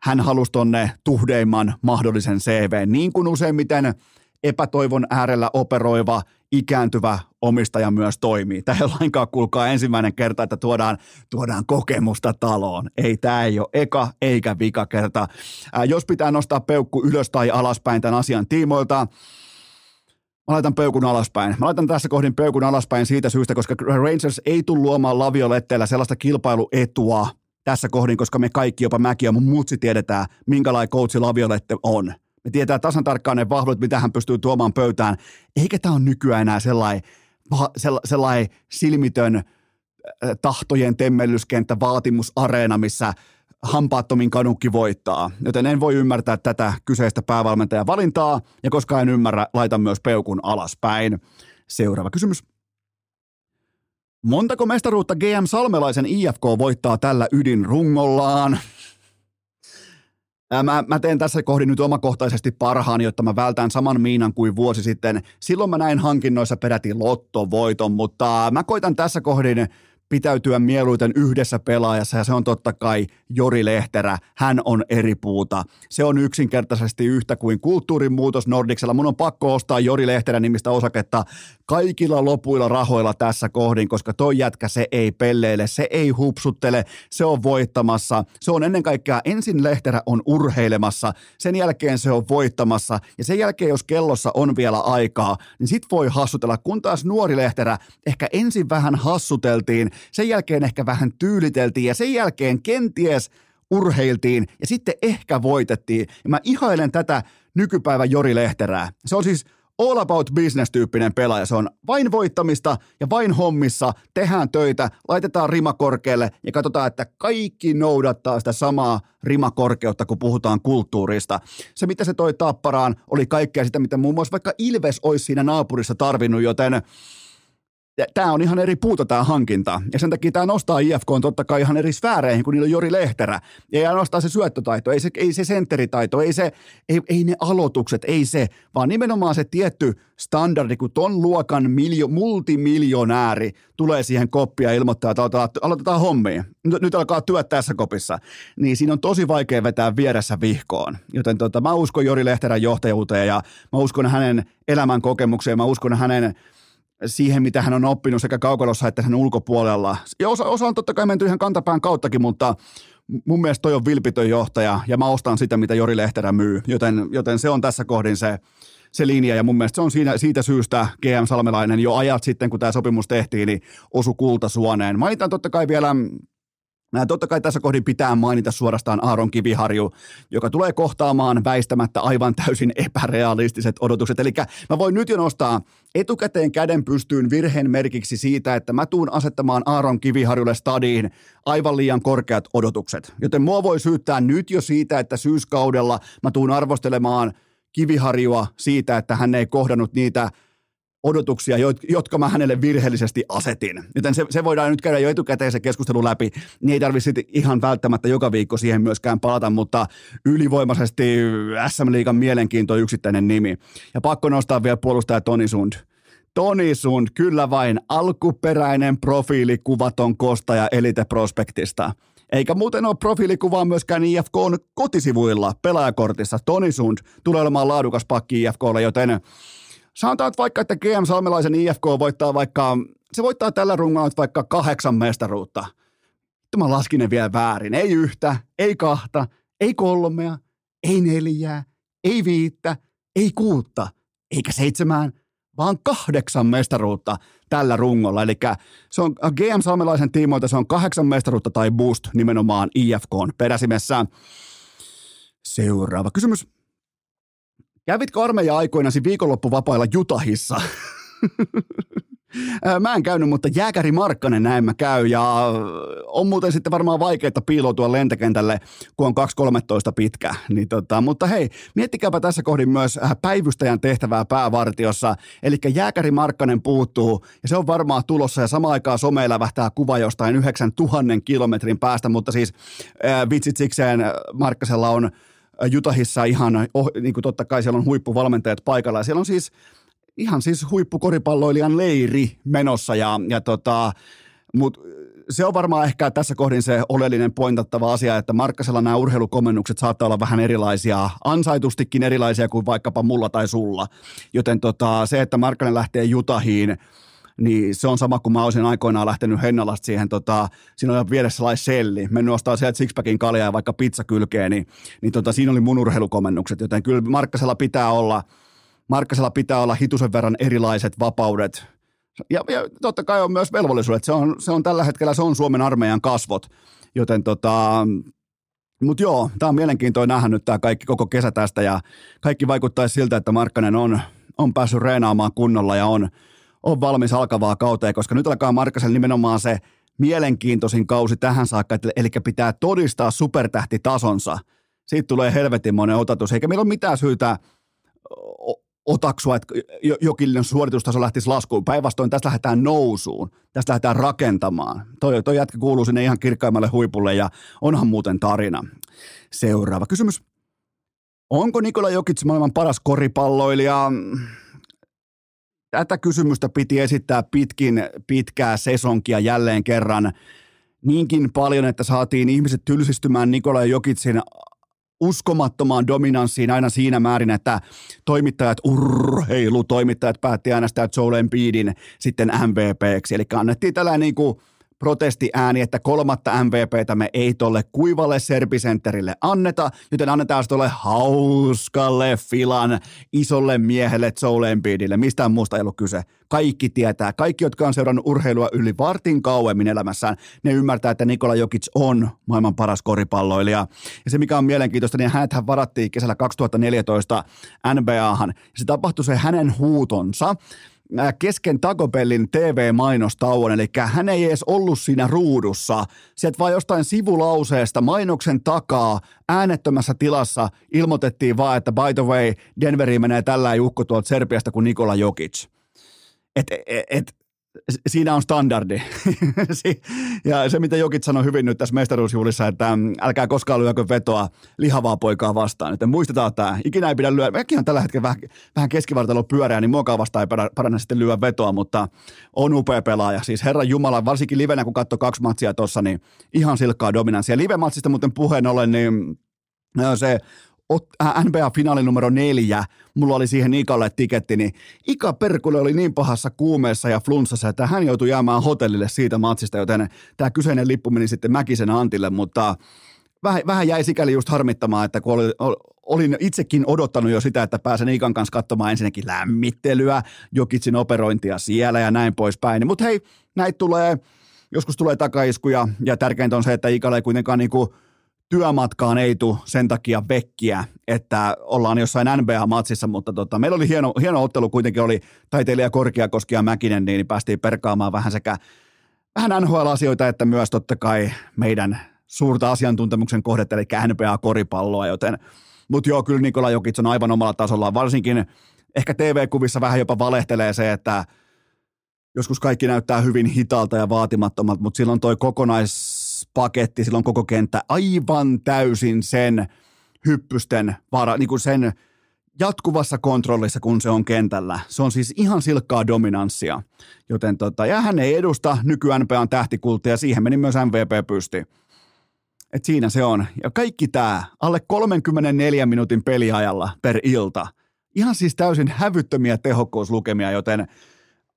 hän halusi tonne tuhdeimman mahdollisen CV, niin kuin useimmiten – epätoivon äärellä operoiva ikääntyvä omistaja myös toimii. Tämä ei lainkaan kuulkaa ensimmäinen kerta, että tuodaan, tuodaan kokemusta taloon. Ei, tämä ei ole eka eikä vika kerta. Ää, jos pitää nostaa peukku ylös tai alaspäin tämän asian tiimoilta, Mä laitan peukun alaspäin. Mä laitan tässä kohdin peukun alaspäin siitä syystä, koska Rangers ei tule luomaan lavioletteellä sellaista kilpailuetua tässä kohdin, koska me kaikki, jopa mäkin ja mun mutsi tiedetään, minkälainen coachi laviolette on. Me tietää tasan tarkkaan ne vahvuudet, mitä hän pystyy tuomaan pöytään. Eikä tämä ole nykyään enää sellainen, sellainen silmitön tahtojen temmellyskenttä, vaatimusareena, missä hampaattomin kanukki voittaa. Joten en voi ymmärtää tätä kyseistä päävalmentajan valintaa, ja koska en ymmärrä, laitan myös peukun alaspäin. Seuraava kysymys. Montako mestaruutta GM Salmelaisen IFK voittaa tällä ydinrungollaan? Mä, mä teen tässä kohdin nyt omakohtaisesti parhaan, jotta mä vältän saman miinan kuin vuosi sitten. Silloin mä näin hankinnoissa peräti lottovoiton, mutta mä koitan tässä kohdin pitäytyä mieluiten yhdessä pelaajassa ja se on totta kai Jori Lehterä. Hän on eri puuta. Se on yksinkertaisesti yhtä kuin kulttuurin muutos Nordiksella. Mun on pakko ostaa Jori Lehterä nimistä osaketta kaikilla lopuilla rahoilla tässä kohdin, koska toi jätkä se ei pelleile, se ei hupsuttele, se on voittamassa. Se on ennen kaikkea ensin Lehterä on urheilemassa, sen jälkeen se on voittamassa ja sen jälkeen jos kellossa on vielä aikaa, niin sit voi hassutella, kun taas nuori Lehterä ehkä ensin vähän hassuteltiin, sen jälkeen ehkä vähän tyyliteltiin ja sen jälkeen kenties urheiltiin ja sitten ehkä voitettiin. Ja mä ihailen tätä nykypäivän Jori Lehterää. Se on siis all about business-tyyppinen pelaaja. Se on vain voittamista ja vain hommissa, tehdään töitä, laitetaan rima korkealle ja katsotaan, että kaikki noudattaa sitä samaa rimakorkeutta, kun puhutaan kulttuurista. Se, mitä se toi tapparaan, oli kaikkea sitä, mitä muun muassa vaikka Ilves olisi siinä naapurissa tarvinnut, joten tämä on ihan eri puuta tämä hankinta. Ja sen takia tämä nostaa IFK on totta kai ihan eri sfääreihin, kun niillä on Jori Lehterä. Ja nostaa se syöttötaito, ei se, ei se sentteritaito, ei, se, ei, ei ne aloitukset, ei se, vaan nimenomaan se tietty standardi, kun ton luokan miljo, multimiljonääri tulee siihen koppia ja ilmoittaa, että aloitetaan, aloitetaan hommia. Nyt, nyt alkaa työt tässä kopissa. Niin siinä on tosi vaikea vetää vieressä vihkoon. Joten tota, mä uskon Jori Lehterän johtajuuteen ja mä uskon hänen elämän kokemukseen, mä uskon hänen siihen, mitä hän on oppinut sekä kaukalossa että sen ulkopuolella. Ja osa, osa on totta kai menty ihan kantapään kauttakin, mutta mun mielestä toi on vilpitön johtaja ja mä ostan sitä, mitä Jori Lehterä myy, joten, joten se on tässä kohdin se, se linja ja mun mielestä se on siinä, siitä syystä GM Salmelainen jo ajat sitten, kun tämä sopimus tehtiin, niin osu kultasuoneen. Mainitaan totta kai vielä Nämä totta kai tässä kohdin pitää mainita suorastaan Aaron Kiviharju, joka tulee kohtaamaan väistämättä aivan täysin epärealistiset odotukset. Eli mä voin nyt jo nostaa etukäteen käden pystyyn virheen merkiksi siitä, että mä tuun asettamaan Aaron Kiviharjulle stadiin aivan liian korkeat odotukset. Joten mua voi syyttää nyt jo siitä, että syyskaudella mä tuun arvostelemaan Kiviharjua siitä, että hän ei kohdannut niitä odotuksia, jotka mä hänelle virheellisesti asetin. Joten se, se voidaan nyt käydä jo etukäteen se keskustelu läpi, niin ei tarvitse ihan välttämättä joka viikko siihen myöskään palata, mutta ylivoimaisesti SM Liigan mielenkiinto yksittäinen nimi. Ja pakko nostaa vielä puolustaja Toni Sund. Toni Sund, kyllä vain alkuperäinen profiilikuvaton kostaja Elite Prospektista. Eikä muuten ole profiilikuvaa myöskään IFK on kotisivuilla pelaajakortissa. Toni Sund tulee olemaan laadukas pakki IFKlle, joten sanotaan että vaikka, että GM Salmelaisen IFK voittaa vaikka, se voittaa tällä rungolla vaikka kahdeksan mestaruutta. Mä laskin ne vielä väärin. Ei yhtä, ei kahta, ei kolmea, ei neljää, ei viittä, ei kuutta, eikä seitsemään, vaan kahdeksan mestaruutta tällä rungolla. Eli se on GM Salmelaisen tiimoilta se on kahdeksan mestaruutta tai boost nimenomaan IFK on peräsimessä. Seuraava kysymys. Kävitkö armeija aikoinasi viikonloppuvapailla Jutahissa? (laughs) Mä en käynyt, mutta jääkäri Markkanen näin mä käy ja on muuten sitten varmaan vaikeaa piiloutua lentokentälle, kun on 2.13 pitkä. Niin tota, mutta hei, miettikääpä tässä kohdin myös äh, päivystäjän tehtävää päävartiossa. Eli jääkäri Markkanen puuttuu ja se on varmaan tulossa ja samaan aikaan someen lävähtää kuva jostain 9000 kilometrin päästä, mutta siis äh, vitsit sikseen Markkasella on Jutahissa ihan, oh, niin kuin totta kai siellä on huippuvalmentajat paikalla ja siellä on siis ihan siis huippukoripalloilijan leiri menossa ja, ja tota, mutta se on varmaan ehkä tässä kohdin se oleellinen pointattava asia, että Markkasella nämä urheilukomennukset saattaa olla vähän erilaisia, ansaitustikin erilaisia kuin vaikkapa mulla tai sulla. Joten tota, se, että Markkanen lähtee Jutahiin, niin se on sama kuin mä olisin aikoinaan lähtenyt Hennalasta siihen, tota, siinä oli vieressä sellainen selli, mennyt ostaa sieltä sixpackin kaljaa ja vaikka pizza kylkeen, niin, niin tota, siinä oli mun urheilukomennukset, joten kyllä Markkasella pitää olla, Markkasella pitää olla hitusen verran erilaiset vapaudet, ja, ja totta kai on myös velvollisuudet, se on, se on tällä hetkellä, se on Suomen armeijan kasvot, joten tota, mutta joo, tämä on mielenkiintoinen nähdä nyt tämä kaikki koko kesä tästä. Ja kaikki vaikuttaisi siltä, että Markkanen on, on päässyt reenaamaan kunnolla ja on, on valmis alkavaa kauteen, koska nyt alkaa Markkasella nimenomaan se mielenkiintoisin kausi tähän saakka, eli pitää todistaa supertähtitasonsa. Siitä tulee helvetinmoinen otatus, eikä meillä ole mitään syytä otaksua, että jokin suoritustaso lähtisi laskuun. Päinvastoin tästä lähdetään nousuun, tästä lähdetään rakentamaan. Toi, toi jätkä kuuluu sinne ihan kirkkaimmalle huipulle ja onhan muuten tarina. Seuraava kysymys. Onko Nikola Jokic maailman paras koripalloilija? Tätä kysymystä piti esittää pitkin pitkää sesonkia jälleen kerran niinkin paljon, että saatiin ihmiset tylsistymään Nikola Jokitsin uskomattomaan dominanssiin aina siinä määrin, että toimittajat, urheilutoimittajat päätti äänestää Joel Embiidin sitten MVPksi. Eli annettiin tällainen niin kuin protestiääni, että kolmatta MVPtä me ei tolle kuivalle serpisentterille anneta, joten annetaan tolle hauskalle filan isolle miehelle Joel Embiidille. Mistään muusta ei ollut kyse. Kaikki tietää, kaikki, jotka on seurannut urheilua yli vartin kauemmin elämässään, ne ymmärtää, että Nikola Jokic on maailman paras koripalloilija. Ja se, mikä on mielenkiintoista, niin hänet varattiin kesällä 2014 NBAhan. Se tapahtui se hänen huutonsa, kesken Tagobellin TV-mainostauon, eli hän ei edes ollut siinä ruudussa. Sieltä vaan jostain sivulauseesta mainoksen takaa äänettömässä tilassa ilmoitettiin vaan, että by the way, Denveriin menee tällä jukko tuolta Serbiasta kuin Nikola Jokic. Et, et, et, siinä on standardi. (laughs) ja se, mitä Jokit sanoi hyvin nyt tässä mestaruusjuhlissa, että mm, älkää koskaan lyökö vetoa lihavaa poikaa vastaan. Että muistetaan tämä. Ikinä ei pidä lyödä. Mekin on tällä hetkellä vähän, vähän keskivartalo pyöreä, niin muokaa vastaan ei parane sitten lyödä vetoa, mutta on upea pelaaja. Siis Herran Jumala, varsinkin livenä, kun katsoi kaksi matsia tuossa, niin ihan silkkaa dominanssia. Live-matsista muuten puheen ollen, niin se Äh, NBA-finaali numero neljä, mulla oli siihen Ikalle tiketti, niin Ika Perkule oli niin pahassa kuumeessa ja flunssassa, että hän joutui jäämään hotellille siitä matsista, joten tämä kyseinen lippu meni sitten Mäkisen Antille, mutta vähän, vähän jäi sikäli just harmittamaan, että kun oli, olin itsekin odottanut jo sitä, että pääsen Ikan kanssa katsomaan ensinnäkin lämmittelyä, Jokitsin operointia siellä ja näin poispäin. Mutta hei, näitä tulee, joskus tulee takaiskuja ja tärkeintä on se, että Ikalle ei kuitenkaan niinku työmatkaan ei tule sen takia vekkiä, että ollaan jossain NBA-matsissa, mutta tota, meillä oli hieno, hieno ottelu, kuitenkin oli taiteilija Korkeakoski ja Mäkinen, niin päästiin perkaamaan vähän sekä vähän NHL-asioita, että myös totta kai meidän suurta asiantuntemuksen kohdetta, eli NBA-koripalloa, joten mutta joo, kyllä Nikola Jokic on aivan omalla tasollaan, varsinkin ehkä TV-kuvissa vähän jopa valehtelee se, että joskus kaikki näyttää hyvin hitaalta ja vaatimattomalta, mutta silloin toi kokonaispaketti, silloin koko kenttä aivan täysin sen hyppysten, vara, niin kuin sen jatkuvassa kontrollissa, kun se on kentällä. Se on siis ihan silkkaa dominanssia. Joten tota, ja hän ei edusta nykyään NBAn tähtikulttia, siihen meni myös MVP pysti. Et siinä se on. Ja kaikki tämä alle 34 minuutin peliajalla per ilta. Ihan siis täysin hävyttömiä tehokkuuslukemia, joten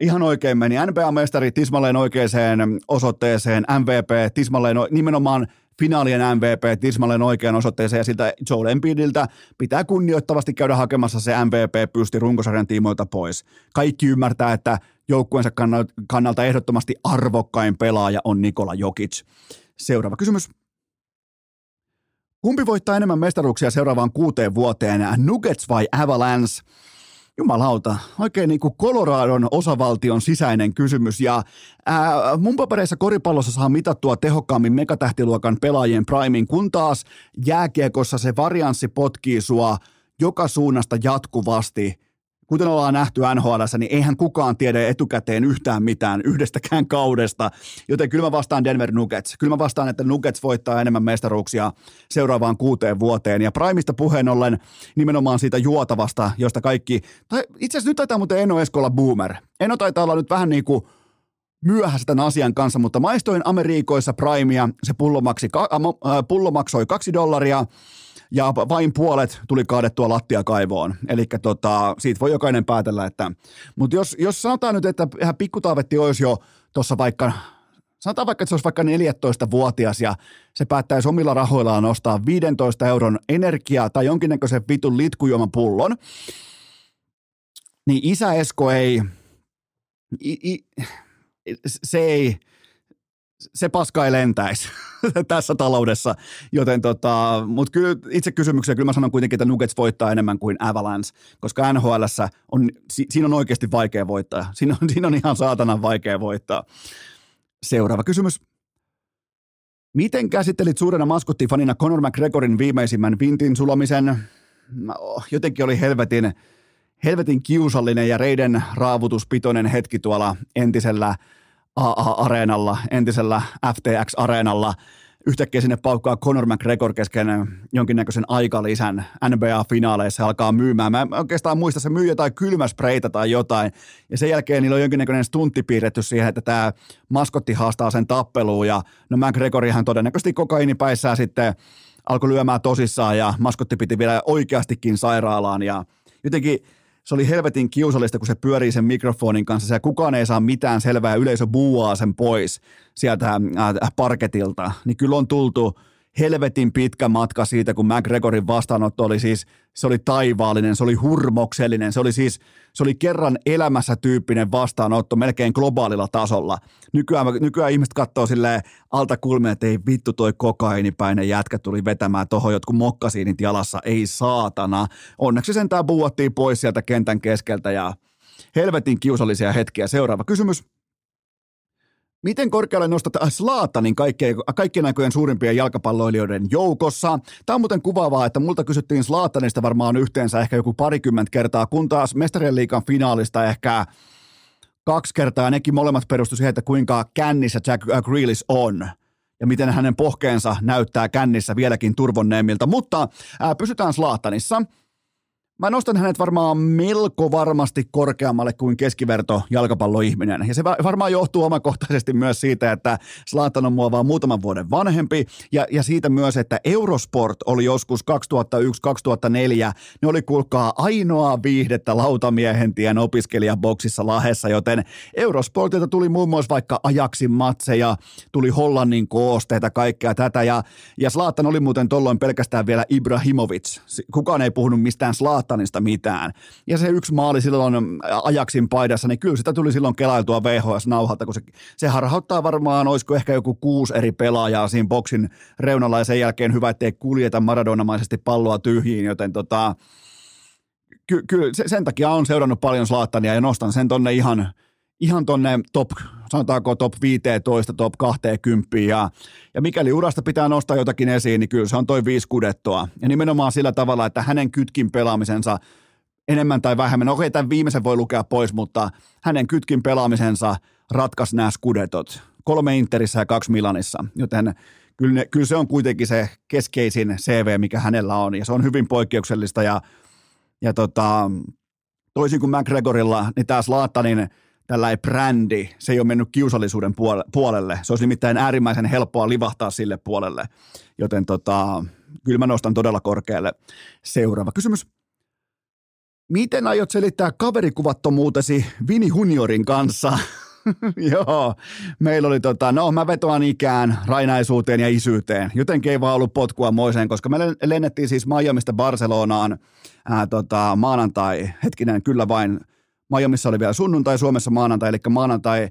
ihan oikein meni. NBA-mestari tismalleen oikeaan osoitteeseen, MVP tismalleen nimenomaan finaalien MVP tismalleen oikean osoitteeseen ja siltä Joel Embiidiltä pitää kunnioittavasti käydä hakemassa se MVP pysti runkosarjan tiimoilta pois. Kaikki ymmärtää, että joukkueensa kannalta ehdottomasti arvokkain pelaaja on Nikola Jokic. Seuraava kysymys. Kumpi voittaa enemmän mestaruuksia seuraavaan kuuteen vuoteen, Nuggets vai Avalanche? Jumalauta, oikein niin kuin Coloradon osavaltion sisäinen kysymys. Ja ää, mun papereissa koripallossa saa mitattua tehokkaammin megatähtiluokan pelaajien primin, kun taas jääkiekossa se varianssi potkii sua joka suunnasta jatkuvasti kuten ollaan nähty NHL, niin eihän kukaan tiedä etukäteen yhtään mitään yhdestäkään kaudesta. Joten kyllä mä vastaan Denver Nuggets. Kyllä mä vastaan, että Nuggets voittaa enemmän mestaruuksia seuraavaan kuuteen vuoteen. Ja Primista puheen ollen nimenomaan siitä juotavasta, josta kaikki, tai itse asiassa nyt taitaa muuten Eno Eskola boomer. Eno taitaa olla nyt vähän niin kuin myöhässä tämän asian kanssa, mutta maistoin Amerikoissa Primea, se pullo, maksi, äh, pullo maksoi kaksi dollaria, ja vain puolet tuli kaadettua lattiakaivoon. Eli tota, siitä voi jokainen päätellä, että... Mutta jos, jos sanotaan nyt, että ihan pikkutaavetti olisi jo tuossa vaikka Sanotaan vaikka, että se olisi vaikka 14-vuotias ja se päättäisi omilla rahoillaan ostaa 15 euron energiaa tai jonkinnäköisen vitun litkujuoman pullon, niin isä Esko ei, i, i, se ei, se paska ei lentäisi (laughs) tässä taloudessa, joten tota, mutta kyllä itse kysymykseen kyllä mä sanon kuitenkin, että Nuggets voittaa enemmän kuin Avalanche, koska NHL on, si, siinä on oikeasti vaikea voittaa. (laughs) Siinä on, siinä on ihan saatanan vaikea voittaa. Seuraava kysymys. Miten käsittelit suurena maskottifanina Conor McGregorin viimeisimmän vintin sulomisen? No, jotenkin oli helvetin, helvetin kiusallinen ja reiden raavutuspitoinen hetki tuolla entisellä AA-areenalla, entisellä FTX-areenalla. Yhtäkkiä sinne paukkaa Conor McGregor kesken jonkinnäköisen aikalisän NBA-finaaleissa alkaa myymään. Mä oikeastaan muista, se myy jotain kylmäspreitä tai jotain. Ja sen jälkeen niillä on jonkinnäköinen stuntti piirretty siihen, että tämä maskotti haastaa sen tappeluun. Ja no McGregorihan todennäköisesti kokainipäissään sitten alkoi lyömään tosissaan ja maskotti piti vielä oikeastikin sairaalaan. Ja jotenkin se oli helvetin kiusallista, kun se pyörii sen mikrofonin kanssa. Ja kukaan ei saa mitään selvää, yleisö buuaa sen pois sieltä äh, parketilta, niin kyllä on tultu helvetin pitkä matka siitä, kun McGregorin vastaanotto oli siis, se oli taivaallinen, se oli hurmoksellinen, se oli siis, se oli kerran elämässä tyyppinen vastaanotto melkein globaalilla tasolla. Nykyään, nykyään ihmiset katsoo silleen alta kulmia, että ei vittu toi kokainipäinen jätkä tuli vetämään tohon jotkut mokkasiinit jalassa, ei saatana. Onneksi sentään buuattiin pois sieltä kentän keskeltä ja helvetin kiusallisia hetkiä. Seuraava kysymys. Miten korkealle nostat Slaatanin kaikkien, kaikkien aikojen suurimpien jalkapalloilijoiden joukossa? Tämä on muuten kuvaavaa, että multa kysyttiin Slaatanista varmaan yhteensä ehkä joku parikymmentä kertaa, kun taas Mestarien liikan finaalista ehkä kaksi kertaa. Nekin molemmat perustu siihen, että kuinka kännissä Jack Grealish on ja miten hänen pohkeensa näyttää kännissä vieläkin turvonneemmilta. Mutta ää, pysytään Slaatanissa. Mä nostan hänet varmaan melko varmasti korkeammalle kuin keskiverto jalkapalloihminen. Ja se varmaan johtuu omakohtaisesti myös siitä, että Zlatan on mua vaan muutaman vuoden vanhempi. Ja, ja siitä myös, että Eurosport oli joskus 2001-2004. Ne oli kuulkaa ainoa viihdettä lautamiehen tien opiskelijaboksissa Lahessa, joten Eurosportilta tuli muun muassa vaikka Ajaksin matseja, tuli Hollannin koosteita, kaikkea tätä. Ja, ja Zlatan oli muuten tolloin pelkästään vielä Ibrahimovic. Kukaan ei puhunut mistään Zlatan Zlatanista mitään. Ja se yksi maali silloin ajaksin paidassa, niin kyllä sitä tuli silloin kelailtua VHS-nauhalta, kun se, se harhauttaa varmaan, olisiko ehkä joku kuusi eri pelaajaa siinä boksin reunalla ja sen jälkeen hyvä, ettei kuljeta maradonamaisesti palloa tyhjiin, joten tota, ky, ky, sen takia on seurannut paljon Zlatania ja nostan sen tonne ihan, ihan tonne top, sanotaanko top 15, top 20 ja, ja mikäli urasta pitää nostaa jotakin esiin, niin kyllä se on toi viisi kudettoa. Ja nimenomaan sillä tavalla, että hänen kytkin pelaamisensa enemmän tai vähemmän. Okei, tämän viimeisen voi lukea pois, mutta hänen kytkin pelaamisensa ratkaisi nämä skudetot. Kolme Interissä ja kaksi Milanissa, joten kyllä, ne, kyllä se on kuitenkin se keskeisin CV, mikä hänellä on, ja se on hyvin poikkeuksellista, ja, ja tota, toisin kuin McGregorilla, niin tämä Slaattanin tällainen brändi, se ei ole mennyt kiusallisuuden puolelle. Se olisi nimittäin äärimmäisen helppoa livahtaa sille puolelle, joten tota, kyllä mä nostan todella korkealle. Seuraava kysymys. Miten aiot selittää kaverikuvattomuutesi Vini Juniorin kanssa? (laughs) Joo, meillä oli tota, no mä vetoan ikään, rainaisuuteen ja isyyteen. Jotenkin ei vaan ollut potkua moiseen, koska me lennettiin siis Miamista Barcelonaan ää, tota, maanantai, hetkinen, kyllä vain, Miamissa oli vielä sunnuntai, Suomessa maanantai, eli maanantai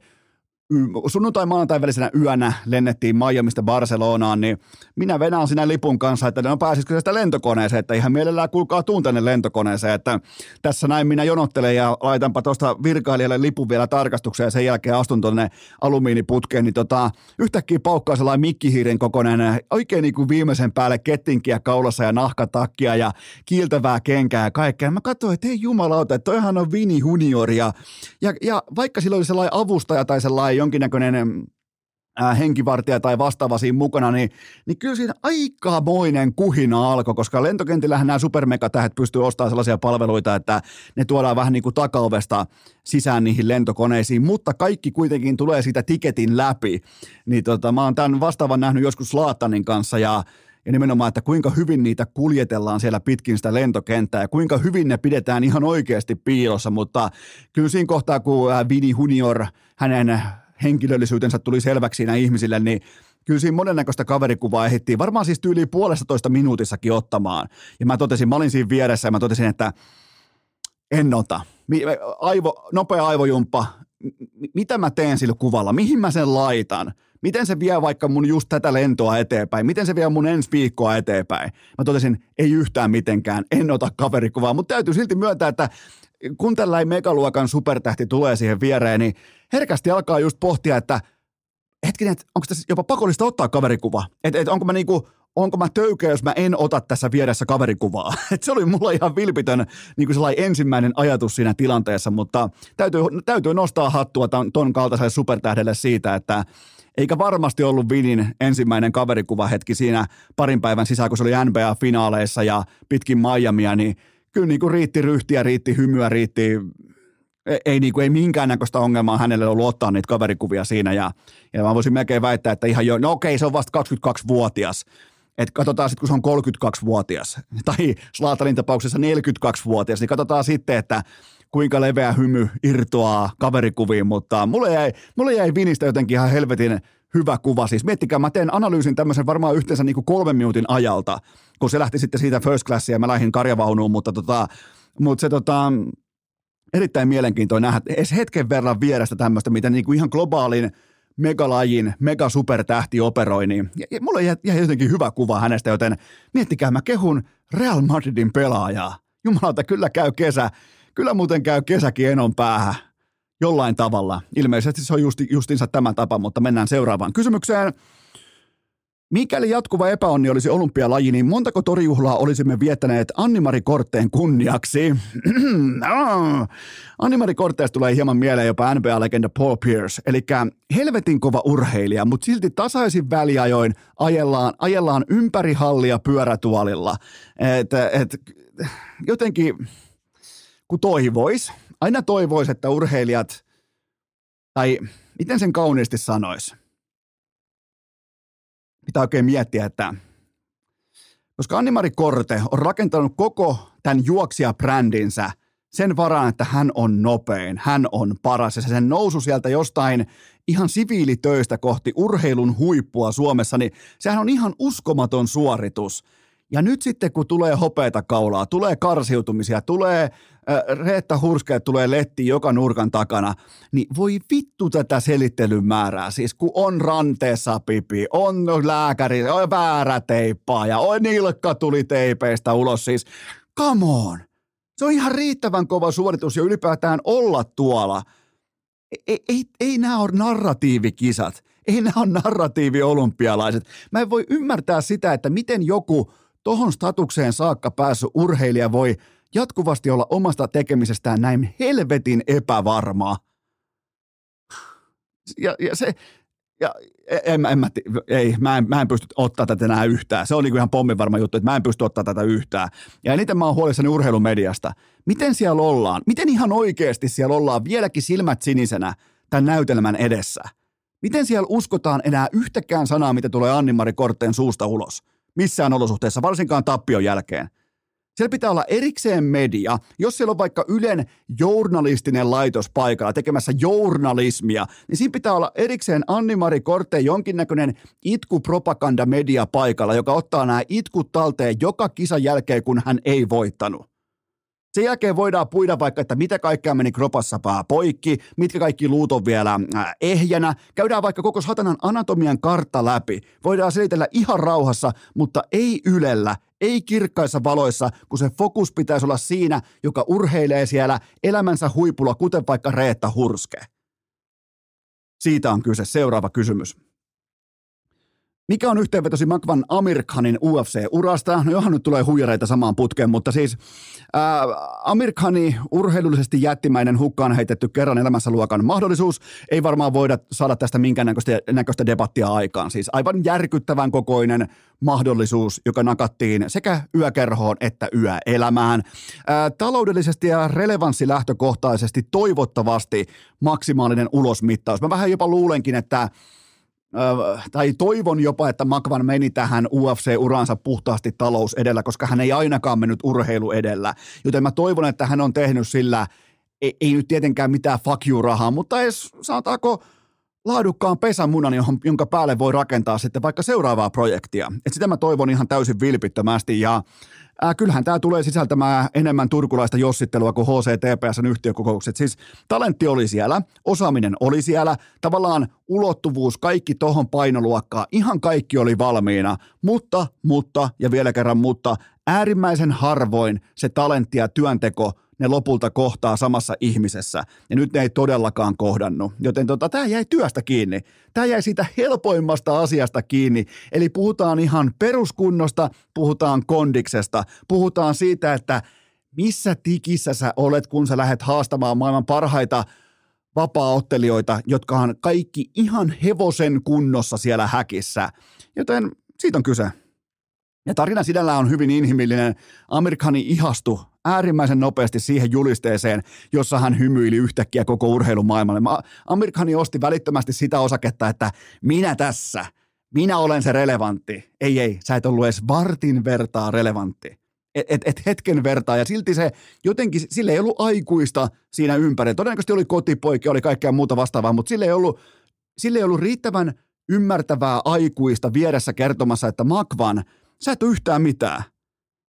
sunnuntai maanantai välisenä yönä lennettiin Miamista Barcelonaan, niin minä venään sinä lipun kanssa, että no pääsisikö sitä lentokoneeseen, että ihan mielellään kuulkaa tuun tänne lentokoneeseen, että tässä näin minä jonottelen ja laitanpa tuosta virkailijalle lipun vielä tarkastukseen ja sen jälkeen astun tuonne alumiiniputkeen, niin tota, yhtäkkiä paukkaa sellainen mikkihiiren kokoinen, oikein niin kuin viimeisen päälle kettinkiä kaulassa ja nahkatakkia ja kiiltävää kenkää ja kaikkea. Mä katsoin, että hei jumalauta, että toihan on Vini Junior ja, ja, ja vaikka sillä oli sellainen avustaja tai sellainen jonkinnäköinen äh, henkivartija tai vastaava siinä mukana, niin, niin kyllä siinä aikamoinen kuhina alkoi, koska lentokentillähän nämä supermegatähet pystyy ostamaan sellaisia palveluita, että ne tuodaan vähän niin kuin takaovesta sisään niihin lentokoneisiin, mutta kaikki kuitenkin tulee siitä tiketin läpi. Niin tota, mä oon tämän vastaavan nähnyt joskus Laattanin kanssa ja ja nimenomaan, että kuinka hyvin niitä kuljetellaan siellä pitkin sitä lentokenttää ja kuinka hyvin ne pidetään ihan oikeasti piilossa, mutta kyllä siinä kohtaa, kun Vini Junior, hänen henkilöllisyytensä tuli selväksi siinä ihmisille, niin kyllä siinä monennäköistä kaverikuvaa ehdittiin, varmaan siis tyyliin puolesta toista minuutissakin ottamaan. Ja mä totesin, mä olin siinä vieressä ja mä totesin, että en ota. Aivo, nopea aivojumppa, mitä mä teen sillä kuvalla, mihin mä sen laitan, miten se vie vaikka mun just tätä lentoa eteenpäin, miten se vie mun ensi viikkoa eteenpäin. Mä totesin, ei yhtään mitenkään, en ota kaverikuvaa, mutta täytyy silti myöntää, että kun tällainen megaluokan supertähti tulee siihen viereen, niin herkästi alkaa just pohtia, että hetkinen, että onko tässä jopa pakollista ottaa kaverikuva? Että et onko mä niinku, onko mä töykeä, jos mä en ota tässä vieressä kaverikuvaa? (laughs) Et se oli mulla ihan vilpitön niin kuin sellainen ensimmäinen ajatus siinä tilanteessa, mutta täytyy, täytyy nostaa hattua ton, ton kaltaiselle supertähdelle siitä, että eikä varmasti ollut Vinin ensimmäinen kaverikuvahetki siinä parin päivän sisään, kun se oli NBA-finaaleissa ja pitkin Miamia, niin kyllä niin kuin riitti ryhtiä, riitti hymyä, riitti ei, ei, niin kuin, ei minkäännäköistä ongelmaa hänelle ollut ottaa niitä kaverikuvia siinä. Ja, ja mä voisin melkein väittää, että ihan jo, no okei, se on vasta 22-vuotias. Et katsotaan sitten, kun se on 32-vuotias, (laughs) tai Slaatarin tapauksessa 42-vuotias, niin katsotaan sitten, että kuinka leveä hymy irtoaa kaverikuviin, mutta mulle jäi, mulle jäi Vinistä jotenkin ihan helvetin hyvä kuva. Siis miettikää, mä teen analyysin tämmöisen varmaan yhteensä niin kuin kolmen minuutin ajalta, kun se lähti sitten siitä first classia ja mä lähdin karjavaunuun, mutta, tota, mutta se tota, erittäin mielenkiintoinen nähdä edes hetken verran vierestä tämmöistä, miten niin kuin ihan globaalin megalajin, megasupertähti operoi, niin ja mulle jäi, jäi jotenkin hyvä kuva hänestä, joten miettikää, mä kehun Real Madridin pelaajaa. Jumalauta, kyllä käy kesä, kyllä muuten käy kesäkin enon päähän jollain tavalla. Ilmeisesti se on justi, justinsa tämä tapa, mutta mennään seuraavaan kysymykseen. Mikäli jatkuva epäonni olisi olympialaji, niin montako torijuhlaa olisimme viettäneet Annimari Kortteen kunniaksi? (clears throat) Annimari Kortteesta tulee hieman mieleen jopa NBA-legenda Paul Pierce, eli helvetin kova urheilija, mutta silti tasaisin väliajoin ajellaan, ajellaan ympäri hallia pyörätuolilla. Et, et, jotenkin, kun toivois, aina toivois, että urheilijat, tai miten sen kauniisti sanoisi, pitää oikein miettiä, että koska Annimari Korte on rakentanut koko tämän juoksija-brändinsä sen varaan, että hän on nopein, hän on paras ja se sen nousu sieltä jostain ihan siviilitöistä kohti urheilun huippua Suomessa, niin sehän on ihan uskomaton suoritus. Ja nyt sitten kun tulee hopeita kaulaa, tulee karsiutumisia, tulee Reetta Hurskeet, tulee letti joka nurkan takana, niin voi vittu tätä selittelyn määrää. Siis kun on ranteessa pipi, on lääkäri, on väärä teippaa ja on nilkka tuli teipeistä ulos. Siis come on. Se on ihan riittävän kova suoritus ja ylipäätään olla tuolla. Ei, ei, ei nämä ole narratiivikisat. Ei nämä ole narratiivi-olympialaiset. Mä en voi ymmärtää sitä, että miten joku – tohon statukseen saakka päässyt urheilija voi jatkuvasti olla omasta tekemisestään näin helvetin epävarmaa. Ja, ja se, ja en, en, mä, ei, mä en, mä en pysty ottaa tätä enää yhtään. Se on niin ihan pomminvarma juttu, että mä en pysty ottaa tätä yhtään. Ja eniten mä oon huolissani urheilumediasta. Miten siellä ollaan? Miten ihan oikeasti siellä ollaan vieläkin silmät sinisenä tämän näytelmän edessä? Miten siellä uskotaan enää yhtäkään sanaa, mitä tulee Anni-Mari Kortteen suusta ulos? Missään olosuhteessa, varsinkaan tappion jälkeen. Siellä pitää olla erikseen media. Jos siellä on vaikka Ylen journalistinen laitos paikalla tekemässä journalismia, niin siinä pitää olla erikseen Anni-Mari Korte jonkinnäköinen itku-propagandamedia paikalla, joka ottaa nämä itkut talteen joka kisan jälkeen, kun hän ei voittanut. Sen jälkeen voidaan puida vaikka, että mitä kaikkea meni kropassa pää poikki, mitkä kaikki luut on vielä äh, ehjänä. Käydään vaikka koko satanan anatomian kartta läpi. Voidaan selitellä ihan rauhassa, mutta ei ylellä, ei kirkkaissa valoissa, kun se fokus pitäisi olla siinä, joka urheilee siellä elämänsä huipulla, kuten vaikka Reetta Hurske. Siitä on kyse. Seuraava kysymys. Mikä on yhteenvetosi Makvan Amirkhanin UFC-urasta? No johan nyt tulee huijareita samaan putkeen, mutta siis ää, Amirkhani urheilullisesti jättimäinen hukkaan heitetty kerran elämässä luokan mahdollisuus. Ei varmaan voida saada tästä minkään näköistä, debattia aikaan. Siis aivan järkyttävän kokoinen mahdollisuus, joka nakattiin sekä yökerhoon että yöelämään. Ää, taloudellisesti ja relevanssi lähtökohtaisesti toivottavasti maksimaalinen ulosmittaus. Mä vähän jopa luulenkin, että tai toivon jopa, että Makvan meni tähän UFC-uransa puhtaasti talous edellä, koska hän ei ainakaan mennyt urheilu edellä. Joten mä toivon, että hän on tehnyt sillä, ei, ei nyt tietenkään mitään fuck you rahaa, mutta edes saataako laadukkaan pesämunan, jonka päälle voi rakentaa sitten vaikka seuraavaa projektia. Et sitä mä toivon ihan täysin vilpittömästi ja kyllähän tämä tulee sisältämään enemmän turkulaista jossittelua kuin HCTPSn yhtiökokoukset. Siis talentti oli siellä, osaaminen oli siellä, tavallaan ulottuvuus, kaikki tohon painoluokkaan, ihan kaikki oli valmiina, mutta, mutta ja vielä kerran mutta, äärimmäisen harvoin se talentti ja työnteko ne lopulta kohtaa samassa ihmisessä. Ja nyt ne ei todellakaan kohdannut. Joten tota, tämä jäi työstä kiinni. Tämä jäi siitä helpoimmasta asiasta kiinni. Eli puhutaan ihan peruskunnosta, puhutaan kondiksesta, puhutaan siitä, että missä tikissä sä olet, kun sä lähdet haastamaan maailman parhaita vapaa-ottelijoita, jotka on kaikki ihan hevosen kunnossa siellä häkissä. Joten siitä on kyse. Ja tarina sinällään on hyvin inhimillinen. Amerikani ihastui äärimmäisen nopeasti siihen julisteeseen, jossa hän hymyili yhtäkkiä koko urheilumaailmalle. Amerikani osti välittömästi sitä osaketta, että minä tässä, minä olen se relevantti. Ei, ei, sä et ollut edes vartin vertaa relevantti. Et, et, et hetken vertaa, ja silti se jotenkin, sille ei ollut aikuista siinä ympärillä. Todennäköisesti oli kotipoikia, oli kaikkea muuta vastaavaa, mutta sille ei ollut, sille ei ollut riittävän ymmärtävää aikuista vieressä kertomassa, että Makvan – Sä et ole yhtään mitään.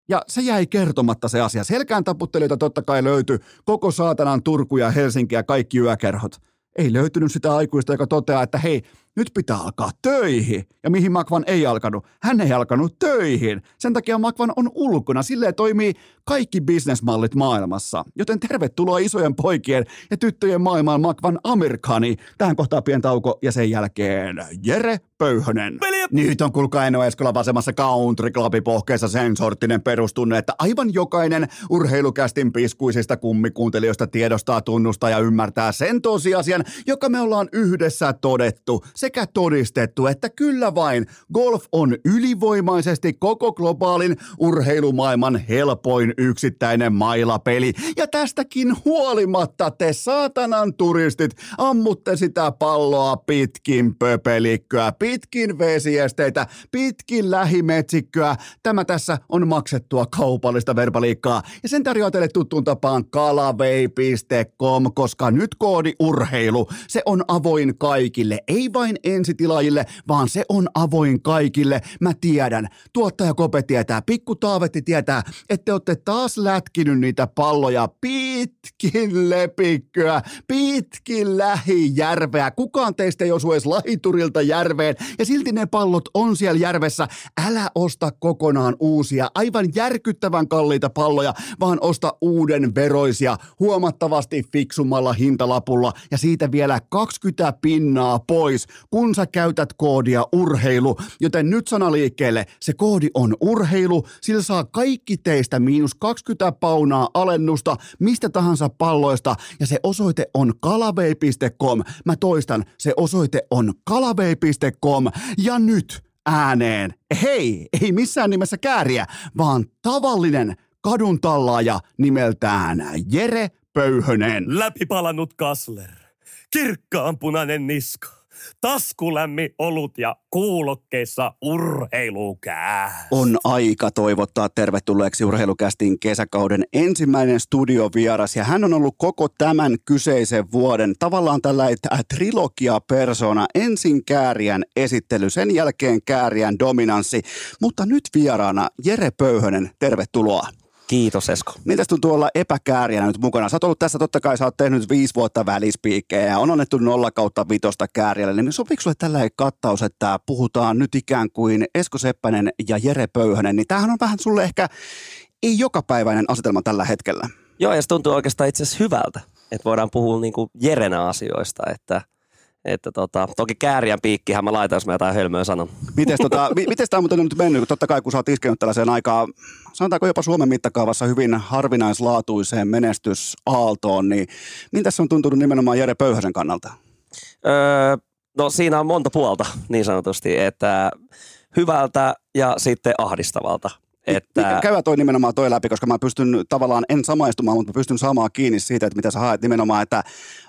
Ja se jäi kertomatta se asia. Selkään taputtelijoita totta kai löytyi koko saatanan Turku ja Helsinki ja kaikki yökerhot. Ei löytynyt sitä aikuista, joka toteaa, että hei, nyt pitää alkaa töihin. Ja mihin Makvan ei alkanut? Hän ei alkanut töihin. Sen takia Makvan on ulkona. Silleen toimii kaikki bisnesmallit maailmassa. Joten tervetuloa isojen poikien ja tyttöjen maailmaan Makvan Amerikani. Tähän kohtaa pieni tauko ja sen jälkeen Jere Pöyhönen. Veli! Nyt on kuulkaa Eno Eskola vasemmassa country pohkeessa sen sorttinen perustunne, että aivan jokainen urheilukästin piskuisista kummikuuntelijoista tiedostaa, tunnustaa ja ymmärtää sen tosiasian, joka me ollaan yhdessä todettu sekä todistettu, että kyllä vain golf on ylivoimaisesti koko globaalin urheilumaailman helpoin yksittäinen mailapeli. Ja tästäkin huolimatta te saatanan turistit ammutte sitä palloa pitkin pöpelikköä, pitkin vesiesteitä, pitkin lähimetsikköä. Tämä tässä on maksettua kaupallista verbaliikkaa. Ja sen tarjoaa teille tuttuun tapaan kalavei.com, koska nyt koodi urheilu, se on avoin kaikille, ei vain ensitilaajille, vaan se on avoin kaikille. Mä tiedän, tuottaja Kope tietää, pikku Taavetti tietää, että te olette taas lätkinyt niitä palloja pitkin lepikköä, pitkin lähijärveä. Kukaan teistä ei osu edes lahiturilta järveen ja silti ne pallot on siellä järvessä. Älä osta kokonaan uusia, aivan järkyttävän kalliita palloja, vaan osta uuden veroisia huomattavasti fiksummalla hintalapulla ja siitä vielä 20 pinnaa pois kun sä käytät koodia urheilu. Joten nyt sanaliikkeelle, se koodi on urheilu, sillä saa kaikki teistä miinus 20 paunaa alennusta mistä tahansa palloista ja se osoite on kalavei.com. Mä toistan, se osoite on kalavei.com ja nyt ääneen. Hei, ei missään nimessä kääriä, vaan tavallinen kadun tallaaja nimeltään Jere Pöyhönen. Läpipalannut kasler. Kirkkaanpunainen niska. Taskulämmi olut ja kuulokkeissa urheilukää. On aika toivottaa tervetulleeksi urheilukästin kesäkauden ensimmäinen studiovieras ja hän on ollut koko tämän kyseisen vuoden tavallaan tällainen trilogia persona. Ensin Kääriän esittely, sen jälkeen Kääriän dominanssi, mutta nyt vieraana Jere Pöyhönen, tervetuloa. Kiitos Esko. Miltä tuntuu olla epäkääriänä nyt mukana? Sä oot ollut tässä, totta kai sä oot tehnyt viisi vuotta välispiikkejä ja on annettu nolla kautta vitosta kääriälle. Niin sopiiko sulle tällainen kattaus, että puhutaan nyt ikään kuin Esko Seppänen ja Jere Pöyhönen, niin tämähän on vähän sulle ehkä ei jokapäiväinen asetelma tällä hetkellä. Joo, ja se tuntuu oikeastaan itse asiassa hyvältä, että voidaan puhua niin kuin Jerenä asioista, että – että tota, toki kääriän piikkihän mä laitan, jos mä jotain hölmöä sanon. Mites, tota, mi- miten tämä on muuten nyt mennyt? Totta kai kun sä oot iskenyt tällaiseen aikaan, sanotaanko jopa Suomen mittakaavassa hyvin harvinaislaatuiseen menestysaaltoon, niin miltä se on tuntunut nimenomaan Jere Pöyhäsen kannalta? Öö, no siinä on monta puolta niin sanotusti, että hyvältä ja sitten ahdistavalta. Että... Käydä toi nimenomaan toi läpi, koska mä pystyn tavallaan, en samaistumaan, mutta mä pystyn saamaan kiinni siitä, että mitä sä haet nimenomaan, että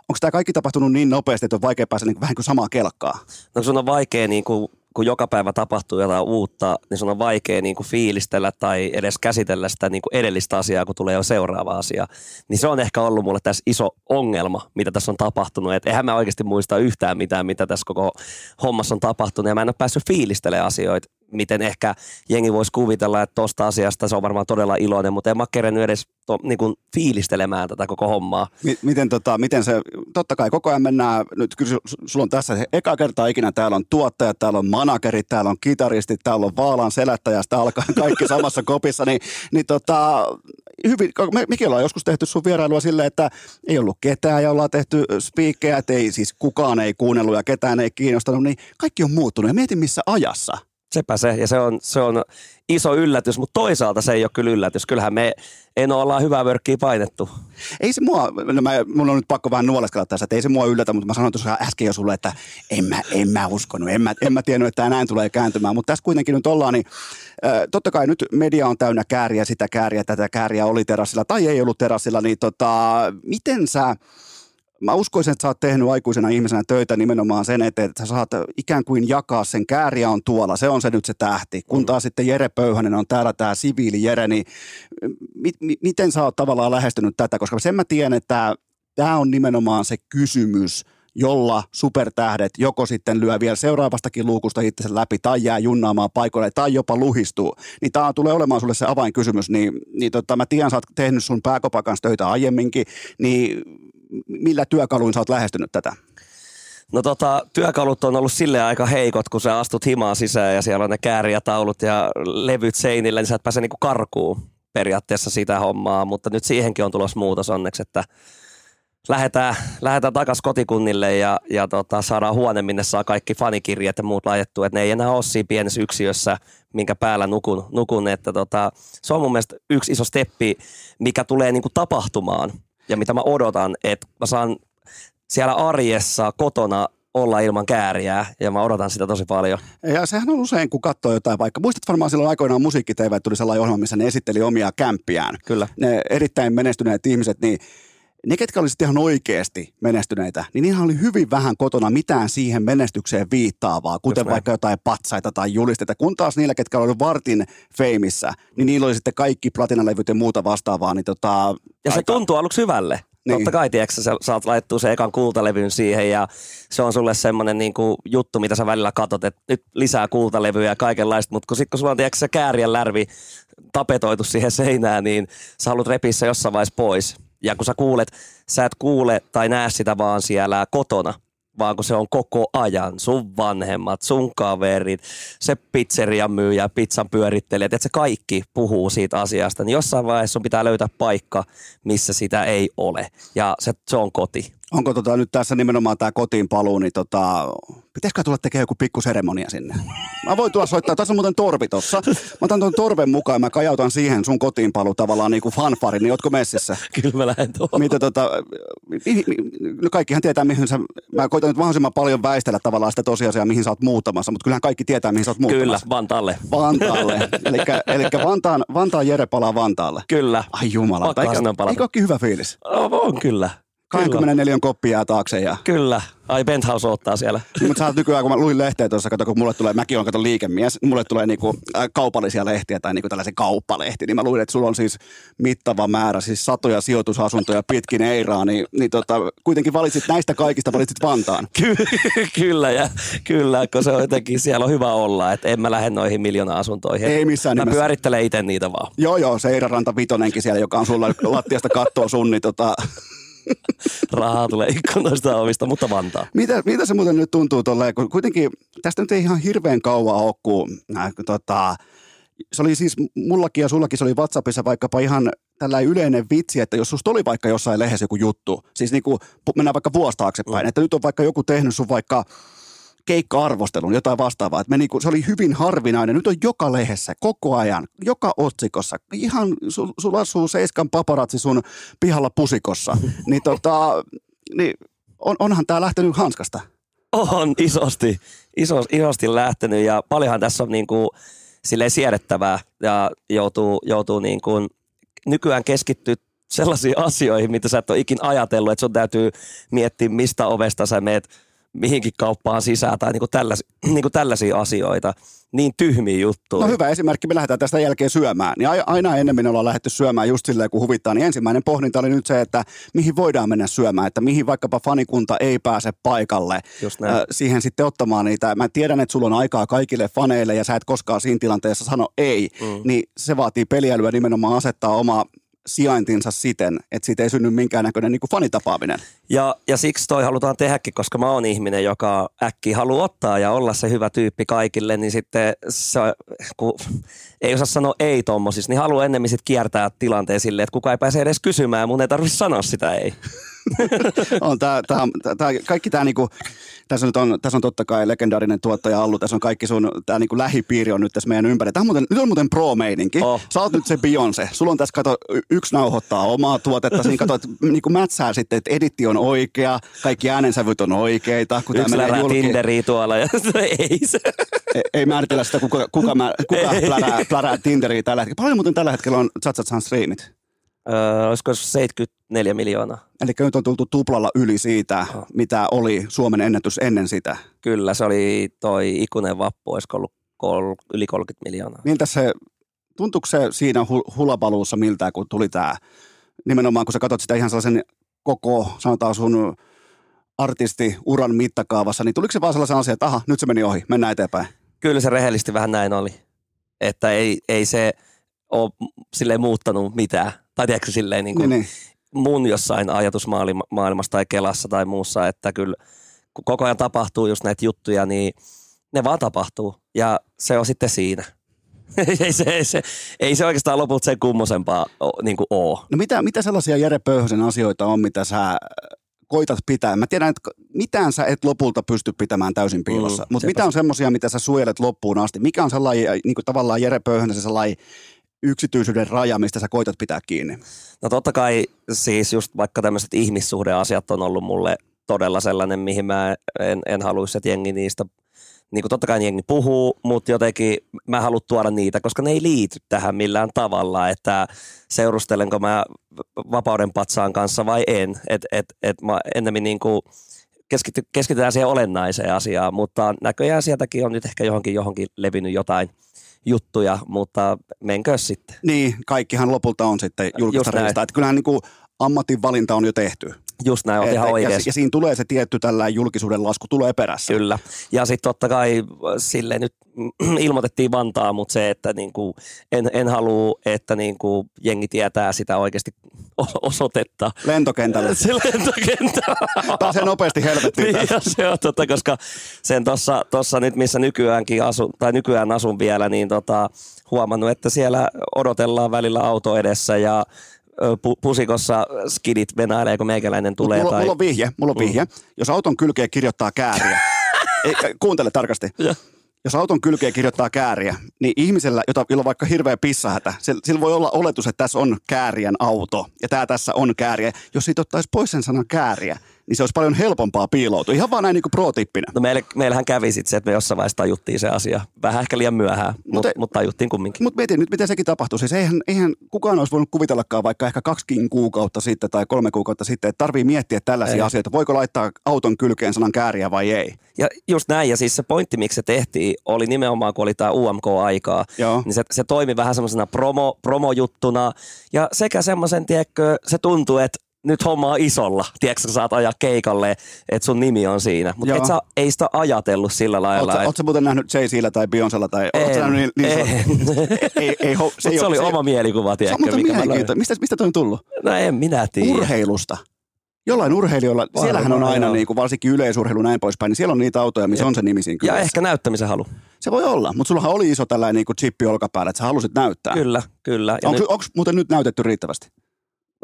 onko tämä kaikki tapahtunut niin nopeasti, että on vaikea päästä niin vähän kuin samaa kelkkaa? No sun on vaikea niin kuin kun joka päivä tapahtuu jotain uutta, niin sun on vaikea niin kuin fiilistellä tai edes käsitellä sitä niin kuin edellistä asiaa, kun tulee jo seuraava asia. Niin se on ehkä ollut mulle tässä iso ongelma, mitä tässä on tapahtunut. Et eihän mä oikeasti muista yhtään mitään, mitä tässä koko hommassa on tapahtunut. Ja mä en ole päässyt fiilistelemään asioita miten ehkä jengi voisi kuvitella, että tuosta asiasta se on varmaan todella iloinen, mutta en mä kerennyt edes to, niin kuin fiilistelemään tätä koko hommaa. Miten, tota, miten se, totta kai koko ajan mennään, nyt kyllä sulla on tässä eka kertaa ikinä, täällä on tuottajat, täällä on managerit, täällä on kitaristit, täällä on Vaalan selättäjästä alkaen kaikki samassa kopissa, niin, niin tota, hyvin, me, mekin ollaan joskus tehty sun vierailua silleen, että ei ollut ketään ja ollaan tehty spiikkejä, että ei siis kukaan ei kuunnellut ja ketään ei kiinnostanut, niin kaikki on muuttunut ja mietin missä ajassa. Sepä se, ja se on, se on iso yllätys, mutta toisaalta se ei ole kyllä yllätys. Kyllähän me en ollaan hyvää vörkkiä painettu. Ei se mua, no mä, mun on nyt pakko vähän nuoleskella tässä, että ei se mua yllätä, mutta mä sanoin tuossa äsken jo sulle, että en mä, en mä uskonut, en mä, en mä tiennyt, että näin tulee kääntymään, mutta tässä kuitenkin nyt ollaan, niin äh, totta kai nyt media on täynnä kääriä, sitä kääriä, tätä kääriä oli terassilla tai ei ollut terassilla, niin tota, miten sä, mä uskoisin, että sä oot tehnyt aikuisena ihmisenä töitä nimenomaan sen eteen, että sä saat ikään kuin jakaa sen kääriä on tuolla, se on se nyt se tähti. Kun taas sitten Jere Pöyhänen on täällä tämä siviili Jere, niin mi- mi- miten sä oot tavallaan lähestynyt tätä? Koska sen mä tiedän, että tämä on nimenomaan se kysymys, jolla supertähdet joko sitten lyö vielä seuraavastakin luukusta itsensä läpi tai jää junnaamaan paikoille tai jopa luhistuu. Niin tämä tulee olemaan sulle se avainkysymys. Niin, niin tota, mä tiedän, sä oot tehnyt sun pääkopakan töitä aiemminkin, niin millä työkaluin sä oot lähestynyt tätä? No tota, työkalut on ollut sille aika heikot, kun sä astut himaan sisään ja siellä on ne kääriätaulut ja levyt seinillä, niin sä et pääse niinku karkuun periaatteessa sitä hommaa, mutta nyt siihenkin on tulossa muutos onneksi, että lähdetään, lähdetään takaisin kotikunnille ja, ja tota, saadaan huone, minne saa kaikki fanikirjat ja muut laitettu, että ne ei enää ole siinä pienessä yksiössä, minkä päällä nukun, nukun. Että tota, se on mun mielestä yksi iso steppi, mikä tulee niinku tapahtumaan ja mitä mä odotan, että mä saan siellä arjessa kotona olla ilman kääriää ja mä odotan sitä tosi paljon. Ja sehän on usein, kun katsoo jotain vaikka, muistat varmaan silloin aikoinaan musiikki tuli sellainen ohjelma, missä ne esitteli omia kämppiään. Kyllä. Ne erittäin menestyneet ihmiset, niin ne, ketkä olisivat ihan oikeasti menestyneitä, niin niillä oli hyvin vähän kotona mitään siihen menestykseen viittaavaa, kuten vaikka jotain patsaita tai julisteita. Kun taas niillä, ketkä olivat vartin feimissä, niin niillä oli sitten kaikki platinalevyt ja muuta vastaavaa. Niin tota, ja se aika... tuntuu aluksi hyvälle. Niin. Totta kai, tiedätkö, sä saat laittua sen ekan kultalevyn siihen ja se on sulle semmoinen niinku juttu, mitä sä välillä katot, että nyt lisää kultalevyjä ja kaikenlaista, mutta kun sitten kun sulla on tiedätkö, se kääriän lärvi tapetoitu siihen seinään, niin sä haluat repiä se jossain vaiheessa pois. Ja kun sä kuulet, sä et kuule tai näe sitä vaan siellä kotona, vaan kun se on koko ajan. Sun vanhemmat, sun kaverit, se pizzerian myyjä, pizzan pyörittelijät, että se kaikki puhuu siitä asiasta. Niin jossain vaiheessa sun pitää löytää paikka, missä sitä ei ole. Ja se, se on koti. Onko tota, nyt tässä nimenomaan tämä kotiin paluu, niin tota, pitäisikö tulla tekemään joku pikku seremonia sinne? Mä voin tulla soittaa, tässä on muuten torvi tossa. Mä otan tuon torven mukaan, mä kajautan siihen sun kotiin paluu tavallaan niin kuin fanfari, niin ootko messissä? Kyllä mä lähden tuohon. Mitä tota, mi, mi, no kaikkihan tietää, mihin sä, mä koitan nyt mahdollisimman paljon väistellä tavallaan sitä tosiasiaa, mihin sä oot muuttamassa, mutta kyllähän kaikki tietää, mihin sä oot Kyllä, muuttamassa. Vantaalle. Vantaalle. Eli Vantaan, Vantaan Jere palaa Vantaalle. Kyllä. Ai jumala, eikö, eikö olekin hyvä fiilis? On, on kyllä. 24 koppi jää taakse ja Kyllä. Ai Penthouse ottaa siellä. Niin, mutta sä oot nykyään, kun mä luin lehteä tuossa, kato, kun mulle tulee, mäkin olen kato liikemies, mulle tulee niinku, kaupallisia lehtiä tai niinku tällaisia kauppalehtiä, niin mä luin, että sulla on siis mittava määrä, siis satoja sijoitusasuntoja pitkin Eiraa, niin, niin tota, kuitenkin valitsit näistä kaikista, valitsit Vantaan. (laughs) Ky- kyllä, ja, kyllä, kun se on jotenkin, siellä on hyvä olla, että en mä lähde noihin miljoona asuntoihin. Ei missään Mä nimessä. pyörittelen itse niitä vaan. Joo, joo, se Eira Ranta Vitonenkin siellä, joka on sulla lattiasta kattoo sun, niin tota, (laughs) Rahaa tulee ikkunoista ovista, mutta Vantaa. mitä, mitä se muuten nyt tuntuu tolleen, kun kuitenkin tästä nyt ei ihan hirveän kauan ole, kun, äh, tota, se oli siis mullakin ja sullakin se oli WhatsAppissa vaikkapa ihan tällä yleinen vitsi, että jos susta oli vaikka jossain lehdessä joku juttu, siis niin kuin mennään vaikka vuosi taaksepäin, mm. että nyt on vaikka joku tehnyt sun vaikka keikka-arvostelun, jotain vastaavaa. Että me niinku, se oli hyvin harvinainen. Nyt on joka lehdessä, koko ajan, joka otsikossa. Ihan, sul, sulla asuu Seiskan paparatsi sun pihalla pusikossa. (laughs) niin tota, niin on, onhan tämä lähtenyt hanskasta. On isosti, iso, isosti lähtenyt ja paljonhan tässä on niin kuin, silleen siedettävää ja joutuu, joutuu niin kuin, nykyään keskittyä sellaisiin asioihin, mitä sä et ole ikin ajatellut, että sun täytyy miettiä, mistä ovesta sä meet mihinkin kauppaan sisään tai niin kuin tällaisia, niin kuin tällaisia asioita. Niin tyhmiä juttuja. No hyvä esimerkki, me lähdetään tästä jälkeen syömään. Niin aina ennemmin ollaan lähdetty syömään just silleen, kun huvittaa. Niin ensimmäinen pohdinta oli nyt se, että mihin voidaan mennä syömään, että mihin vaikkapa fanikunta ei pääse paikalle Just näin. siihen sitten ottamaan niitä. Mä tiedän, että sulla on aikaa kaikille faneille ja sä et koskaan siinä tilanteessa sano ei, mm. niin se vaatii peliälyä nimenomaan asettaa oma sijaintinsa siten, että siitä ei synny minkäännäköinen niin kuin fanitapaaminen. Ja, ja siksi toi halutaan tehdäkin, koska mä oon ihminen, joka äkki haluaa ottaa ja olla se hyvä tyyppi kaikille, niin sitten se, kun ei osaa sanoa ei tommosissa, niin haluaa ennemmin sit kiertää tilanteen silleen, että kukaan ei pääse edes kysymään mun ei tarvitse sanoa sitä ei. On tää, tää, tää, kaikki tämä niinku, tässä, nyt on, tässä on totta kai legendaarinen tuottaja Allu, tässä on kaikki sun tää niinku lähipiiri on nyt tässä meidän ympärillä. Tää on muuten, nyt on muuten pro-meininki. Oh. Sä oot nyt se Beyoncé. Sulla on tässä, kato, yksi nauhoittaa omaa tuotetta, siinä kato, että niinku mätsää sitten, että editti on oikea, kaikki äänensävyt on oikeita. Kun Yksi menee lärää julki- Tinderiä tuolla ja ei se. ei, ei määritellä sitä, kuka, kuka, mä, kuka plärää, plärää Tinderiä tällä hetkellä. Paljon muuten tällä hetkellä on Chatsatsan streamit. Öö, olisiko 74 miljoonaa? Eli nyt on tultu tuplalla yli siitä, mitä oli Suomen ennätys ennen sitä. Kyllä, se oli toi ikuinen vappu, olisiko ollut kol, yli 30 miljoonaa. Miltä se, tuntuuko se siinä hu- hulapaluussa miltä, kun tuli tämä, nimenomaan kun sä katsot sitä ihan sellaisen koko, sanotaan sun artistiuran mittakaavassa, niin tuliko se vaan sellaisen asian, että aha, nyt se meni ohi, mennään eteenpäin. Kyllä se rehellisesti vähän näin oli. Että ei, ei se ole silleen muuttanut mitään. Tai tiedätkö silleen niin kuin Niin, niin. mun jossain ajatusmaailmassa tai Kelassa tai muussa, että kyllä kun koko ajan tapahtuu just näitä juttuja, niin ne vaan tapahtuu. Ja se on sitten siinä. (laughs) ei, se, ei, se, ei se oikeastaan lopulta sen kummosempaa niin kuin oo. No mitä, mitä sellaisia Jere Pöyhösen asioita on, mitä sä koitat pitää? Mä tiedän, että mitään sä et lopulta pysty pitämään täysin piilossa, Mm, mutta mitä on semmoisia, mitä sä suojelet loppuun asti? Mikä on sellainen niin kuin tavallaan Jere Pöyhösen sellainen yksityisyyden raja, mistä sä koitat pitää kiinni? No totta kai siis just vaikka tämmöiset ihmissuhdeasiat on ollut mulle todella sellainen, mihin mä en, en haluaisi, että jengi niistä, niin kuin totta kai jengi puhuu, mutta jotenkin mä haluan tuoda niitä, koska ne ei liity tähän millään tavalla, että seurustelenko mä vapauden patsaan kanssa vai en, että et, et mä ennemmin niin kuin keskity, keskitytään siihen olennaiseen asiaan, mutta näköjään sieltäkin on nyt ehkä johonkin johonkin levinnyt jotain juttuja, mutta menkö sitten. Niin, kaikkihan lopulta on sitten julkista riistaa. Että kyllähän niin kuin ammatin valinta on jo tehty. Just näin, on ihan ja, oikeassa. ja siinä tulee se tietty tällainen julkisuuden lasku tulee perässä. Kyllä. Ja sitten totta kai sille nyt (clears throat) ilmoitettiin Vantaa, mutta se, että niinku, en, en halua, että niinku, jengi tietää sitä oikeasti (laughs) osoitetta. Lentokentällä. (laughs) Se lentokenttä. (laughs) Pääsee nopeasti helvettiin niin, tästä. ja se on totta, koska sen tuossa tossa nyt, missä nykyäänkin asun, tai nykyään asun vielä, niin tota, huomannut, että siellä odotellaan välillä auto edessä ja pu- pusikossa skidit venailee, kun meikäläinen tulee. mulla, tai... mulla on vihje, mulla on vihje. Jos auton kylkeen kirjoittaa kääriä, (laughs) ei, kuuntele tarkasti. Ja. Jos auton kylkeen kirjoittaa kääriä, niin ihmisellä, jota, jolla on vaikka hirveä pissahätä, sillä voi olla oletus, että tässä on käärien auto ja tämä tässä on kääriä. Jos siitä ottaisi pois sen sanan kääriä, niin se olisi paljon helpompaa piiloutua. Ihan vaan näin niin kuin pro-tippinä. No meille, meillähän kävi sitten se, että me jossain vaiheessa tajuttiin se asia. Vähän ehkä liian myöhään, mutta Mut mut tajuttiin kumminkin. Mutta mietin nyt, miten sekin tapahtui. Siis eihän, eihän kukaan olisi voinut kuvitellakaan vaikka ehkä kaksikin kuukautta sitten tai kolme kuukautta sitten, että tarvii miettiä tällaisia Ei. asioita. Voiko laittaa auton kylkeen sanan kääriä vai ei? Ja just näin, ja siis se pointti, miksi se tehtiin, oli nimenomaan, kun oli tämä UMK-aikaa, Joo. niin se, se toimi vähän semmoisena promo, promojuttuna, ja sekä semmoisen, tiedätkö, se tuntuu, että nyt homma on isolla, tiedätkö, sä saat ajaa keikalle, että sun nimi on siinä. Mutta et sä, ei sitä ajatellut sillä lailla. Oletko et- sä muuten nähnyt Jay-Zillä tai Beyoncella tai En, nähnyt niin, niin en. ei, ei, ho, se, se oli oma mielikuva, Se on tiedätkö, mä löin. mielenkiintoista. Mistä, mistä toi on tullut? No en minä tiedä. Urheilusta. Jollain urheilijoilla, Varmaan, siellähän on aina, niin kuin, varsinkin yleisurheilu näin poispäin, niin siellä on niitä autoja, missä on se nimi siinä Ja kylässä. ehkä näyttämisen halu. Se voi olla, mutta sullahan oli iso tällainen niin kuin chippi olkapäällä, että sä halusit näyttää. Kyllä, kyllä. Ja Onko nyt, nyt... muuten nyt näytetty riittävästi?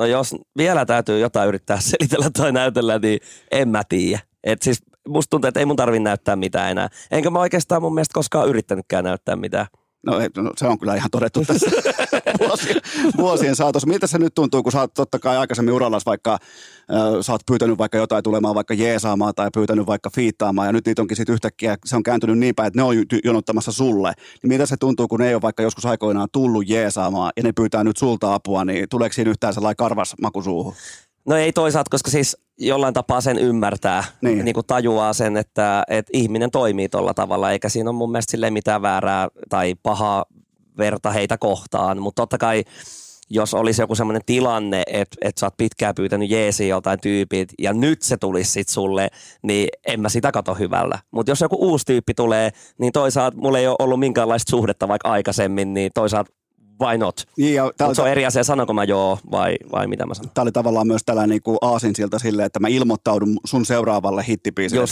No jos vielä täytyy jotain yrittää (laughs) selitellä tai näytellä, niin en mä tiedä. Et siis musta tuntuu, että ei mun tarvi näyttää mitään enää. Enkä mä oikeastaan mun mielestä koskaan yrittänytkään näyttää mitään. No, no se on kyllä ihan todettu (laughs) tässä vuosien, vuosien saatossa. Miltä se nyt tuntuu, kun sä oot totta kai aikaisemmin urallas vaikka, äh, sä oot pyytänyt vaikka jotain tulemaan vaikka jeesaamaan tai pyytänyt vaikka fiittaamaan ja nyt niitä onkin sitten yhtäkkiä, se on kääntynyt niin päin, että ne on jonottamassa sulle. Niin miltä se tuntuu, kun ne ei ole vaikka joskus aikoinaan tullut jeesaamaan ja ne pyytää nyt sulta apua, niin tuleeko siinä yhtään sellainen karvas maku suuhun? No ei toisaalta, koska siis jollain tapaa sen ymmärtää, Niin. niin. kuin tajuaa sen, että, että ihminen toimii tuolla tavalla, eikä siinä ole mun mielestä silleen mitään väärää tai pahaa verta heitä kohtaan, mutta totta kai jos olisi joku semmoinen tilanne, että, että sä oot pitkään pyytänyt jeesiä joltain tyypit ja nyt se tulisi sit sulle, niin en mä sitä kato hyvällä. Mutta jos joku uusi tyyppi tulee, niin toisaalta mulla ei ole ollut minkäänlaista suhdetta vaikka aikaisemmin, niin toisaalta why not? Niin, ja tää Mutta se on oli, eri asia, sanonko mä joo vai, vai mitä mä sanon. tää oli tavallaan myös tällainen niin kuin aasinsilta silleen, että mä ilmoittaudun sun seuraavalle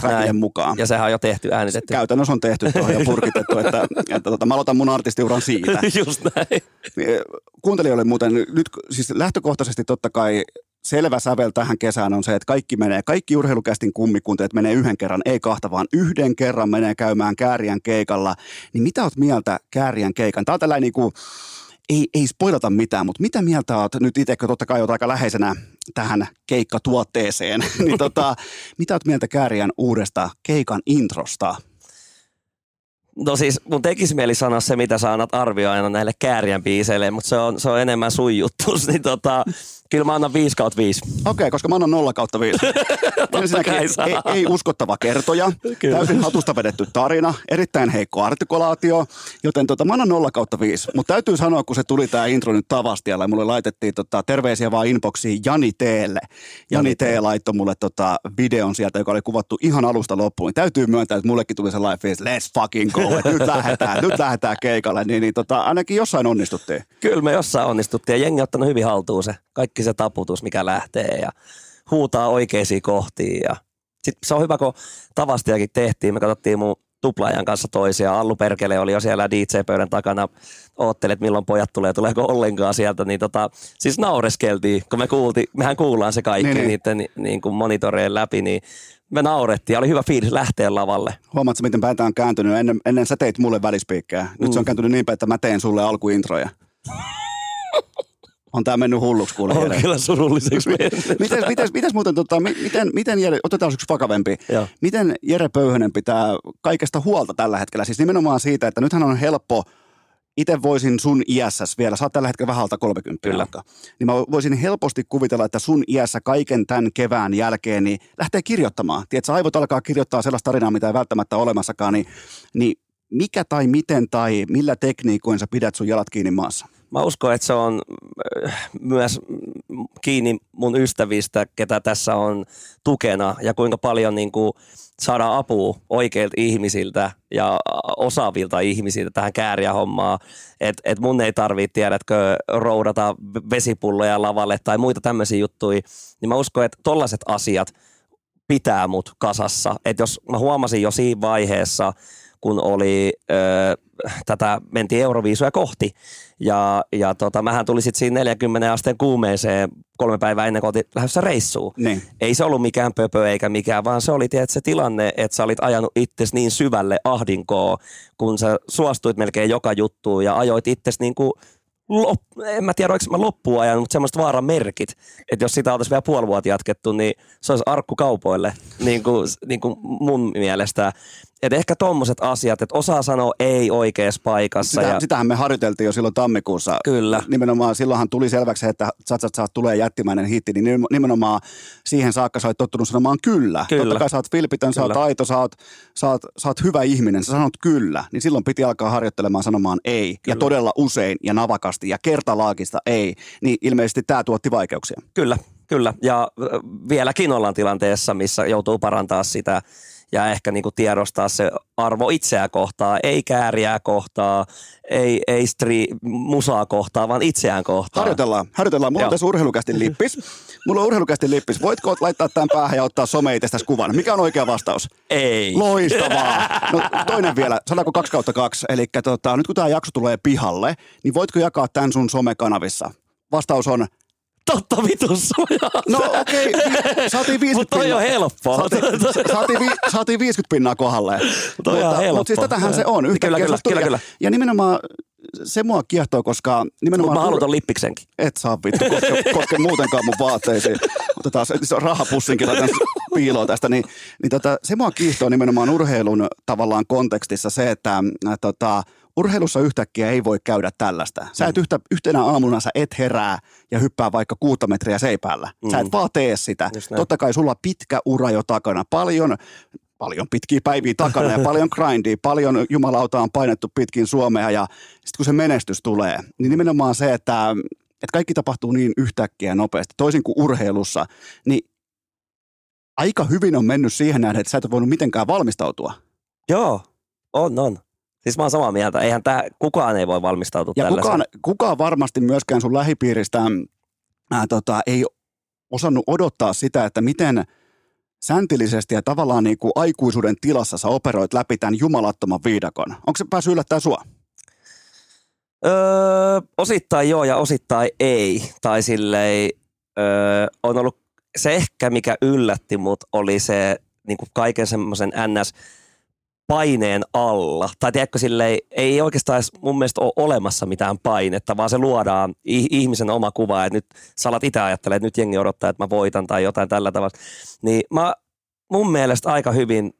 näin. mukaan. Ja sehän on jo tehty, äänitetty. Käytännössä on tehty tuohon ja purkitettu, että, että tota, mä aloitan mun artistiuran siitä. (laughs) Just näin. Niin, Kuuntelijoille muuten, nyt siis lähtökohtaisesti totta kai selvä sävel tähän kesään on se, että kaikki menee, kaikki urheilukästin kummikunteet menee yhden kerran, ei kahta, vaan yhden kerran menee käymään Kääriän keikalla. Niin mitä oot mieltä Kääriän keikan? Tää on tällainen niin kuin, ei, ei spoilata mitään, mutta mitä mieltä oot nyt itse, kun totta kai oot aika läheisenä tähän keikkatuotteeseen, (laughs) niin tota, mitä oot mieltä Kääriän uudesta keikan introsta? No siis mun tekisi mieli sanoa se, mitä sä annat arvioina näille kääriän biiseille, mutta se on, se on enemmän sun juttus, niin tota, kyllä mä annan 5 kautta 5. Okei, koska mä annan 0 kautta 5. Ensinnäkin (laughs) kai ei, ei, uskottava kertoja, Kyllä. täysin hatusta vedetty tarina, erittäin heikko artikulaatio, joten tota, mä annan 0 kautta 5. Mutta täytyy sanoa, kun se tuli tämä intro nyt Tavastialla ja mulle laitettiin tota, terveisiä vaan inboxiin Jani Teelle. Jani T laittoi mulle tota, videon sieltä, joka oli kuvattu ihan alusta loppuun. Täytyy myöntää, että mullekin tuli sellainen fiilis, let's fucking go, että nyt lähdetään, nyt lähdetään keikalle. Niin, niin tota, ainakin jossain onnistuttiin. Kyllä me jossain onnistuttiin ja jengi on ottanut hyvin haltuun se, kaikki se taputus, mikä lähtee ja huutaa oikeisiin kohtiin. Ja sitten se on hyvä, kun tavastiakin tehtiin, me katsottiin mun tuplaajan kanssa toisia. Allu Perkele oli jo siellä DJ-pöydän takana, oottelet että milloin pojat tulee, tuleeko ollenkaan sieltä. Niin tota, siis naureskeltiin, kun me kuultiin, mehän kuullaan se kaikki Niin, niin, niin. niiden niin kuin monitoreen läpi, niin me naurettiin ja oli hyvä fiilis lähteä lavalle. Huomaatko, miten päin tää on kääntynyt? Ennen, ennen sä teit mulle välispiikkejä. Nyt se on kääntynyt niin päin, että mä teen sulle alkuintroja. On tää mennyt hulluksi kuule. On kyllä surulliseksi. Miten, miten, miten muuten, tota, mi- miten, miten Jere, otetaan yksi vakavempi. Joo. Miten Jere Pöyhönen pitää kaikesta huolta tällä hetkellä? Siis nimenomaan siitä, että nythän on helppo, itse voisin sun iässä vielä, sä oot tällä hetkellä vähän alta 30 Kyllä. niin mä voisin helposti kuvitella, että sun iässä kaiken tämän kevään jälkeen niin lähtee kirjoittamaan. Tiedätkö, aivot alkaa kirjoittaa sellaista tarinaa, mitä ei välttämättä ole olemassakaan, niin, niin mikä tai miten tai millä tekniikoin sä pidät sun jalat kiinni maassa? Mä uskon, että se on äh, myös kiinni mun ystävistä, ketä tässä on tukena ja kuinka paljon niin kuin saadaan apua oikeilta ihmisiltä ja osaavilta ihmisiltä tähän kääriähommaan. Että et mun ei tarvitse, tiedätkö, roudata vesipulloja lavalle tai muita tämmöisiä juttuja. Niin mä uskon, että tollaiset asiat pitää mut kasassa. Että jos mä huomasin jo siinä vaiheessa, kun oli, ö, tätä mentiin Euroviisuja kohti. Ja, ja tota, mähän tuli sitten siinä 40 asteen kuumeeseen kolme päivää ennen kuin oltiin lähdössä reissuun. Niin. Ei se ollut mikään pöpö eikä mikään, vaan se oli tiedät, se tilanne, että sä olit ajanut itsesi niin syvälle ahdinkoon, kun sä suostuit melkein joka juttuun ja ajoit itsesi niin kuin lop, en mä tiedä, oliko mä loppuun ajanut, mutta semmoista vaaran merkit, että jos sitä oltaisiin vielä puoli vuotta jatkettu, niin se olisi arkku kaupoille, niin kuin, niin kuin mun mielestä. Et ehkä tommoset asiat, että osaa sanoa ei oikeassa paikassa. Sitä, ja, Sitähän me harjoiteltiin jo silloin tammikuussa. Kyllä. Nimenomaan silloinhan tuli selväksi, että Sat Sat Sat tulee jättimäinen hitti, niin nimenomaan siihen saakka sä olet tottunut sanomaan kyllä. Kyllä. Totta kai sä oot vilpitön, sä oot aito, sä oot, sä, oot, sä oot hyvä ihminen, sä sanot kyllä. Niin silloin piti alkaa harjoittelemaan sanomaan ei. Ja Kyllä. todella usein ja navakasti ja kertalaakista ei. Niin ilmeisesti tämä tuotti vaikeuksia. Kyllä, kyllä. Ja vieläkin ollaan tilanteessa, missä joutuu parantaa sitä ja ehkä niin kuin tiedostaa se arvo itseä kohtaa, ei kääriää kohtaa, ei, ei stri, musaa kohtaa, vaan itseään kohtaa. Harjoitellaan, harjoitellaan. Mulla on Joo. tässä urheilukästi lippis. Mulla on urheilukästi lippis. Voitko laittaa tämän päähän ja ottaa some itsestäsi kuvan? Mikä on oikea vastaus? Ei. Loistavaa. No, toinen vielä, sanotaanko 2 kautta 2. Eli tota, nyt kun tämä jakso tulee pihalle, niin voitko jakaa tämän sun somekanavissa? Vastaus on, Totta vitus no okei, okay, saatiin (laughs) 50 Mutta toi on pinnaa. helppoa. Saatiin, saatiin, vi, saatiin 50 pinnaa kohdalle. Toi on mutta, helppo. mutta siis tätähän se on. Yhtäkkiä Kyllä, kyllä, kyllä, kyllä. Ja nimenomaan se mua kiehtoo, koska nimenomaan... Mutta mä haluan lippiksenkin. Et saa vittu, koske, koske muutenkaan mun vaatteisiin. Otetaan se, se on rahapussinkin laitan piiloon tästä. Niin, niin tota, se mua kiihtoo nimenomaan urheilun tavallaan kontekstissa se, että äh, tota, urheilussa yhtäkkiä ei voi käydä tällaista. Sä et yhtä, yhtenä aamuna sä et herää ja hyppää vaikka kuutta metriä seipäällä. Sä et vaan tee sitä. Totta kai sulla pitkä ura jo takana. Paljon paljon pitkiä päiviä takana ja paljon grindia, paljon jumalauta on painettu pitkin Suomea ja sitten kun se menestys tulee, niin nimenomaan se, että, että kaikki tapahtuu niin yhtäkkiä nopeasti, toisin kuin urheilussa, niin aika hyvin on mennyt siihen nähden, että sä et ole voinut mitenkään valmistautua. Joo, on, on. Siis mä oon samaa mieltä. Eihän tää, kukaan ei voi valmistautua Ja tällaiseen. kukaan, kukaan varmasti myöskään sun lähipiiristä ää, tota, ei osannut odottaa sitä, että miten säntillisesti ja tavallaan niin kuin aikuisuuden tilassa sä operoit läpi tämän jumalattoman viidakon. Onko se päässyt yllättää sua? Öö, osittain joo ja osittain ei. Tai silleen, öö, on ollut se ehkä, mikä yllätti mut, oli se niin kuin kaiken semmoisen ns paineen alla. Tai tiedätkö, silleen, ei oikeastaan edes mun mielestä ole olemassa mitään painetta, vaan se luodaan ih- ihmisen oma kuva, että nyt sä alat itse ajattelee, että nyt jengi odottaa, että mä voitan tai jotain tällä tavalla. Niin mä mun mielestä aika hyvin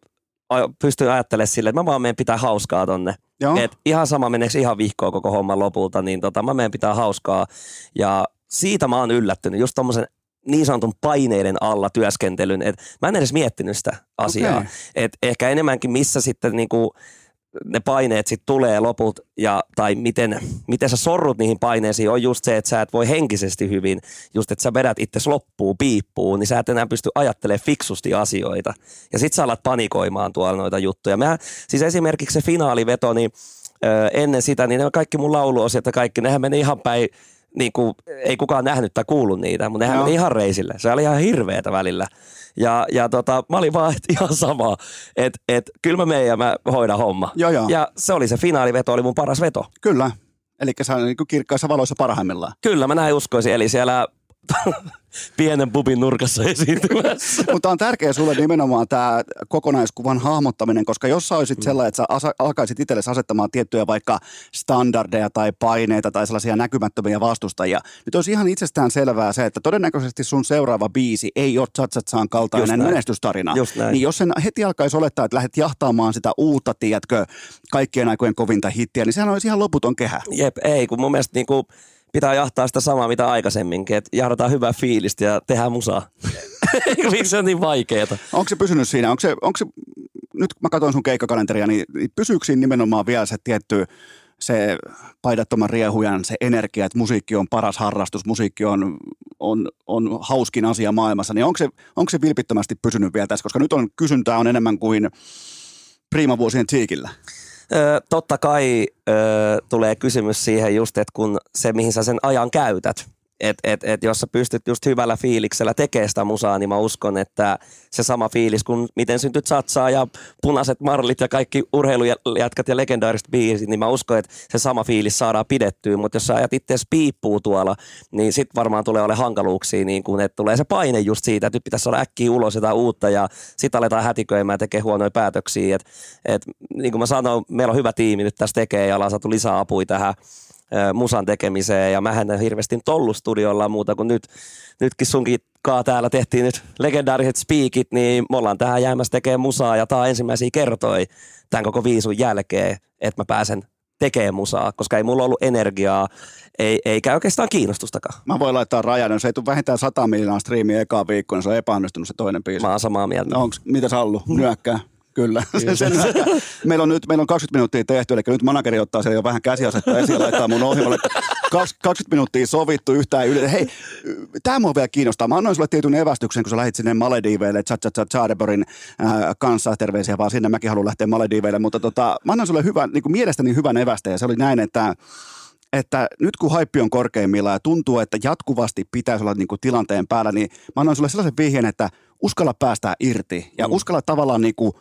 pystyn ajattelemaan silleen, että mä vaan menen pitää hauskaa tonne. Joo. Et ihan sama meneekö ihan vihkoon koko homman lopulta, niin tota, mä menen pitää hauskaa. Ja siitä mä oon yllättynyt, just tommosen niin sanotun paineiden alla työskentelyn. Et mä en edes miettinyt sitä asiaa. Okei. Et ehkä enemmänkin missä sitten niinku ne paineet sitten tulee loput ja, tai miten, miten sä sorrut niihin paineisiin on just se, että sä et voi henkisesti hyvin, just että sä vedät itse loppuun, piippuun, niin sä et enää pysty ajattelemaan fiksusti asioita. Ja sit sä alat panikoimaan tuolla noita juttuja. Mä, siis esimerkiksi se finaaliveto, niin ennen sitä, niin ne kaikki mun lauluosiat ja kaikki, nehän meni ihan päin, niin kuin, ei kukaan nähnyt tai kuullut niitä, mutta nehän meni ihan reisille. Se oli ihan hirveetä välillä. Ja, ja tota, mä olin vaan, että ihan sama, että et, kyllä mä menen ja mä hoidan homma. Joo, joo. Ja se oli se finaaliveto, oli mun paras veto. Kyllä. Eli sä niin kirkkaissa valoissa parhaimmillaan. Kyllä mä näin uskoisin, eli siellä pienen pubin nurkassa esiintymässä. Mutta on tärkeä sulle nimenomaan tämä kokonaiskuvan hahmottaminen, koska jos sä Mm. olisit sellainen, että sä alkaisit itsellesi asettamaan tiettyjä vaikka standardeja tai paineita tai sellaisia näkymättömiä vastustajia, nyt olisi ihan itsestään selvää se, että todennäköisesti sun seuraava biisi ei ole Tsatsatsaan kaltainen menestystarina. Niin jos sen heti alkaisi olettaa, että lähdet jahtaamaan sitä uutta, tiedätkö, kaikkien aikojen kovinta hittiä, niin sehän olisi ihan loputon kehä. Jep, ei, kun mun mielestä niinku pitää jahtaa sitä samaa mitä aikaisemminkin, että jahdataan hyvää fiilistä ja tehdään musaa. (laughs) Miksi se on niin vaikeeta? Onko se pysynyt siinä? Onko se, onko se, nyt kun mä katson sun keikkakalenteria, niin, niin pysyykö siinä nimenomaan vielä se tietty se paidattoman riehujan, se energia, että musiikki on paras harrastus, musiikki on, on, on hauskin asia maailmassa, niin onko se, onko se vilpittömästi pysynyt vielä tässä? Koska nyt on kysyntää on enemmän kuin priimavuosien tiikillä. Ö, totta kai ö, tulee kysymys siihen just, että kun se, mihin sä sen ajan käytät, et, et, et jos sä pystyt just hyvällä fiiliksellä tekemään sitä musaa, niin mä uskon, että se sama fiilis kuin miten syntyt satsaa ja punaiset marlit ja kaikki urheilujätkät ja legendaariset biisit, niin mä uskon, että se sama fiilis saadaan pidettyä, mutta jos sä ajat itseäsi piippuu tuolla, niin sit varmaan tulee ole hankaluuksia, niin kun, että tulee se paine just siitä, että nyt pitäisi saada äkkiä ulos jotain uutta ja sit aletaan hätiköimään ja tekee huonoja päätöksiä. Et, et, niin kuin mä sanoin, meillä on hyvä tiimi nyt tässä tekee ja ollaan saatu lisää apuja tähän musan tekemiseen ja mä en hirveästi ollut studiolla muuta kuin nyt, nytkin sunkin kaa täällä tehtiin nyt legendaariset speakit, niin me ollaan tähän jäämässä tekemään musaa ja tää ensimmäisiä kertoi tämän koko viisun jälkeen, että mä pääsen tekemään musaa, koska ei mulla ollut energiaa, ei, eikä oikeastaan kiinnostustakaan. Mä voin laittaa rajan, jos ei tule vähintään 100 miljoonaa striimiä ekaa viikkoa, niin se on epäonnistunut se toinen biisi. Mä oon samaa mieltä. No, onks, mitä sä ollut? Nyökkää. Kyllä. (laughs) Sen, meillä on nyt meillä on 20 minuuttia tehty, eli nyt manageri ottaa siellä jo vähän käsiasetta esiin ja laittaa mun ohjelmalle. 20 minuuttia sovittu yhtään yli. Hei, tämä mua vielä kiinnostaa. Mä annoin sulle tietyn evästyksen, kun sä lähdit sinne Malediiveille Cha Cha Cha Chadeborin äh, kanssa. Terveisiä vaan sinne. Mäkin haluan lähteä Malediiveille, mutta tota, mä annoin sulle hyvän, niin kuin mielestäni hyvän evästä ja se oli näin, että että nyt kun haippi on korkeimmillaan ja tuntuu, että jatkuvasti pitäisi olla niin kuin tilanteen päällä, niin mä annoin sulle sellaisen vihjeen, että uskalla päästää irti ja mm. uskalla tavallaan niin kuin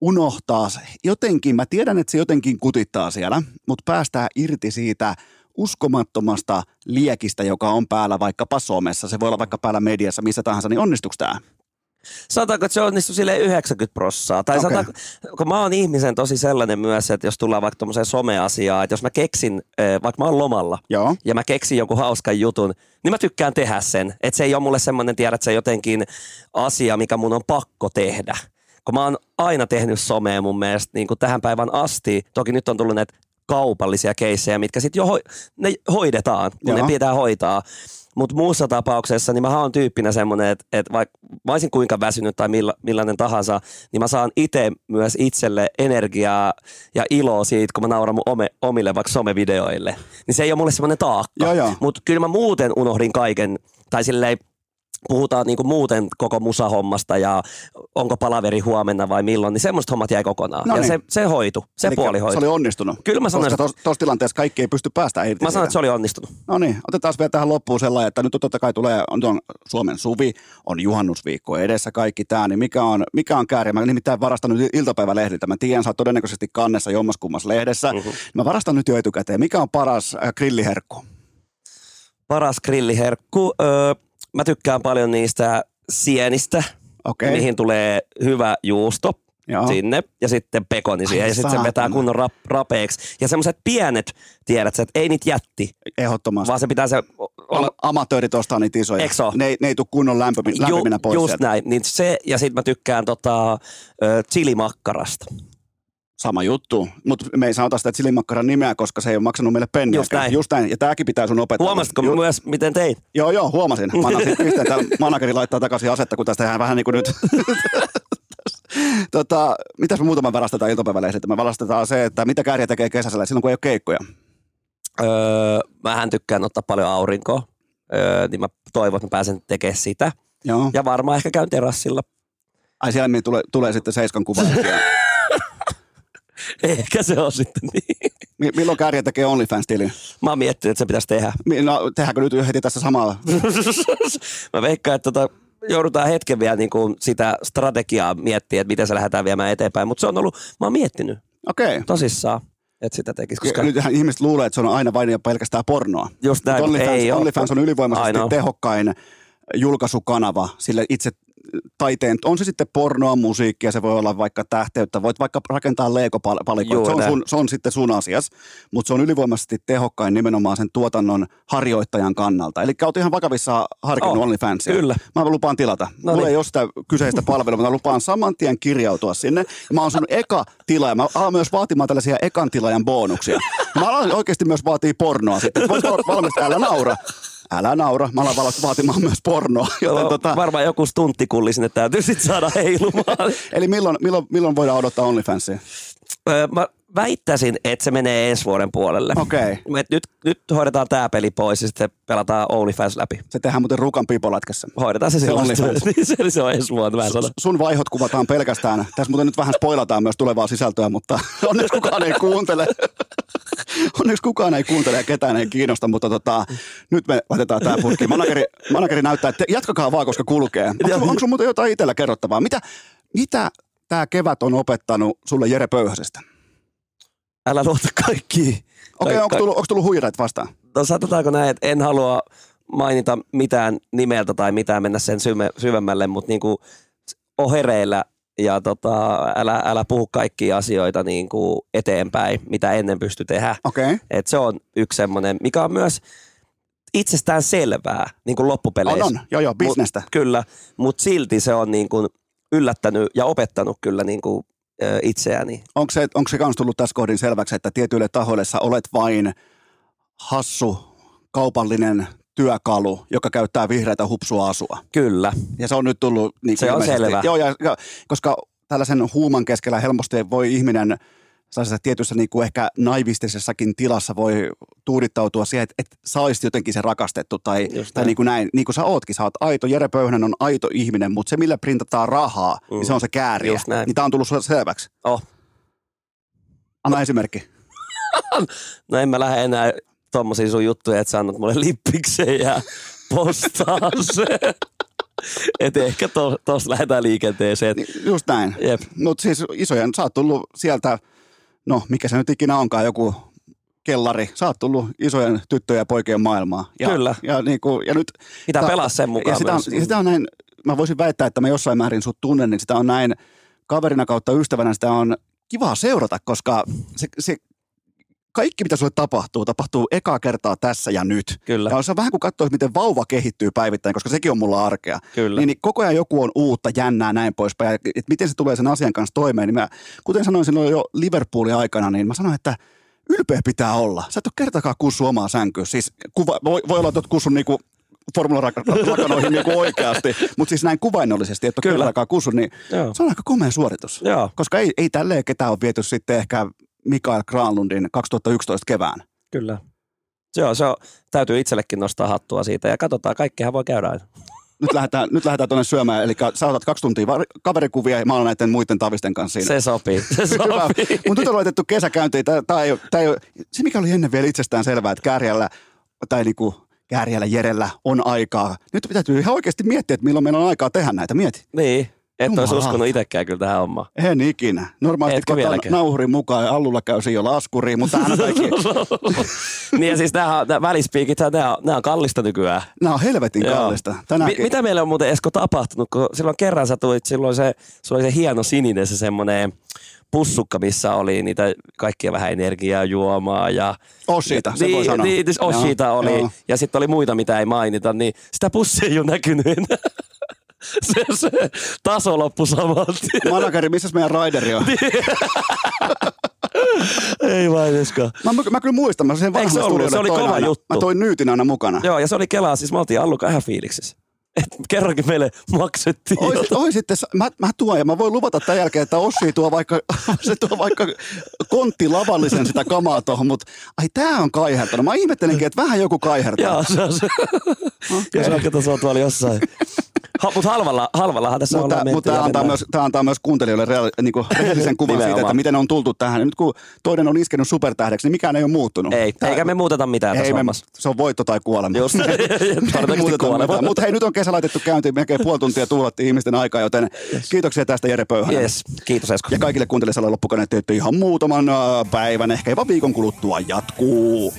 unohtaa jotenkin, mä tiedän, että se jotenkin kutittaa siellä, mutta päästää irti siitä uskomattomasta liekistä, joka on päällä vaikkapa somessa, se voi olla vaikka päällä mediassa, missä tahansa, niin onnistuuko tämä? Sanotaanko, että se onnistui sille 90 prossaa. Tai okay. sanotaanko, kun mä oon ihmisen tosi sellainen myös, että jos tullaan vaikka tuommoiseen someasiaan, että jos mä keksin, vaikka mä oon lomalla, Joo. ja mä keksin jonkun hauskan jutun, niin mä tykkään tehdä sen. Että se ei ole mulle semmoinen, tiedät, että se jotenkin asia, mikä mun on pakko tehdä kun mä oon aina tehnyt somea mun mielestä niin kuin tähän päivän asti, toki nyt on tullut näitä kaupallisia keissejä, mitkä sitten jo ho- ne hoidetaan, kun Joo. ne pitää hoitaa. Mutta muussa tapauksessa, niin mä oon tyyppinä semmoinen, että, että vaikka mä olisin kuinka väsynyt tai milla, millainen tahansa, niin mä saan itse myös itselle energiaa ja iloa siitä, kun mä nauran mun ome, omille vaikka somevideoille. Niin se ei ole mulle semmoinen taakka. Mutta kyllä mä muuten unohdin kaiken, tai silleen puhutaan niin muuten koko musahommasta ja onko palaveri huomenna vai milloin, niin semmoista hommat jäi kokonaan. No niin. Ja se, se hoitu, se Eli puoli hoitu. Se oli onnistunut. Kyllä mä sanoin, Koska tuossa tilanteessa kaikki ei pysty päästä irti. Mä sanoin, että se oli onnistunut. No niin, otetaan vielä tähän loppuun sellainen, että nyt totta kai tulee, on, on Suomen suvi, on juhannusviikko edessä kaikki tämä, niin mikä on, mikä on kääriä? Mä nimittäin varastan nyt iltapäivälehdiltä. Mä tiedän, sä oot todennäköisesti kannessa jommaskummassa lehdessä. Uh-huh. Mä varastan nyt jo etukäteen. Mikä on paras äh, grilliherkku? Paras grilliherkku? Öö, mä tykkään paljon niistä sienistä, okay. mihin tulee hyvä juusto. Joo. sinne ja sitten pekoni siihen ja sitten se vetää kunnon rap, rapeeksi. Ja semmoiset pienet, tiedät sä, että ei niitä jätti. Ehdottomasti. Vaan se pitää se... Olla... Amatöörit ostaa niitä isoja. Ekso? Ne, ne ei tule kunnon lämpiminä pois Just sieltä. näin. Niin se, ja sitten mä tykkään tota, chilimakkarasta sama juttu, mutta me ei saata sitä chilimakkaran nimeä, koska se ei ole maksanut meille penniä. Just näin. Just näin. Ja tämäkin pitää sun opettaa. Huomasitko Ju- myös, miten teit? Joo, joo, huomasin. Mä annan (laughs) pisteen, että manageri laittaa takaisin asetta, kun tästä tehdään vähän niin kuin nyt. (laughs) tota, mitäs me muutaman varastetaan iltapäivälehdet? Me varastetaan se, että mitä kääriä tekee kesällä silloin, kun ei ole keikkoja. Öö, mähän tykkään ottaa paljon aurinkoa, öö, niin mä toivon, että mä pääsen tekemään sitä. Joo. Ja varmaan ehkä käyn terassilla. Ai siellä tulee, tulee sitten seiskan kuva. (laughs) (laughs) Ehkä se on sitten niin. Milloin Kärjä tekee OnlyFans-tilin? Mä oon miettinyt, että se pitäisi tehdä. No, tehdäänkö nyt heti tässä samalla? (laughs) Mä veikkaan, että tota, joudutaan hetken vielä niin kuin sitä strategiaa miettiä, että miten se lähdetään viemään eteenpäin. Mutta se on ollut, mä oon miettinyt. Okei. Okay. Tosissaan että sitä tekisi. Koska... Nyt ihmiset luulee, että se on aina vain ja pelkästään pornoa. Just näin, OnlyFans, ei OnlyFans on ylivoimaisesti Ainoa. tehokkain julkaisukanava sille itse taiteen, on se sitten pornoa, musiikkia, se voi olla vaikka tähteyttä, voit vaikka rakentaa leikopalikoita, se on, sun, se on sitten sun asias, mutta se on ylivoimaisesti tehokkain nimenomaan sen tuotannon harjoittajan kannalta. Eli oot ihan vakavissa harkinnut oh, OnlyFansia. Kyllä. Mä lupaan tilata. No Mulla niin. ei ole sitä kyseistä palvelua, mutta lupaan saman tien kirjautua sinne. Ja mä oon sun eka tilaaja. Mä alan myös vaatimaan tällaisia ekan tilaajan bonuksia. Mä alan oikeasti myös vaatii pornoa sitten. Voit valmistaa, älä naura älä naura, mä alan vaatimaan myös pornoa. (laughs) Joten, no, tota... Varmaan joku stunttikulli sinne täytyy sitten saada heilumaan. (laughs) Eli milloin, milloin, milloin voidaan odottaa OnlyFansia? Öö, mä väittäisin, että se menee ensi vuoden puolelle. Okei. (laughs) Okay. Nyt, nyt hoidetaan tämä peli pois ja sitten pelataan OnlyFans läpi. Se tehdään muuten Rukan pipolätkässä. Hoidetaan se, se OnlyFans. (laughs) se, se on ensi vuonna, sanon. Sun vaihot kuvataan pelkästään. Tässä muuten nyt vähän spoilataan myös tulevaa sisältöä, mutta (laughs) onneksi kukaan ei kuuntele. Onneksi kukaan ei kuuntele ja ketään ei kiinnosta, mutta tota, nyt me laitetaan tämä purkki. Manageri, manageri näyttää, että jatkakaa vaan, koska kulkee. Onko, onko sulla muuten jotain itsellä kerrottavaa? Mitä, mitä tämä kevät on opettanut sulle Jere Pöyhäsestä? Älä luota kaikkiin. Okei, Ka- onko tullut, onko tullut huirait vastaan? No sanotaanko näin, että en halua mainita mitään nimeltä tai mitään mennä sen syve, syvemmälle, mutta niinku o hereillä ja tota, älä, älä puhu kaikkia asioita niinku eteenpäin, mitä ennen pysty tehdä. Okei. Okay. Et se on yksi semmoinen, mikä on myös itsestään selvää niin kuin loppupeleissä. On, on. Joo, joo, bisnestä. Mut, kyllä, mutta silti se on niin kuin yllättänyt ja opettanut kyllä niin kuin, itseäni. Onko se, onko se kans tullut tässä kohdin selväksi, että tietyille tahoille sä olet vain hassu kaupallinen työkalu, joka käyttää vihreätä hupsuasua? Kyllä, Ja se on nyt tullut... Niin Se on selvä. Joo, ja, ja, koska tällaisen huuman keskellä helposti voi ihminen sellaisessa tietyssä niin kuin ehkä naivistisessakin tilassa voi tuudittautua siihen, että, että sä olisit jotenkin se rakastettu tai, Just tai näin. niin kuin näin, niin kuin sä ootkin, sä oot aito, Jere Pöyhänen on aito ihminen, mutta se millä printataan rahaa, mm. niin se on se kääriä. Just näin. Niin tää on tullut sulle selväksi. oh. Anna esimerkki. (laughs) no en mä lähde enää tommosia sun juttuja, että sä annat mulle lippikseen ja postaa (laughs) se. Et ehkä to, tossa lähdetään liikenteeseen. Niin, Just näin. Mutta siis isojen, sä oot tullut sieltä, no mikä se nyt ikinä onkaan, joku kellari. Sä oot tullut isojen tyttöjen ja poikien maailmaan. Ja, Kyllä. Ja, niin kuin, ja nyt, Pitää tää- pelaa sen mukaan ja sitä, on, myös. ja sitä on näin, mä voisin väittää, että mä jossain määrin sut tunnen, niin sitä on näin kaverina kautta ystävänä, sitä on kivaa seurata, koska se, se kaikki, mitä sulle tapahtuu, tapahtuu ekaa kertaa tässä ja nyt. Kyllä, Ja se on vähän kuin katsoisi, miten vauva kehittyy päivittäin, koska sekin on mulla arkea. kyllä. Niin, niin koko ajan joku on uutta, jännää, näin poispäin. Ja, et miten se tulee sen asian kanssa toimeen. Niin mä, kuten sanoin silloin jo Liverpoolin aikana, niin mä sanoin, että ylpeä pitää olla. Sä et ole kertakaan kussu omaa sänkyä. Siis kuva, voi, voi olla, että oot kussun niinku formularakanoihin niinku oikeasti, mutta siis näin kuvainnollisesti, että Kyllä. kussu, niin Joo. se on aika komea suoritus. Joo, Koska ei, ei tälleen ketään ole viety sitten ehkä Mikael Granlundin 2011 kevään. kyllä. Se on, se on, täytyy itsellekin nostaa hattua siitä ja katsotaan, kaikkihan voi käydä aina. Nyt lähdetään, nyt lähdetään tuonne syömään, eli sä otat kaksi tuntia var- kaverikuvia ja mä olen näiden muiden tavisten kanssa siinä. Se sopii, se sopii. Mutta nyt on laitettu kesäkäyntiin. Tää, tää ei, tää ei, se, mikä oli ennen vielä itsestään selvää, että Kääriällä, tai niinku Kääriällä Jerellä on aikaa. Nyt täytyy ihan oikeasti miettiä, että milloin meillä on aikaa tehdä näitä. Mieti. Niin, et olisi uskonut itsekään kyllä tähän hommaan. En ikinä. Normaalisti vieläkään? nauhurin mukaan ja Allulla käy jo laskuriin, mutta on (laughs) kaikki, niin ja siis nämä, nämä välispiikit, nämä, on- nämä on kallista nykyään. nämä on helvetin Joo. kallista. Mi- mitä meillä on muuten Esko tapahtunut, kun silloin kerran sä tulit, silloin se, se oli se hieno sininen se semmoinen pussukka, missä oli niitä kaikkia vähän energiaa juomaa ja... Oshita, se niin, voi sanoa. Niin, siis Oshita Joo, oli joo. ja sitten oli muita, mitä ei mainita, niin sitä pussia ei ole näkynyt enää. (laughs) se, se taso loppui saman tien. Manageri, missä meidän raideri on? (laughs) ei vain. Mä, mä, mä kyllä muistan, mä sen vanhan se ollut? Se oli kova aina. juttu. Mä toin nyytin aina mukana. Joo, ja se oli Kelaa, siis me oltiin Alluka ihan fiiliksissä. Et kerrankin meille maksettiin. Ois, ois sitten, mä, mä tuon ja mä voin luvata tämän jälkeen, että Ossi tuo vaikka, (laughs) se tuo vaikka kontti lavallisen sitä kamaa tuohon, mutta ai tää on kaihertanut. Mä ihmettelenkin, että vähän joku kaihertaa. Joo, se on se. Jos on, kato, se on tuolla jossain. Ha, mutta halvalla, halvallahan tässä Mutta, ollaan mutta tämä antaa, myös, tämä antaa myös kuuntelijoille reaali, niin kuin (laughs) rehellisen kuvan siitä, että miten on tultu tähän. Nyt kun toinen on iskenut supertähdeksi, niin mikään ei ole muuttunut. Ei, Tää- eikä me muuteta mitään ei me, se on voitto tai kuolema. Just, (laughs) kuolema. Mutta hei, nyt on kesä laitettu käyntiin, melkein puoli tuntia tuulattiin ihmisten aikaa, joten kiitoksia tästä Jere Pöyhänen. Yes, kiitos Esko. Ja kaikille kuuntelijoille loppukaneetti, että ihan muutaman äh, päivän, ehkä jopa viikon kuluttua jatkuu.